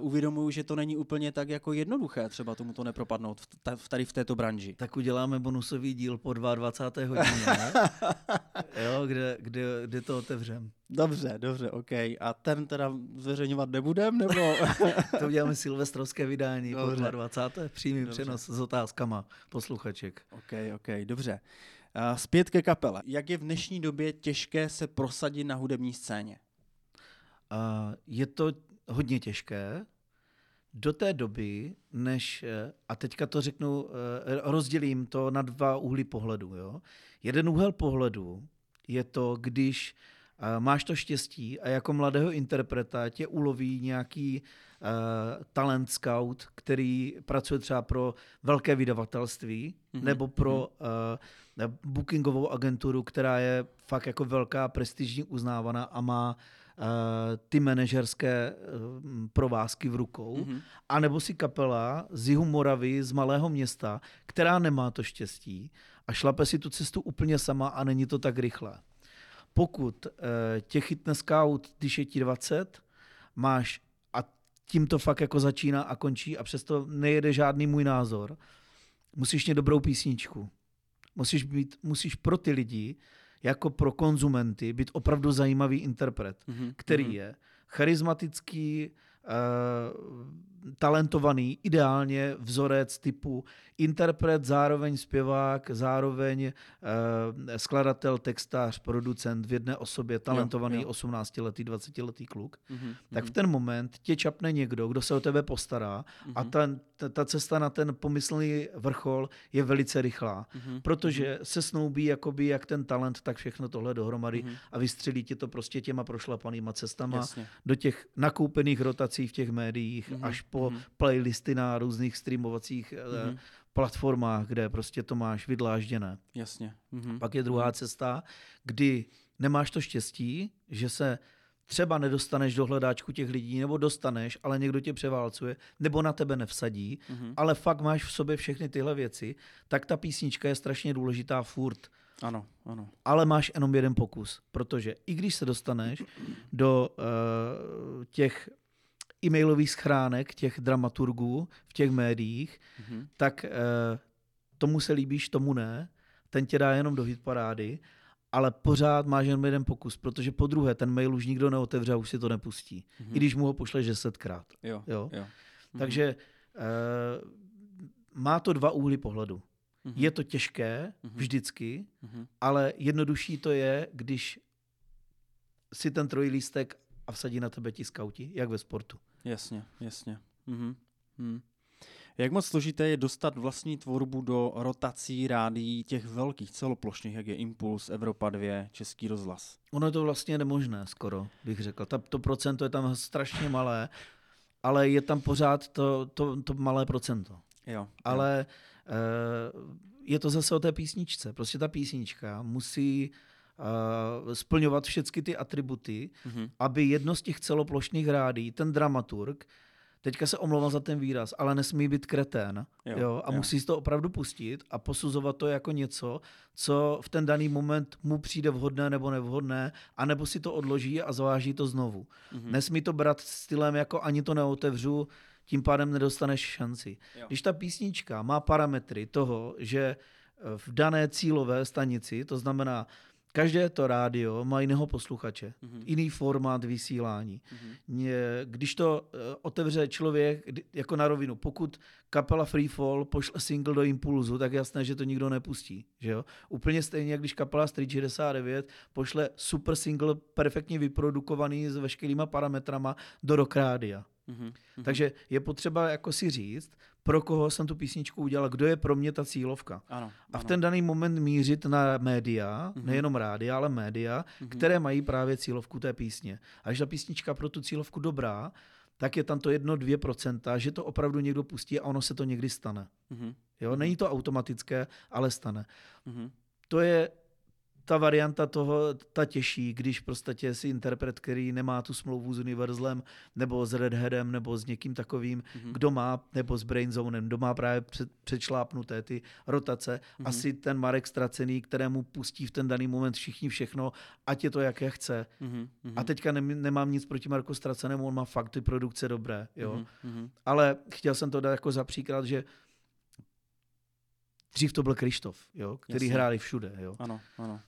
[SPEAKER 1] uvědomuju, že to není úplně tak jako jednoduché třeba tomu to nepropadnout v, v, tady v této branži.
[SPEAKER 2] Tak uděláme bonusový díl po 22. hodině, jo, kde, kde, kde to otevřem.
[SPEAKER 1] Dobře, dobře, OK. A ten teda zveřejňovat nebudem, nebo?
[SPEAKER 2] to uděláme silvestrovské vydání dobře. po 22. přímý dobře. přenos s otázkama posluchaček.
[SPEAKER 1] OK, OK, dobře. Uh, zpět ke kapele. Jak je v dnešní době těžké se prosadit na hudební scéně?
[SPEAKER 2] Uh, je to hodně těžké do té doby, než, eh, a teďka to řeknu, eh, rozdělím to na dva úhly pohledu. Jo? Jeden úhel pohledu je to, když eh, máš to štěstí a jako mladého interpreta tě uloví nějaký uh, talent scout, který pracuje třeba pro velké vydavatelství mm-hmm. nebo pro uh, bookingovou agenturu, která je fakt jako velká, prestižní, uznávaná a má Eh, ty manažerské eh, provázky v rukou, mm-hmm. anebo si kapela z jihu Moravy, z malého města, která nemá to štěstí a šlape si tu cestu úplně sama a není to tak rychle. Pokud eh, tě chytne scout, když je ti 20, máš a tím to fakt jako začíná a končí a přesto nejede žádný můj názor, musíš mít dobrou písničku. Musíš, být, musíš pro ty lidi jako pro konzumenty být opravdu zajímavý interpret,
[SPEAKER 1] Mhm,
[SPEAKER 2] který
[SPEAKER 1] mhm.
[SPEAKER 2] je charismatický, eh, talentovaný, ideálně vzorec typu interpret, zároveň zpěvák, zároveň eh, skladatel, textář, producent v jedné osobě, talentovaný
[SPEAKER 1] jo.
[SPEAKER 2] 18-letý, 20-letý kluk,
[SPEAKER 1] Mhm,
[SPEAKER 2] tak v
[SPEAKER 1] mhm,
[SPEAKER 2] ten moment tě čapne někdo, kdo se o tebe postará a
[SPEAKER 1] mhm,
[SPEAKER 2] ta, ta, ta cesta na ten pomyslný vrchol je velice rychlá,
[SPEAKER 1] mhm,
[SPEAKER 2] protože se snoubí jakoby jak ten talent, tak všechno tohle dohromady
[SPEAKER 1] mhm.
[SPEAKER 2] a vystřelí ti to prostě těma prošlapanýma cestama
[SPEAKER 1] Jasně.
[SPEAKER 2] do těch nakoupených rotací v těch médiích
[SPEAKER 1] Mhm,
[SPEAKER 2] až po
[SPEAKER 1] mhm.
[SPEAKER 2] playlisty na různých streamovacích
[SPEAKER 1] Mhm.
[SPEAKER 2] platformách, kde prostě to máš vydlážděné.
[SPEAKER 1] Jasně. Mhm.
[SPEAKER 2] Pak je druhá cesta, kdy nemáš to štěstí, že se třeba nedostaneš do hledáčku těch lidí, nebo dostaneš, ale někdo tě převálcuje, nebo na tebe nevsadí,
[SPEAKER 1] Mhm.
[SPEAKER 2] ale fakt máš v sobě všechny tyhle věci, tak ta písnička je strašně důležitá furt.
[SPEAKER 1] Ano, ano.
[SPEAKER 2] Ale máš jenom jeden pokus, protože i když se dostaneš do uh, těch e-mailových schránek těch dramaturgů v těch médiích,
[SPEAKER 1] Mhm.
[SPEAKER 2] tak uh, tomu se líbíš, tomu ne, ten tě dá jenom do hitparády, ale pořád máš jenom jeden pokus, protože po druhé ten mail už nikdo neotevře a už si to nepustí.
[SPEAKER 1] Mhm.
[SPEAKER 2] I když mu ho pošleš desetkrát.
[SPEAKER 1] Jo,
[SPEAKER 2] Jo?
[SPEAKER 1] jo. Mhm.
[SPEAKER 2] Takže uh, má to dva úhly pohledu.
[SPEAKER 1] Mhm.
[SPEAKER 2] Je to těžké
[SPEAKER 1] Mhm.
[SPEAKER 2] vždycky,
[SPEAKER 1] Mhm.
[SPEAKER 2] ale jednodušší to je, když si ten trojlístek a vsadí na tebe ti skauti, jak ve sportu.
[SPEAKER 1] Jasně, jasně. Mhm. Mhm. Jak moc složité je dostat vlastní tvorbu do rotací rádií těch velkých celoplošných, jak je Impuls, Evropa 2, Český rozhlas?
[SPEAKER 2] Ono je to vlastně nemožné skoro, bych řekl. Ta, to procento je tam strašně malé, ale je tam pořád to, to, to malé procento.
[SPEAKER 1] Jo.
[SPEAKER 2] Ale eh, je to zase o té písničce. Prostě ta písnička musí eh, splňovat všechny ty atributy.
[SPEAKER 1] Mhm.
[SPEAKER 2] aby jedno z těch celoplošných rádí, ten dramaturg, teďka se omlouvám za ten výraz, ale nesmí být kretén.
[SPEAKER 1] Jo,
[SPEAKER 2] Jo, a
[SPEAKER 1] jo.
[SPEAKER 2] musí si to opravdu pustit a posuzovat to jako něco, co v ten daný moment mu přijde vhodné nebo nevhodné, anebo si to odloží a zváží to znovu.
[SPEAKER 1] Mhm.
[SPEAKER 2] Nesmí to brát stylem jako ani to neotevřu, tím pádem nedostaneš šanci.
[SPEAKER 1] Jo.
[SPEAKER 2] Když ta písnička má parametry toho, že eh, v dané cílové stanici, to znamená, každé to rádio má jiného posluchače,
[SPEAKER 1] Mhm.
[SPEAKER 2] jiný formát vysílání.
[SPEAKER 1] Mhm.
[SPEAKER 2] Mě- Když to eh, otevře člověk jako na rovinu, pokud kapela Freefall pošle single do Impulzu, tak jasné, že to nikdo nepustí. Že jo? Úplně stejně, jak když kapela Street 69 pošle super single, perfektně vyprodukovaný s veškerýma parametrama do rock rádia.
[SPEAKER 1] Mhm. Mhm.
[SPEAKER 2] Takže je potřeba jako si říct, pro koho jsem tu písničku udělal, kdo je pro mě ta cílovka.
[SPEAKER 1] Ano,
[SPEAKER 2] A v
[SPEAKER 1] ano.
[SPEAKER 2] ten daný moment mířit na média,
[SPEAKER 1] Mhm.
[SPEAKER 2] nejenom rádia, ale média,
[SPEAKER 1] Mhm.
[SPEAKER 2] které mají právě cílovku té písně. A když ta písnička pro tu cílovku dobrá, tak je tam to jedno, dvě procenta, že to opravdu někdo pustí a ono se to někdy stane.
[SPEAKER 1] Mhm.
[SPEAKER 2] Jo? Není to automatické, ale stane.
[SPEAKER 1] Mhm.
[SPEAKER 2] To je ta varianta toho, ta těžší, když prostě si interpret, který nemá tu smlouvu s Universlem, nebo s Redheadem, nebo s někým takovým,
[SPEAKER 1] Mhm.
[SPEAKER 2] kdo má, nebo s Brainzonem, kdo má právě před, předšlápnuté ty rotace,
[SPEAKER 1] Mhm.
[SPEAKER 2] asi ten Marek Stracený, kterému pustí v ten daný moment všichni všechno, ať je to jaké chce.
[SPEAKER 1] Mhm. Mhm.
[SPEAKER 2] A teďka nem, nemám nic proti Marku Stracenému, on má fakt ty produkce dobré, jo.
[SPEAKER 1] Mhm. Mhm.
[SPEAKER 2] Ale chtěl jsem to dát jako za příklad, že dřív to byl Krištof, jo, který
[SPEAKER 1] Jasně.
[SPEAKER 2] hráli všude, jo.
[SPEAKER 1] Ano, ano.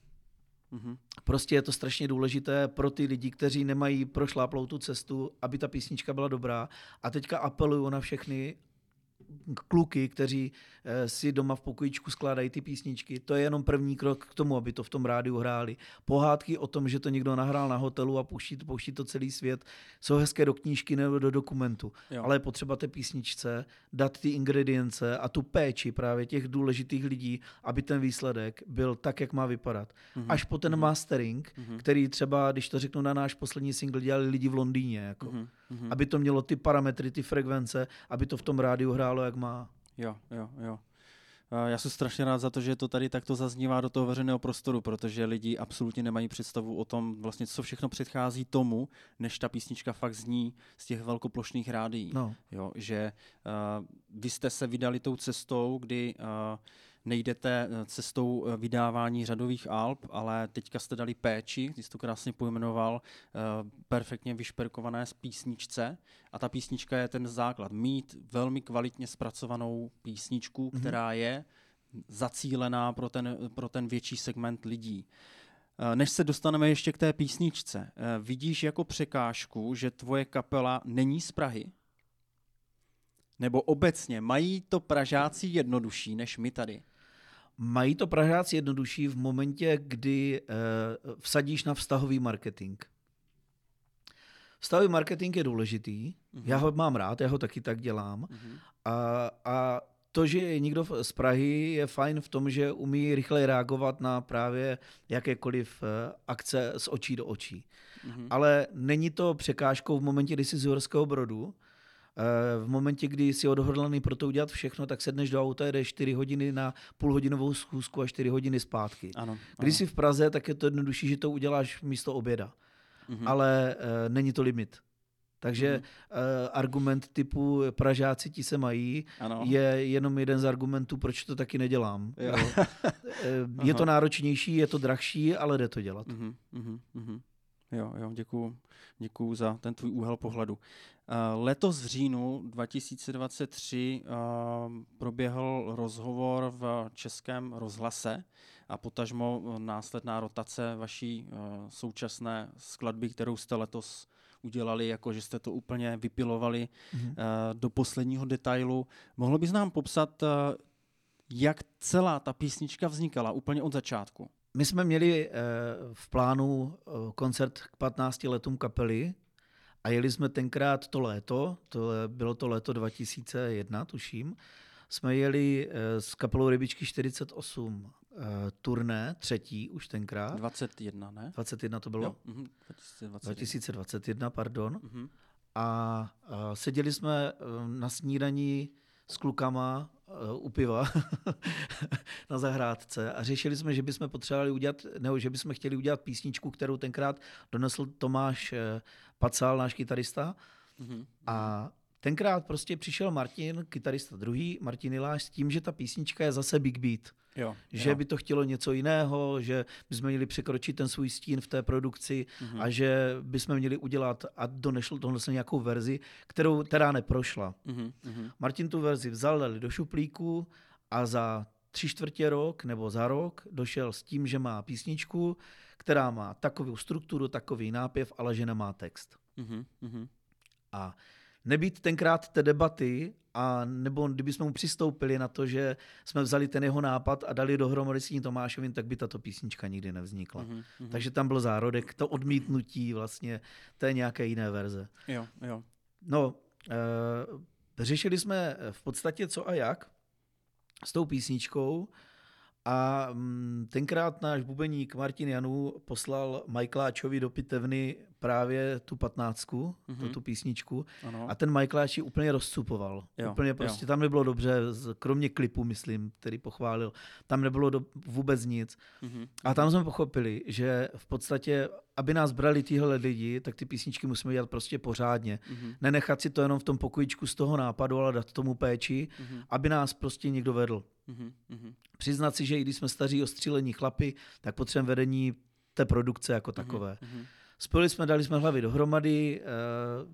[SPEAKER 1] Mhm.
[SPEAKER 2] Prostě je to strašně důležité pro ty lidi, kteří nemají prošláplou tu cestu, aby ta písnička byla dobrá. A teďka apeluju na všechny kluky, kteří eh, si doma v pokojíčku skládají ty písničky. To je jenom první krok k tomu, aby to v tom rádiu hráli. Pohádky o tom, že to někdo nahrál na hotelu a pouští, pouští to celý svět, jsou hezké do knížky nebo do dokumentu.
[SPEAKER 1] Jo.
[SPEAKER 2] Ale je potřeba té písničce dát ty ingredience a tu péči právě těch důležitých lidí, aby ten výsledek byl tak, jak má vypadat.
[SPEAKER 1] Mhm.
[SPEAKER 2] Až po ten mastering,
[SPEAKER 1] Mhm.
[SPEAKER 2] který třeba, když to řeknu na náš poslední single, dělali lidi v Londýně. Jako.
[SPEAKER 1] Mhm. Mhm.
[SPEAKER 2] Aby to mělo ty parametry, ty frekvence, aby to v tom rádiu hrálo, jak má.
[SPEAKER 1] Jo, jo, jo. Já jsem strašně rád za to, že to tady takto zaznívá do toho veřejného prostoru, protože lidi absolutně nemají představu o tom, vlastně, co všechno předchází tomu, než ta písnička fakt zní z těch velkoplošných rádií.
[SPEAKER 2] No.
[SPEAKER 1] Jo, že uh, vy jste se vydali tou cestou, kdy uh, nejdete eh, cestou eh, vydávání řadových alb, ale teďka jste dali péči, ty jsi to krásně pojmenoval, uh, perfektně vyšperkované z písničce a ta písnička je ten základ. Mít velmi kvalitně zpracovanou písničku,
[SPEAKER 2] Mhm.
[SPEAKER 1] která je zacílená pro ten, pro ten větší segment lidí. Eh, než se dostaneme ještě k té písničce, eh, vidíš jako překážku, že tvoje kapela není z Prahy? Nebo obecně, mají to Pražáci jednodušší než my tady?
[SPEAKER 2] Mají to Pražáci jednodušší v momentě, kdy uh, vsadíš na vztahový marketing. Vztahový marketing je důležitý, uh-huh. já ho mám rád, já ho taky tak dělám. Uh-huh. A, a to, že je někdo z Prahy, je fajn v tom, že umí rychle reagovat na právě jakékoliv eh, akce z očí do očí. Mm-hmm. Ale není to překážkou v momentě, kdy jsi z Horského Brodu, eh, v momentě, kdy jsi odhodlaný pro to udělat všechno, tak sedneš do auta, jdeš 4 hodiny na půlhodinovou schůzku a 4 hodiny zpátky.
[SPEAKER 1] Ano, ano.
[SPEAKER 2] Když jsi v Praze, tak je to jednodušší, že to uděláš místo oběda. Mm-hmm. Ale uh, není to limit. Takže uh, argument typu Pražáci ti se mají ano. je jenom jeden z argumentů, proč to taky nedělám. Jo. Je to náročnější, je to drahší, ale jde to dělat. Mm-hmm,
[SPEAKER 1] mm-hmm. Jo, jo, děkuju, děkuju za ten tvůj úhel pohledu. Uh, letos v říjnu 2023 uh, proběhl rozhovor v Českém rozhlase a potažmo následná rotace vaší současné skladby, kterou jste letos udělali, jako že jste to úplně vypilovali mm-hmm. do posledního detailu. Mohlo bys nám popsat, jak celá ta písnička vznikala úplně od začátku?
[SPEAKER 2] My jsme měli uh, v plánu uh, koncert k 15 letům kapely a jeli jsme tenkrát to léto, to bylo to léto 2001, tuším, jsme jeli uh, s kapelou Rybičky 48 uh, turné, třetí už tenkrát.
[SPEAKER 1] 21, ne?
[SPEAKER 2] 21 to bylo? Jo,
[SPEAKER 1] uh-huh,
[SPEAKER 2] 2021. 2021, pardon. Uh-huh. A uh, seděli jsme na snídaní s klukama u piva na zahrádce a řešili jsme, že bychom potřebovali udělat, nebo že bychom chtěli udělat písničku, kterou tenkrát donesl Tomáš uh, Pacal, náš kytarista. Uh-huh. A tenkrát prostě přišel Martin, kytarista druhý, Martin Iláš, s tím, že ta písnička je zase Big Beat.
[SPEAKER 1] Jo,
[SPEAKER 2] že
[SPEAKER 1] jo.
[SPEAKER 2] by to chtělo něco jiného, že bychom měli překročit ten svůj stín v té produkci mm-hmm. a že bychom měli udělat a donešl tohle nějakou verzi, kterou teda neprošla. Mm-hmm. Martin tu verzi vzal, dali do šuplíku a za tři čtvrtě rok nebo za rok došel s tím, že má písničku, která má takovou strukturu, takový nápěv, ale že nemá text. Mm-hmm. A nebýt tenkrát té debaty, a nebo kdybychom mu přistoupili na to, že jsme vzali ten jeho nápad a dali dohromady s tím Tomášovým, tak by tato písnička nikdy nevznikla. Mm-hmm. Takže tam byl zárodek, to odmítnutí vlastně té nějaké jiné verze.
[SPEAKER 1] Jo, jo.
[SPEAKER 2] No, e, řešili jsme v podstatě co a jak s tou písničkou a mm, tenkrát náš bubeník Martin Janu poslal Majkláčovi do pitevny právě tu patnáctku, mm-hmm. tu písničku. Ano. A ten Majkláč ji úplně rozcupoval. Jo, úplně prostě jo. tam nebylo dobře, kromě klipu, myslím, který pochválil. Tam nebylo do, vůbec nic. Mm-hmm. A tam jsme pochopili, že v podstatě, aby nás brali tyhle lidi, tak ty písničky musíme dělat prostě pořádně. Mm-hmm. Nenechat si to jenom v tom pokojičku z toho nápadu, ale dát tomu péči, mm-hmm. aby nás prostě někdo vedl. Mm-hmm. Přiznat si, že i když jsme staří ostřílení chlapy, tak potřebujeme vedení té produkce jako mhm, takové. Mm-hmm. Spojili jsme, dali jsme hlavy dohromady, eh,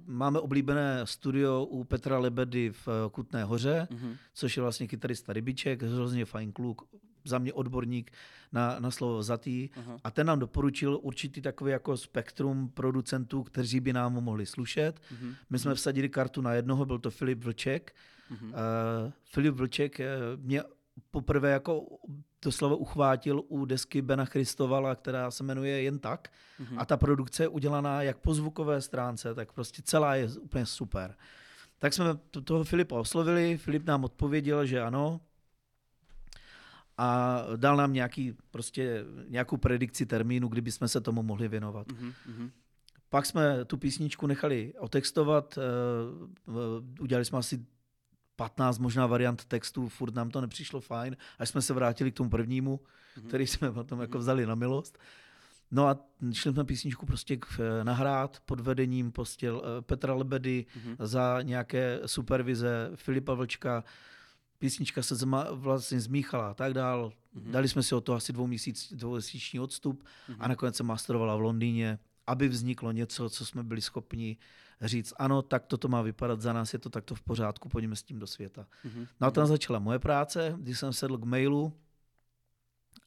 [SPEAKER 2] máme oblíbené studio u Petra Lebedy v eh, Kutné hoře, mm-hmm. což je vlastně kytarista Rybiček, hrozně fajn kluk, za mě odborník na, na slovo zatý. Uh-huh. A ten nám doporučil určitý takový jako spektrum producentů, kteří by nám mohli slušet. Uh-huh. My jsme vsadili kartu na jednoho, byl to Filip Vlček. Uh-huh. Uh, Filip Vlček mě poprvé jako doslova uchvátil u desky Bena Christovala, která se jmenuje Jen tak. Mm-hmm. A ta produkce je udělaná jak po zvukové stránce, tak prostě celá je úplně super. Tak jsme toho Filipa oslovili, Filip nám odpověděl, že ano, a dal nám nějaký, prostě nějakou predikci termínu, kdyby jsme se tomu mohli věnovat. Mm-hmm. Pak jsme tu písničku nechali otextovat, uh, udělali jsme asi 15 možná variant textů, furt nám to nepřišlo fajn, až jsme se vrátili k tomu prvnímu, mm-hmm. který jsme potom jako mhm. vzali na milost. No a šli jsme písničku prostě k, eh, nahrát pod vedením prostě Petra Lebedy mm-hmm. za nějaké supervize Filipa Vlčka. Písnička se zma, vlastně zmíchala a tak dál. Mm-hmm. Dali jsme si o to asi dvou měsíc, dvouměsíční odstup mm-hmm. a nakonec se masterovala v Londýně, aby vzniklo něco, co jsme byli schopni říct, ano, tak toto má vypadat, za nás je to takto v pořádku, pojďme s tím do světa. Mm-hmm. No a tam začala moje práce, když jsem sedl k mailu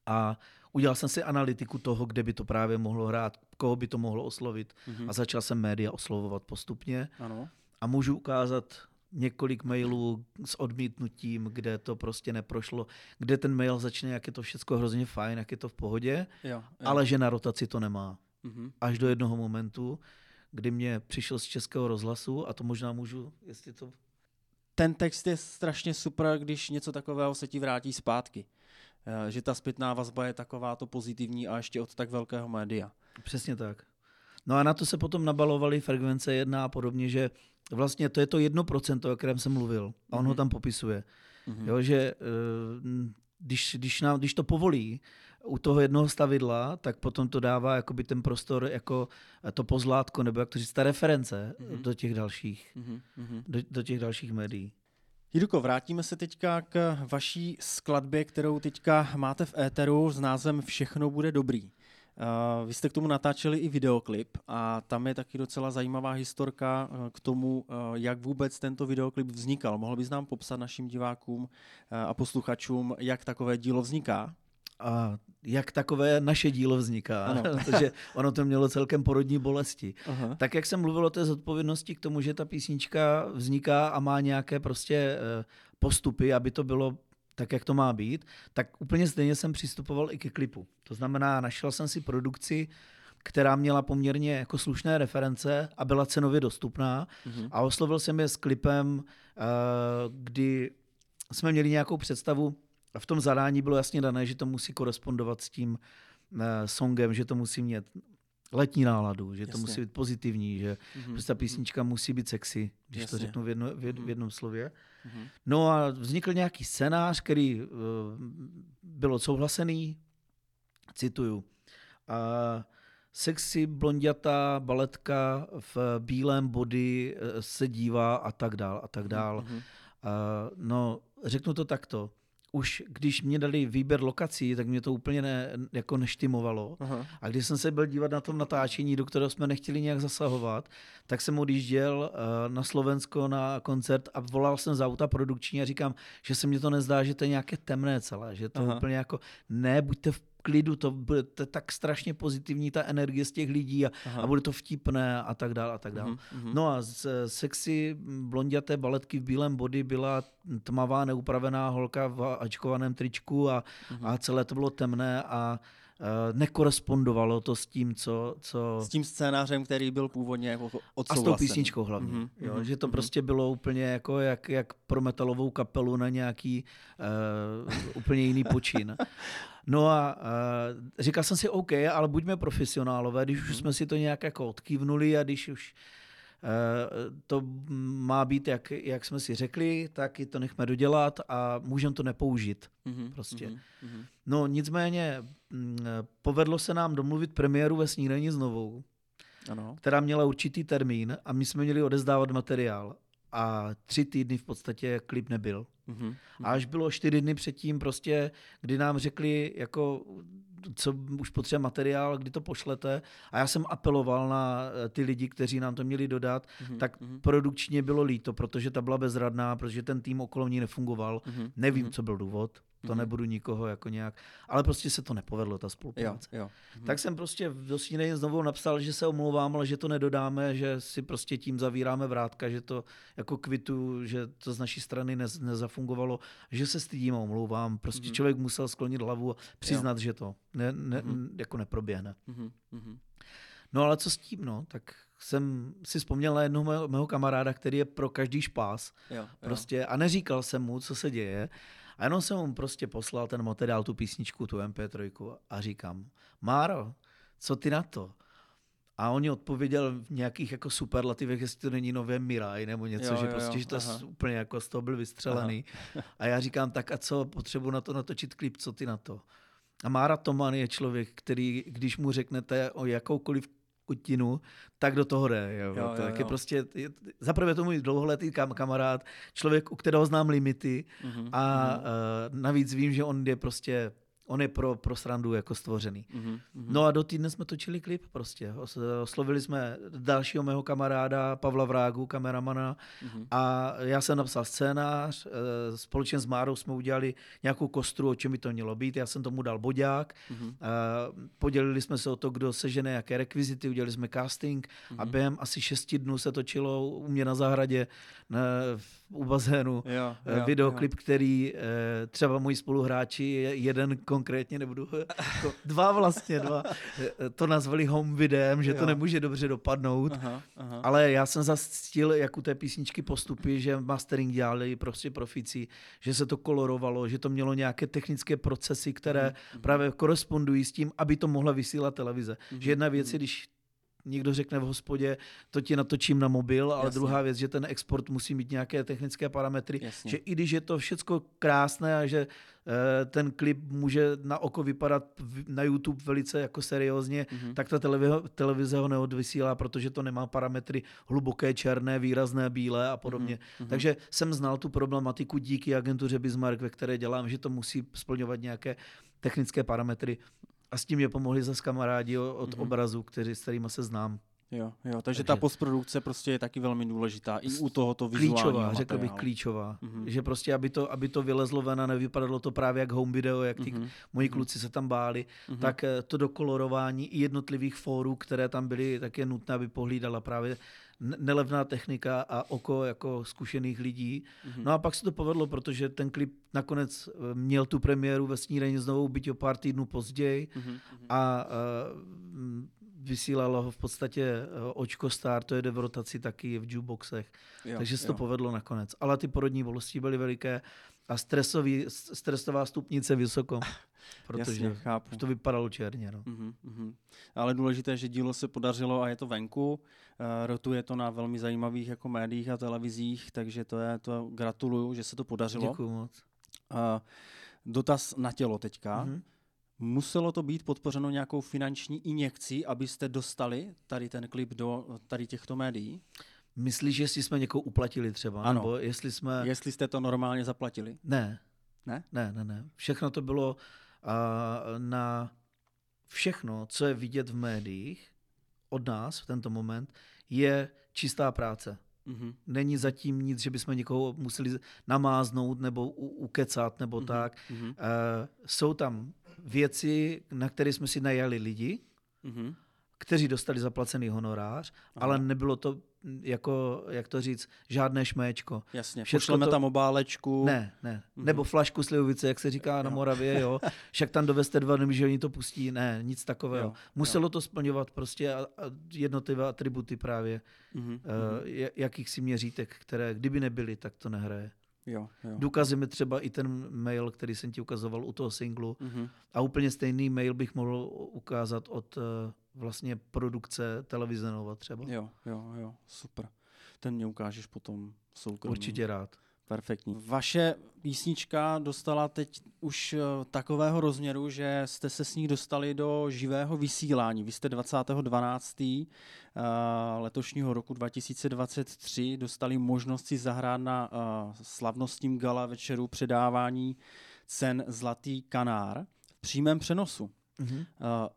[SPEAKER 2] a udělal jsem si analytiku toho, kde by to právě mohlo hrát, koho by to mohlo oslovit
[SPEAKER 1] Mhm.
[SPEAKER 2] a začal jsem média oslovovat postupně
[SPEAKER 1] Ano.
[SPEAKER 2] a můžu ukázat několik mailů s odmítnutím, kde to prostě neprošlo, kde ten mail začne, jak je to všechno hrozně fajn, jak je to v pohodě,
[SPEAKER 1] Jo, jo.
[SPEAKER 2] ale že na rotaci to nemá.
[SPEAKER 1] Mhm.
[SPEAKER 2] Až do jednoho momentu, kdy mě přišel z českého rozhlasu, a to možná můžu, jestli to...
[SPEAKER 1] Ten text je strašně super, když něco takového se ti vrátí zpátky. Eh, Že ta zpětná vazba je taková to pozitivní a ještě od tak velkého média.
[SPEAKER 2] Přesně tak. No a na to se potom nabalovaly frekvence 1 a podobně, že vlastně to je to 1%, o kterém jsem mluvil. A on ho
[SPEAKER 1] Mhm.
[SPEAKER 2] tam popisuje.
[SPEAKER 1] Mhm.
[SPEAKER 2] Jo, že eh, když, když, nám, když to povolí u toho jednoho stavidla, tak potom to dává jakoby ten prostor jako to pozlátko, nebo jak to říct, ta reference
[SPEAKER 1] Mhm.
[SPEAKER 2] do těch dalších,
[SPEAKER 1] Mhm. Mhm.
[SPEAKER 2] do, do těch dalších médií.
[SPEAKER 1] Jirko, vrátíme se teďka k vaší skladbě, kterou teďka máte v éteru s názvem Všechno bude dobrý. Uh, vy jste k tomu natáčeli i videoklip a tam je taky docela zajímavá historka k tomu, uh, jak vůbec tento videoklip vznikal. Mohl bys nám popsat našim divákům uh, a posluchačům, jak takové dílo vzniká?
[SPEAKER 2] A jak takové naše dílo vzniká,
[SPEAKER 1] Ano.
[SPEAKER 2] protože ono to mělo celkem porodní bolesti.
[SPEAKER 1] Aha.
[SPEAKER 2] Tak jak jsem mluvil o té zodpovědnosti k tomu, že ta písnička vzniká a má nějaké prostě eh, postupy, aby to bylo tak, jak to má být, tak úplně stejně jsem přistupoval i ke klipu. To znamená, našel jsem si produkci, která měla poměrně jako slušné reference a byla cenově dostupná
[SPEAKER 1] Mhm.
[SPEAKER 2] a oslovil jsem je s klipem, eh, kdy jsme měli nějakou představu, v tom zadání bylo jasně dané, že to musí korespondovat s tím eh, songem, že to musí mít letní náladu, že to
[SPEAKER 1] Jasně.
[SPEAKER 2] musí být pozitivní, že
[SPEAKER 1] Mhm.
[SPEAKER 2] prostě ta písnička musí být sexy, když to
[SPEAKER 1] Jasně.
[SPEAKER 2] řeknu v, jedno, v, jed,
[SPEAKER 1] Mhm.
[SPEAKER 2] v jednom slově.
[SPEAKER 1] Mhm.
[SPEAKER 2] No a vznikl nějaký scénář, který uh, byl odsouhlasený, cituju, a sexy blondětá baletka v bílém body eh, se dívá a tak dál a tak dál.
[SPEAKER 1] Mhm.
[SPEAKER 2] Uh, no, řeknu to takto. Už když mě dali výběr lokací, tak mě to úplně ne, jako neštimovalo.
[SPEAKER 1] Aha.
[SPEAKER 2] A když jsem se byl dívat na tom natáčení, do kterého jsme nechtěli nějak zasahovat, tak jsem odjížděl eh, na Slovensko na koncert a volal jsem z auta produkční a říkám, že se mně to nezdá, že to je nějaké temné celé, že to.
[SPEAKER 1] Aha.
[SPEAKER 2] úplně jako, ne, buďte v klidu, to bude to tak strašně pozitivní ta energie z těch lidí a,
[SPEAKER 1] Aha.
[SPEAKER 2] a bude to vtipné a tak dále a tak dále.
[SPEAKER 1] Mhm, mhm.
[SPEAKER 2] No a z eh, sexy blonděté baletky v bílém body byla tmavá neupravená holka v ačkovaném tričku a,
[SPEAKER 1] Mhm.
[SPEAKER 2] a celé to bylo temné a uh, nekorespondovalo to s tím, co... co
[SPEAKER 1] S tím scénářem, který byl původně jako
[SPEAKER 2] a s tou písničkou hlavně.
[SPEAKER 1] Mhm,
[SPEAKER 2] Mm-hmm, jo,
[SPEAKER 1] mhm,
[SPEAKER 2] že to
[SPEAKER 1] mhm.
[SPEAKER 2] prostě bylo úplně jako jak, jak pro metalovou kapelu na nějaký uh, úplně jiný počin. No a uh, říkal jsem si, OK, ale buďme profesionálové, když
[SPEAKER 1] Mhm.
[SPEAKER 2] už jsme si to nějak jako odkývnuli a když už uh, to má být, jak, jak jsme si řekli, tak i to nechme dodělat a můžeme to nepoužít.
[SPEAKER 1] Mhm,
[SPEAKER 2] prostě.
[SPEAKER 1] mhm, mhm.
[SPEAKER 2] No nicméně mm, povedlo se nám domluvit premiéru ve snídaní znovu,
[SPEAKER 1] Ano.
[SPEAKER 2] která měla určitý termín a my jsme měli odezdávat materiál. A tři týdny v podstatě klip nebyl.
[SPEAKER 1] Mhm,
[SPEAKER 2] A až bylo čtyři dny předtím prostě, kdy nám řekli, jako, co už potřebuje materiál, kdy to pošlete. A já jsem apeloval na eh, ty lidi, kteří nám to měli dodat,
[SPEAKER 1] mhm,
[SPEAKER 2] tak
[SPEAKER 1] mhm,
[SPEAKER 2] produkčně bylo líto, protože ta byla bezradná, protože ten tým okolo ní nefungoval.
[SPEAKER 1] mhm,
[SPEAKER 2] Nevím,
[SPEAKER 1] mhm.
[SPEAKER 2] co byl důvod, to
[SPEAKER 1] Mhm.
[SPEAKER 2] nebudu nikoho jako nějak, ale prostě se to nepovedlo, ta
[SPEAKER 1] Jo,
[SPEAKER 2] spolupráce.
[SPEAKER 1] jo. Mhm.
[SPEAKER 2] Tak jsem prostě do snídaně znovu napsal, že se omlouvám, ale že to nedodáme, že si prostě tím zavíráme vrátka, že to jako kvitu, že to z naší strany nez, nezafungovalo, že se stydím a omlouvám. Prostě
[SPEAKER 1] Mhm.
[SPEAKER 2] člověk musel sklonit hlavu a přiznat, že to ne, ne,
[SPEAKER 1] Mhm.
[SPEAKER 2] jako neproběhne.
[SPEAKER 1] Mhm.
[SPEAKER 2] No ale co s tím, no? Tak jsem si vzpomněl na jednoho mého, mého kamaráda, který je pro každý špás.
[SPEAKER 1] Jo, jo.
[SPEAKER 2] Prostě a neříkal jsem mu, co se děje. A jenom jsem mu prostě poslal ten materiál, tu písničku, tu MP3 a říkám, Máro, co ty na to? A on mi odpověděl v nějakých jako superlativech, jestli to není nové Miraj nebo něco,
[SPEAKER 1] Jo,
[SPEAKER 2] že
[SPEAKER 1] jo,
[SPEAKER 2] prostě,
[SPEAKER 1] jo,
[SPEAKER 2] že to
[SPEAKER 1] aha.
[SPEAKER 2] úplně jako z toho byl vystřelený. A já říkám, tak a co, potřebuji na to natočit klip, co ty na to? A Mára Toman je člověk, který, když mu řeknete o jakoukoliv kutinu, tak do toho jde. Jo,
[SPEAKER 1] Jo,
[SPEAKER 2] to
[SPEAKER 1] jo, jo.
[SPEAKER 2] je prostě, je, zaprvé to můj dlouholetý kam, kamarád, člověk, u kterého znám limity
[SPEAKER 1] Mhm,
[SPEAKER 2] a
[SPEAKER 1] mhm.
[SPEAKER 2] uh, navíc vím, že on je prostě on je pro, pro srandu jako stvořený.
[SPEAKER 1] Mhm, mhm.
[SPEAKER 2] No a do týdne jsme točili klip prostě. Os- Oslovili jsme dalšího mého kamaráda Pavla Vrágu, kameramana
[SPEAKER 1] Mhm.
[SPEAKER 2] a já jsem napsal scénář, eh, společně s Márou jsme udělali nějakou kostru, o čem by to mělo být, já jsem tomu dal bodák,
[SPEAKER 1] Mhm.
[SPEAKER 2] a podělili jsme se o to, kdo sežene jaké rekvizity, udělali jsme casting
[SPEAKER 1] Mhm.
[SPEAKER 2] a během asi šesti dnů se točilo u mě na zahradě na, v- u bazénu
[SPEAKER 1] Jo,
[SPEAKER 2] eh,
[SPEAKER 1] jo,
[SPEAKER 2] videoklip, který eh, třeba moji spoluhráči, je- jeden konkrétně, nebudu, jako dva vlastně, dva, eh, to nazvali home videem, že to
[SPEAKER 1] Jo.
[SPEAKER 2] nemůže dobře dopadnout.
[SPEAKER 1] Aha, aha.
[SPEAKER 2] Ale já jsem zastil, jak u té písničky postupy, že mastering dělali prostě profici, že se to kolorovalo, že to mělo nějaké technické procesy, které
[SPEAKER 1] Mhm.
[SPEAKER 2] právě korespondují s tím, aby to mohla vysílat televize.
[SPEAKER 1] Mhm,
[SPEAKER 2] Že jedna věc
[SPEAKER 1] mhm.
[SPEAKER 2] je, když někdo řekne v hospodě, to ti natočím na mobil, ale
[SPEAKER 1] Jasně.
[SPEAKER 2] druhá věc, že ten export musí mít nějaké technické parametry,
[SPEAKER 1] Jasně.
[SPEAKER 2] že i když je to všecko krásné a že eh, ten klip může na oko vypadat na YouTube velice jako seriózně,
[SPEAKER 1] Mhm.
[SPEAKER 2] tak ta televize, televize ho neodvysílá, protože to nemá parametry hluboké, černé, výrazné, bílé a podobně.
[SPEAKER 1] Mhm.
[SPEAKER 2] Takže jsem znal tu problematiku díky agentuře Bismarck, ve které dělám, že to musí splňovat nějaké technické parametry. A s tím mě pomohli zase kamarádi od
[SPEAKER 1] Mhm.
[SPEAKER 2] obrazu, kteří, s kterými se znám.
[SPEAKER 1] Jo, jo, takže,
[SPEAKER 2] Takže-
[SPEAKER 1] ta postprodukce prostě je taky velmi důležitá i u tohoto vizuálního
[SPEAKER 2] Klíčová, řekl bych
[SPEAKER 1] materiálu.
[SPEAKER 2] klíčová.
[SPEAKER 1] Mhm.
[SPEAKER 2] Že prostě, aby to, aby to vylezlo ven a nevypadalo to právě jak home video, jak ty
[SPEAKER 1] Mhm.
[SPEAKER 2] moji kluci se tam báli,
[SPEAKER 1] Mhm.
[SPEAKER 2] tak eh, to dokolorování i jednotlivých fórů, které tam byly, tak je nutné, aby pohlídala právě nelevná technika a oko jako zkušených lidí.
[SPEAKER 1] Mhm.
[SPEAKER 2] No a pak se to povedlo, protože ten klip nakonec eh, měl tu premiéru ve snídaní znovu, byť o pár týdnů později
[SPEAKER 1] Mhm. Mhm.
[SPEAKER 2] a mm, vysílalo ho v podstatě eh, Očko Star, to jede v rotaci taky v jukeboxech.
[SPEAKER 1] Jo,
[SPEAKER 2] Takže se to
[SPEAKER 1] jo.
[SPEAKER 2] povedlo nakonec. Ale ty porodní bolesti byly veliké a stresový, stresová stupnice vysoko, protože
[SPEAKER 1] Jasně, chápu.
[SPEAKER 2] to vypadalo černě. No.
[SPEAKER 1] Mhm, mhm. Ale důležité, že dílo se podařilo a je to venku. Eh, Rotuje to na velmi zajímavých jako médiích a televizích, takže to je to gratuluju, že se to podařilo.
[SPEAKER 2] Děkuju moc.
[SPEAKER 1] Eh, Dotaz na tělo teďka.
[SPEAKER 2] Mhm.
[SPEAKER 1] Muselo to být podpořeno nějakou finanční injekcí, abyste dostali tady ten klip do tady těchto médií?
[SPEAKER 2] Myslíš, jestli jsme někoho uplatili třeba?
[SPEAKER 1] Ano.
[SPEAKER 2] Nebo jestli jsme...
[SPEAKER 1] Jestli jste to normálně zaplatili?
[SPEAKER 2] Ne.
[SPEAKER 1] Ne?
[SPEAKER 2] Ne, ne, ne. Všechno to bylo na všechno, co je vidět v médiích od nás v tento moment, je čistá práce.
[SPEAKER 1] Mhm.
[SPEAKER 2] Není zatím nic, že bychom někoho museli namáznout nebo u, ukecat nebo
[SPEAKER 1] Mhm.
[SPEAKER 2] tak.
[SPEAKER 1] Mhm.
[SPEAKER 2] Uh, jsou tam věci, na které jsme si najali lidi,
[SPEAKER 1] Mhm.
[SPEAKER 2] kteří dostali zaplacený honorář,
[SPEAKER 1] Aha.
[SPEAKER 2] ale nebylo to jako, jak to říct, žádné šméčko.
[SPEAKER 1] Jasně,
[SPEAKER 2] Všecko
[SPEAKER 1] pošleme
[SPEAKER 2] to-
[SPEAKER 1] tam obálečku.
[SPEAKER 2] Ne, ne.
[SPEAKER 1] Mhm.
[SPEAKER 2] Nebo flašku slivovice, jak se říká na
[SPEAKER 1] Jo.
[SPEAKER 2] Moravě, jo. Však tam dovezte dva dny, že oni to pustí. Ne, nic takového.
[SPEAKER 1] Jo,
[SPEAKER 2] Muselo to splňovat prostě a, a jednotlivé atributy právě
[SPEAKER 1] Mhm.
[SPEAKER 2] uh, jakýchsi měřítek, které kdyby nebyly, tak to nehraje.
[SPEAKER 1] Jo, jo.
[SPEAKER 2] Důkazem je třeba i ten mail, který jsem ti ukazoval u toho singlu.
[SPEAKER 1] Mhm.
[SPEAKER 2] A úplně stejný mail bych mohl ukázat od uh, vlastně produkce televize Nova třeba.
[SPEAKER 1] Jo, jo, jo, super. Ten mě ukážeš potom soukromně.
[SPEAKER 2] Určitě rád.
[SPEAKER 1] Perfektní. Vaše písnička dostala teď už eh, takového rozměru, že jste se s ní dostali do živého vysílání. Vy jste 20.12. eh, letošního roku 2023 dostali možnost si zahrát na eh, slavnostním gala večeru předávání cen Zlatý kanár v přímém přenosu.
[SPEAKER 2] Mhm.
[SPEAKER 1] Uh,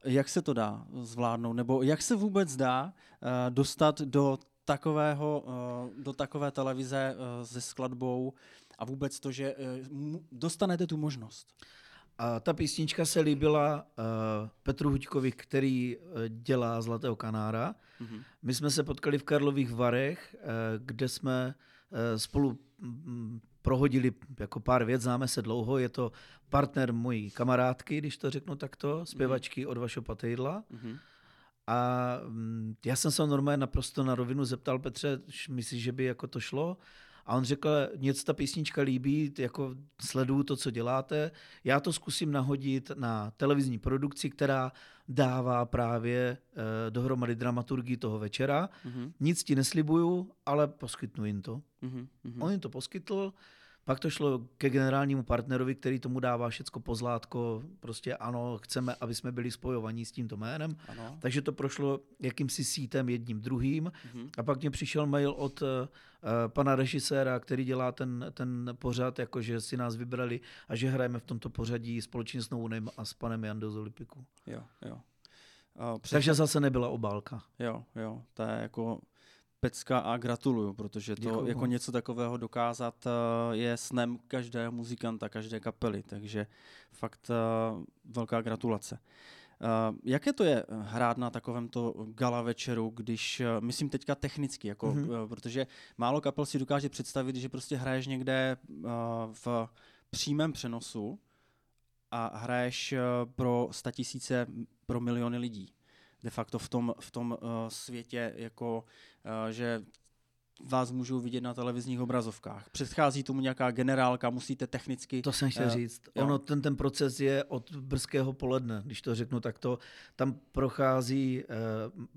[SPEAKER 1] jak se to dá zvládnout, nebo jak se vůbec dá uh, dostat do takového, uh, do takové televize uh, se skladbou a vůbec to, že uh, dostanete tu možnost.
[SPEAKER 2] A ta písnička se líbila uh, Petru Huďkovi, který uh, dělá Zlatého kanára.
[SPEAKER 1] Mhm.
[SPEAKER 2] My jsme se potkali v Karlových Varech, uh, kde jsme uh, spolu mm, prohodili jako pár věc, známe se dlouho, je to partner mojí kamarádky, když to řeknu takto, zpěvačky od Vašo Patejdla.
[SPEAKER 1] Mhm.
[SPEAKER 2] A mm, já jsem se normálně naprosto na rovinu zeptal, Petře, myslíš, že by jako to šlo? A on řekl, něco ta písnička líbí, jako sleduju to, co děláte, já to zkusím nahodit na televizní produkci, která dává právě eh, dohromady dramaturgii toho večera.
[SPEAKER 1] Mhm.
[SPEAKER 2] Nic ti neslibuju, ale poskytnu jim to.
[SPEAKER 1] Mhm. Mhm.
[SPEAKER 2] On jim to poskytl, Pak to šlo ke generálnímu partnerovi, který tomu dává všecko pozlátko. Prostě ano, chceme, aby jsme byli spojovaní s tímto jménem.
[SPEAKER 1] Ano.
[SPEAKER 2] Takže to prošlo jakýmsi sítem jedním druhým.
[SPEAKER 1] Mhm.
[SPEAKER 2] A pak mě přišel mail od uh, pana režiséra, který dělá ten, ten pořad, jakože si nás vybrali a že hrajeme v tomto pořadí společně s Nounem a s panem Jandou z Olympiku.
[SPEAKER 1] Jo, jo. Uh,
[SPEAKER 2] Takže zase nebyla obálka.
[SPEAKER 1] Jo, jo, to je jako pecka a gratuluju, protože to
[SPEAKER 2] Děkuju.
[SPEAKER 1] jako něco takového dokázat eh, je snem každého muzikanta, každé kapely, takže fakt eh, velká gratulace. Uh, jaké to je hrát na takovémto gala večeru, když, uh, myslím teďka technicky, jako,
[SPEAKER 2] Mhm.
[SPEAKER 1] mm-hmm. uh, protože málo kapel si dokáže představit, že prostě hraješ někde uh, v přímém přenosu a hraješ uh, pro statisíce, pro miliony lidí de facto v tom, v tom uh, světě, jako uh, že vás můžou vidět na televizních obrazovkách. Předchází tomu nějaká generálka, musíte technicky...
[SPEAKER 2] To jsem chtěl
[SPEAKER 1] Eh,
[SPEAKER 2] říct.
[SPEAKER 1] jo.
[SPEAKER 2] Ono, ten, ten proces je od brzkého poledne, když to řeknu takto. Tam prochází,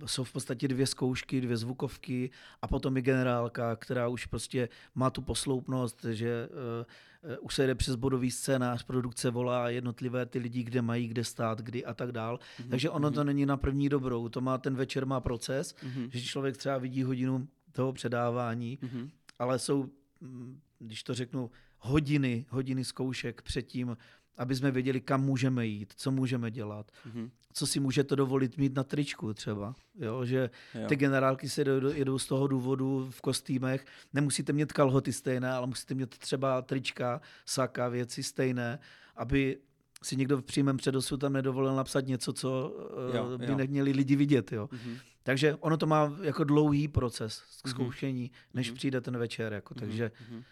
[SPEAKER 2] uh, jsou v podstatě dvě zkoušky, dvě zvukovky a potom je generálka, která už prostě má tu posloupnost, že uh, uh, už se jde přes bodový scénář, produkce volá jednotlivé ty lidi, kde mají, kde stát, kdy a tak dál.
[SPEAKER 1] Mhm,
[SPEAKER 2] Takže ono
[SPEAKER 1] mhm,
[SPEAKER 2] to není na první dobrou. To má, ten večer má proces,
[SPEAKER 1] mhm,
[SPEAKER 2] že člověk třeba vidí hodinu toho předávání,
[SPEAKER 1] mhm,
[SPEAKER 2] ale jsou, mm, když to řeknu, hodiny, hodiny zkoušek předtím, aby jsme věděli, kam můžeme jít, co můžeme dělat,
[SPEAKER 1] mhm.
[SPEAKER 2] co si můžete dovolit mít na tričku třeba. Jo, že
[SPEAKER 1] Jo.
[SPEAKER 2] ty generálky se jedou, jedou z toho důvodu v kostýmech. Nemusíte mít kalhoty stejné, ale musíte mít třeba trička, saka, věci stejné, aby si někdo v přímém předosu tam nedovolil napsat něco, co eh,
[SPEAKER 1] Jo,
[SPEAKER 2] by
[SPEAKER 1] jo.
[SPEAKER 2] neměli lidi vidět. Jo.
[SPEAKER 1] Mhm,
[SPEAKER 2] Takže ono to má jako dlouhý proces k
[SPEAKER 1] Mhm.
[SPEAKER 2] zkoušení, než
[SPEAKER 1] Mhm.
[SPEAKER 2] přijde ten večer. Jako.
[SPEAKER 1] mhm,
[SPEAKER 2] Takže
[SPEAKER 1] mhm.
[SPEAKER 2] uh,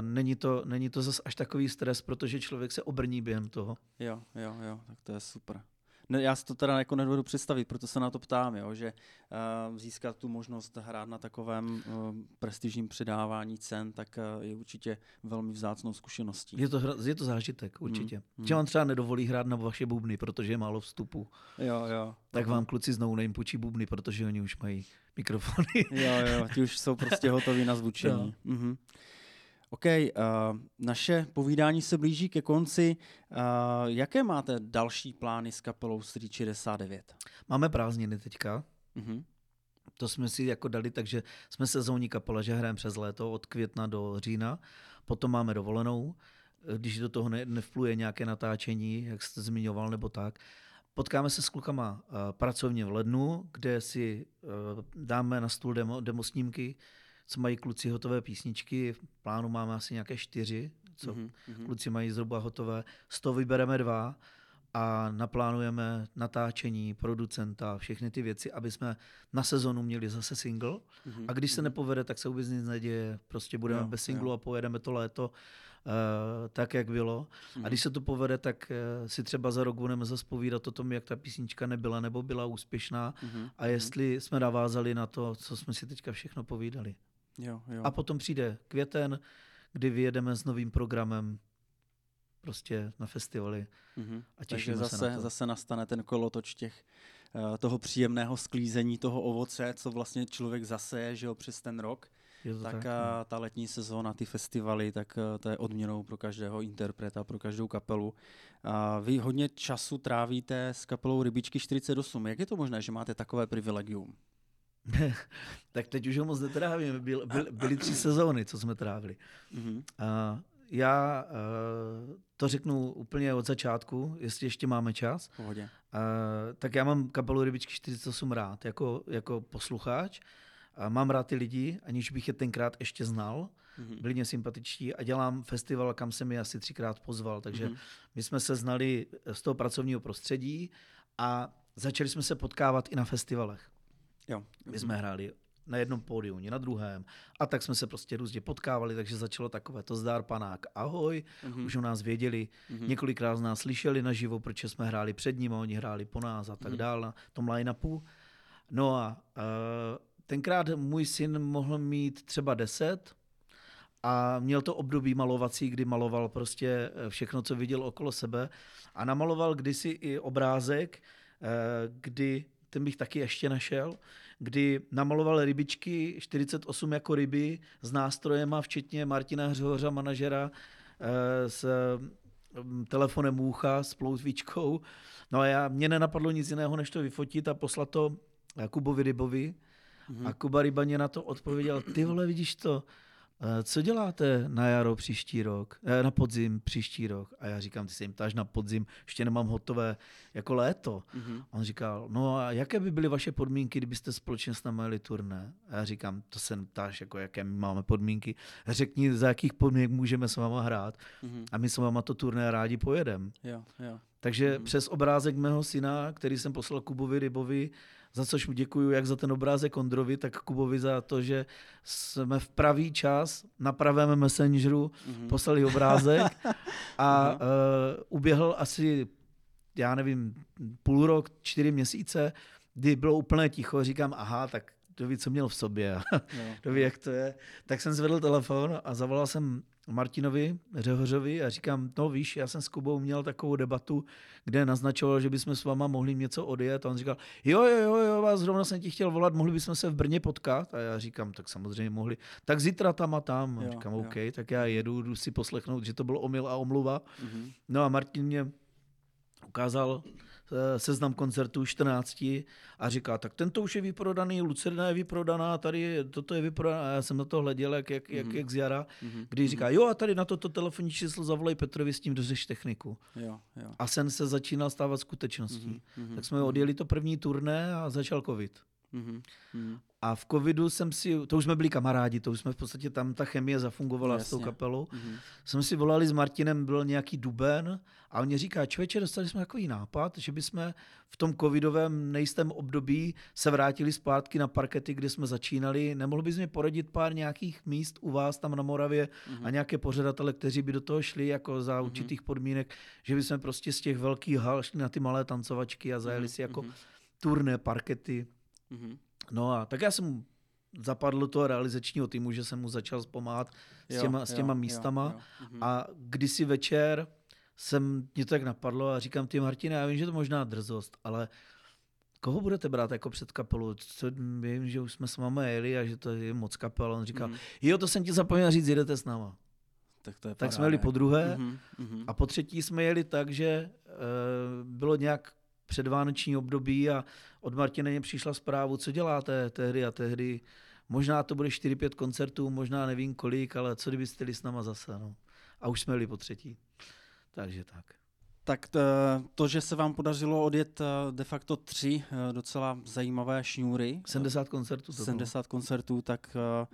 [SPEAKER 2] není to, není to zas až takový stres, protože člověk se obrní během toho.
[SPEAKER 1] Jo, jo, jo, tak to je super. Ne, já si to teda jako nedovedu představit, proto se na to ptám, jo, že uh, získat tu možnost hrát na takovém uh, prestižním předávání cen, tak uh, je určitě velmi vzácnou zkušeností.
[SPEAKER 2] Je to, hra- je to zážitek, určitě.
[SPEAKER 1] hmm.
[SPEAKER 2] Že vám třeba nedovolí hrát na vaše bubny, protože je málo vstupu.
[SPEAKER 1] Jo, jo.
[SPEAKER 2] Tak vám kluci z No Name půjčí bubny, protože oni už mají mikrofony.
[SPEAKER 1] Jo, jo, ti už jsou prostě hotoví na zvučení. Mhm. OK, uh, naše povídání se blíží ke konci. Uh, jaké máte další plány s kapelou Street 69?
[SPEAKER 2] Máme prázdniny teďka.
[SPEAKER 1] Mhm.
[SPEAKER 2] To jsme si jako dali, takže jsme sezónní kapela, že hrajeme přes léto od května do října. Potom máme dovolenou, když do toho ne, nevpluje nějaké natáčení, jak jste zmiňoval, nebo tak. Potkáme se s klukama uh, pracovně v lednu, kde si uh, dáme na stůl demo, demo snímky, co mají kluci hotové písničky. V plánu máme asi nějaké čtyři, co
[SPEAKER 1] Mhm, mhm.
[SPEAKER 2] kluci mají zhruba hotové. Z toho vybereme dva a naplánujeme natáčení, producenta, všechny ty věci, aby jsme na sezonu měli zase single.
[SPEAKER 1] Mhm,
[SPEAKER 2] A když se
[SPEAKER 1] mhm.
[SPEAKER 2] nepovede, tak se vůbec nic neděje. Prostě budeme
[SPEAKER 1] Jo,
[SPEAKER 2] bez singlu
[SPEAKER 1] jo.
[SPEAKER 2] a pojedeme to léto uh, tak, jak bylo.
[SPEAKER 1] Mhm.
[SPEAKER 2] A když se to povede, tak uh, si třeba za rok budeme zase povídat o tom, jak ta písnička nebyla nebo byla úspěšná
[SPEAKER 1] Mhm,
[SPEAKER 2] a jestli jsme navázali na to, co jsme si teďka všechno povídali.
[SPEAKER 1] Jo, jo.
[SPEAKER 2] A potom přijde květen, kdy vyjedeme s novým programem prostě na festivaly
[SPEAKER 1] Mhm.
[SPEAKER 2] a
[SPEAKER 1] Takže
[SPEAKER 2] těšíme
[SPEAKER 1] zase,
[SPEAKER 2] se na to.
[SPEAKER 1] zase nastane ten kolotoč těch, eh, toho příjemného sklízení toho ovoce, co vlastně člověk zaseje že jo, přes ten rok.
[SPEAKER 2] Je to
[SPEAKER 1] Tak,
[SPEAKER 2] tak,
[SPEAKER 1] tak
[SPEAKER 2] no.
[SPEAKER 1] ta letní sezóna, ty festivaly, tak eh, to je odměnou pro každého interpreta, pro každou kapelu. A vy hodně času trávíte s kapelou Rybičky 48. Jak je to možné, že máte takové privilegium?
[SPEAKER 2] tak teď už ho moc netrávíme. Byl, byl, byly tři sezóny, co jsme trávili.
[SPEAKER 1] Mhm.
[SPEAKER 2] A já uh, to řeknu úplně od začátku, jestli ještě máme čas.
[SPEAKER 1] V pohodě.
[SPEAKER 2] Uh, tak já mám kapelu Rybičky 48 rád jako, jako posluchač. A mám rád ty lidi, aniž bych je tenkrát ještě znal.
[SPEAKER 1] Mhm.
[SPEAKER 2] Byli mě sympatičtí a dělám festival, kam jsem je asi třikrát pozval. Takže
[SPEAKER 1] Mhm.
[SPEAKER 2] my jsme se znali z toho pracovního prostředí a začali jsme se potkávat i na festivalech.
[SPEAKER 1] Jo.
[SPEAKER 2] My jsme hráli na jednom pódiu, na druhém. A tak jsme se prostě různě potkávali, takže začalo takové to zdár panák ahoj,
[SPEAKER 1] Mhm.
[SPEAKER 2] už o nás věděli,
[SPEAKER 1] Mhm.
[SPEAKER 2] několikrát z nás slyšeli naživo, protože jsme hráli před ním a oni hráli po nás a tak
[SPEAKER 1] Mhm.
[SPEAKER 2] dále na tom line-upu. No a uh, tenkrát můj syn mohl mít třeba 10 a měl to období malovací, kdy maloval prostě eh, všechno, co viděl okolo sebe a namaloval kdysi i obrázek, eh, kdy ten bych taky ještě našel, kdy namaloval rybičky 48 jako ryby s nástrojema, včetně Martina Hřihořa, manažera, eh, s mm, telefonem Můcha, s ploutvičkou. No a já, mě nenapadlo nic jiného, než to vyfotit a poslat to Kubovi Rybovi. Mm-hmm. A Kuba Rybaně na to odpověděl, ty vole, vidíš to, co děláte na jaro příští rok, eh, na podzim příští rok? A já říkám, ty se jim ptáš na podzim, ještě nemám hotové jako léto. Mm-hmm. On říkal, no a jaké by byly vaše podmínky, kdybyste společně s námi jeli turné? A já říkám, to se ptáš, jako jaké my máme podmínky. Řekni, za jakých podmínek můžeme s váma hrát mm-hmm. a my s váma to turné rádi pojedem.
[SPEAKER 1] Jo, jo.
[SPEAKER 2] Takže mm-hmm. přes obrázek mého syna, který jsem poslal Kubovi Rybovi, za což mu děkuju jak za ten obrázek Ondrovi, tak Kubovi za to, že jsme v pravý čas na pravém messengeru mm-hmm. poslali obrázek. A uh, uběhl asi, já nevím, půl rok, čtyři měsíce, kdy bylo úplné ticho, říkám, aha, tak to ví, co měl v sobě? A to ví, jak to je. Tak jsem zvedl telefon a zavolal jsem Martinovi Řehořovi a říkám, no víš, já jsem s Kubou měl takovou debatu, kde naznačoval, že bychom s váma mohli něco odjet a on říkal, jo, jo, jo, jo, vás zrovna jsem ti chtěl volat, mohli bychom se v Brně potkat a já říkám, tak samozřejmě mohli, tak zítra tam a tam. A říkám, jo. OK, tak já jedu, jdu si poslechnout, že to byl omyl a omluva. Mm-hmm. No a Martin mě ukázal seznam koncertů 14 a říká, tak tento už je vyprodaný, Lucerna je vyprodaná, tady toto je vyprodané. A já jsem na to hleděl, jak, jak, mm-hmm. jak, mhm. jak z jara, mm-hmm. když říká, jo a tady na toto telefonní číslo zavolej Petrovi s tím dořeš techniku.
[SPEAKER 1] Jo, jo.
[SPEAKER 2] A sen se začínal stávat skutečností. Mm-hmm. Tak jsme odjeli to první turné a začal covid. Mm-hmm. A v covidu jsem si, to už jsme byli kamarádi, to už jsme v podstatě tam ta chemie zafungovala Jasně. s tou kapelou. Mm-hmm. Jsme si volali s Martinem, byl nějaký duben a on mě říká, člověče, dostali jsme takový nápad, že bychom v tom covidovém nejistém období se vrátili zpátky na parkety, kde jsme začínali. Nemohl bys mi poradit pár nějakých míst u vás tam na Moravě mm-hmm. a nějaké pořadatele, kteří by do toho šli jako za mm-hmm. určitých podmínek, že bychom prostě z těch velkých hal šli na ty malé tancovačky a zajeli mm-hmm. si jako mm-hmm. turné parkety. Mm-hmm. No a tak já jsem zapadl do toho realizačního týmu, že jsem mu začal pomáhat s těma, jo, s těma jo, místama jo, jo. Mhm. a kdysi večer jsem, mě to tak napadlo a říkám ty Martine, já vím, že to možná drzost, ale koho budete brát jako před kapelu? Co, vím, že už jsme s vámi jeli a že to je moc kapel. On říkal, mm. jo, to jsem ti zapomněl říct, jedete s náma. Tak, to je tak jsme jeli po druhé mm-hmm, a po třetí jsme jeli tak, že uh, bylo nějak předvánoční období a od Martiny přišla zprávu, co děláte tehdy a tehdy. Možná to bude 4-5 koncertů, možná nevím kolik, ale co kdybyste jeli s náma zase. No. A už jsme jeli po třetí. Takže tak.
[SPEAKER 1] Tak to, že se vám podařilo odjet eh, de facto tři eh, docela zajímavé šňůry.
[SPEAKER 2] 70 koncertů.
[SPEAKER 1] 70 koncertů, tak eh,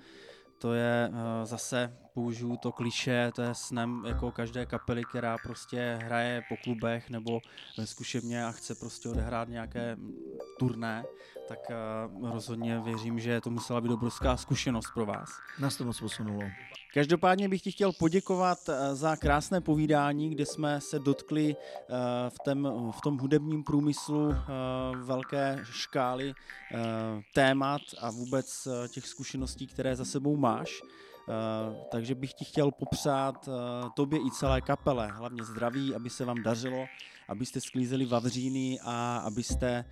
[SPEAKER 1] to je zase, použiju to kliše, to je snem jako každé kapely, která prostě hraje po klubech nebo ve zkušebně a chce prostě odehrát nějaké turné, tak rozhodně věřím, že to musela být obrovská zkušenost pro vás.
[SPEAKER 2] Nás to moc posunulo.
[SPEAKER 1] Každopádně bych ti chtěl poděkovat eh, za krásné povídání, kde jsme se dotkli eh, v, tém, v tom hudebním průmyslu eh, velké škály témat a vůbec těch zkušeností, které za sebou máš. Takže bych ti chtěl popřát tobě i celé kapele, hlavně zdraví, aby se vám dařilo, abyste sklízeli vavříny a abyste,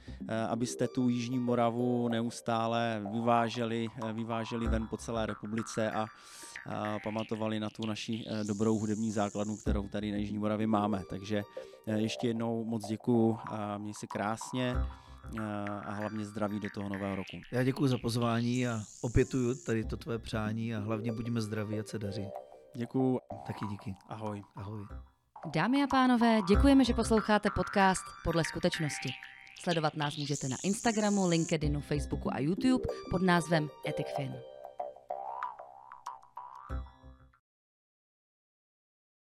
[SPEAKER 1] abyste tu Jižní Moravu neustále vyváželi, vyváželi ven po celé republice a pamatovali na tu naši eh, dobrou hudební základnu, kterou tady na Jižní Moravě máme. Takže eh, ještě jednou moc děkuju a měj se krásně eh, a hlavně zdraví do toho nového roku.
[SPEAKER 2] Já děkuji za pozvání a opětuju tady to tvé přání a hlavně buďme zdraví a se daří.
[SPEAKER 1] Děkuju.
[SPEAKER 2] Taky díky.
[SPEAKER 1] Ahoj.
[SPEAKER 2] Ahoj.
[SPEAKER 3] Dámy a pánové, děkujeme, že posloucháte podcast Podle skutečnosti. Sledovat nás můžete na Instagramu, LinkedInu, Facebooku a YouTube pod názvem EthicFin.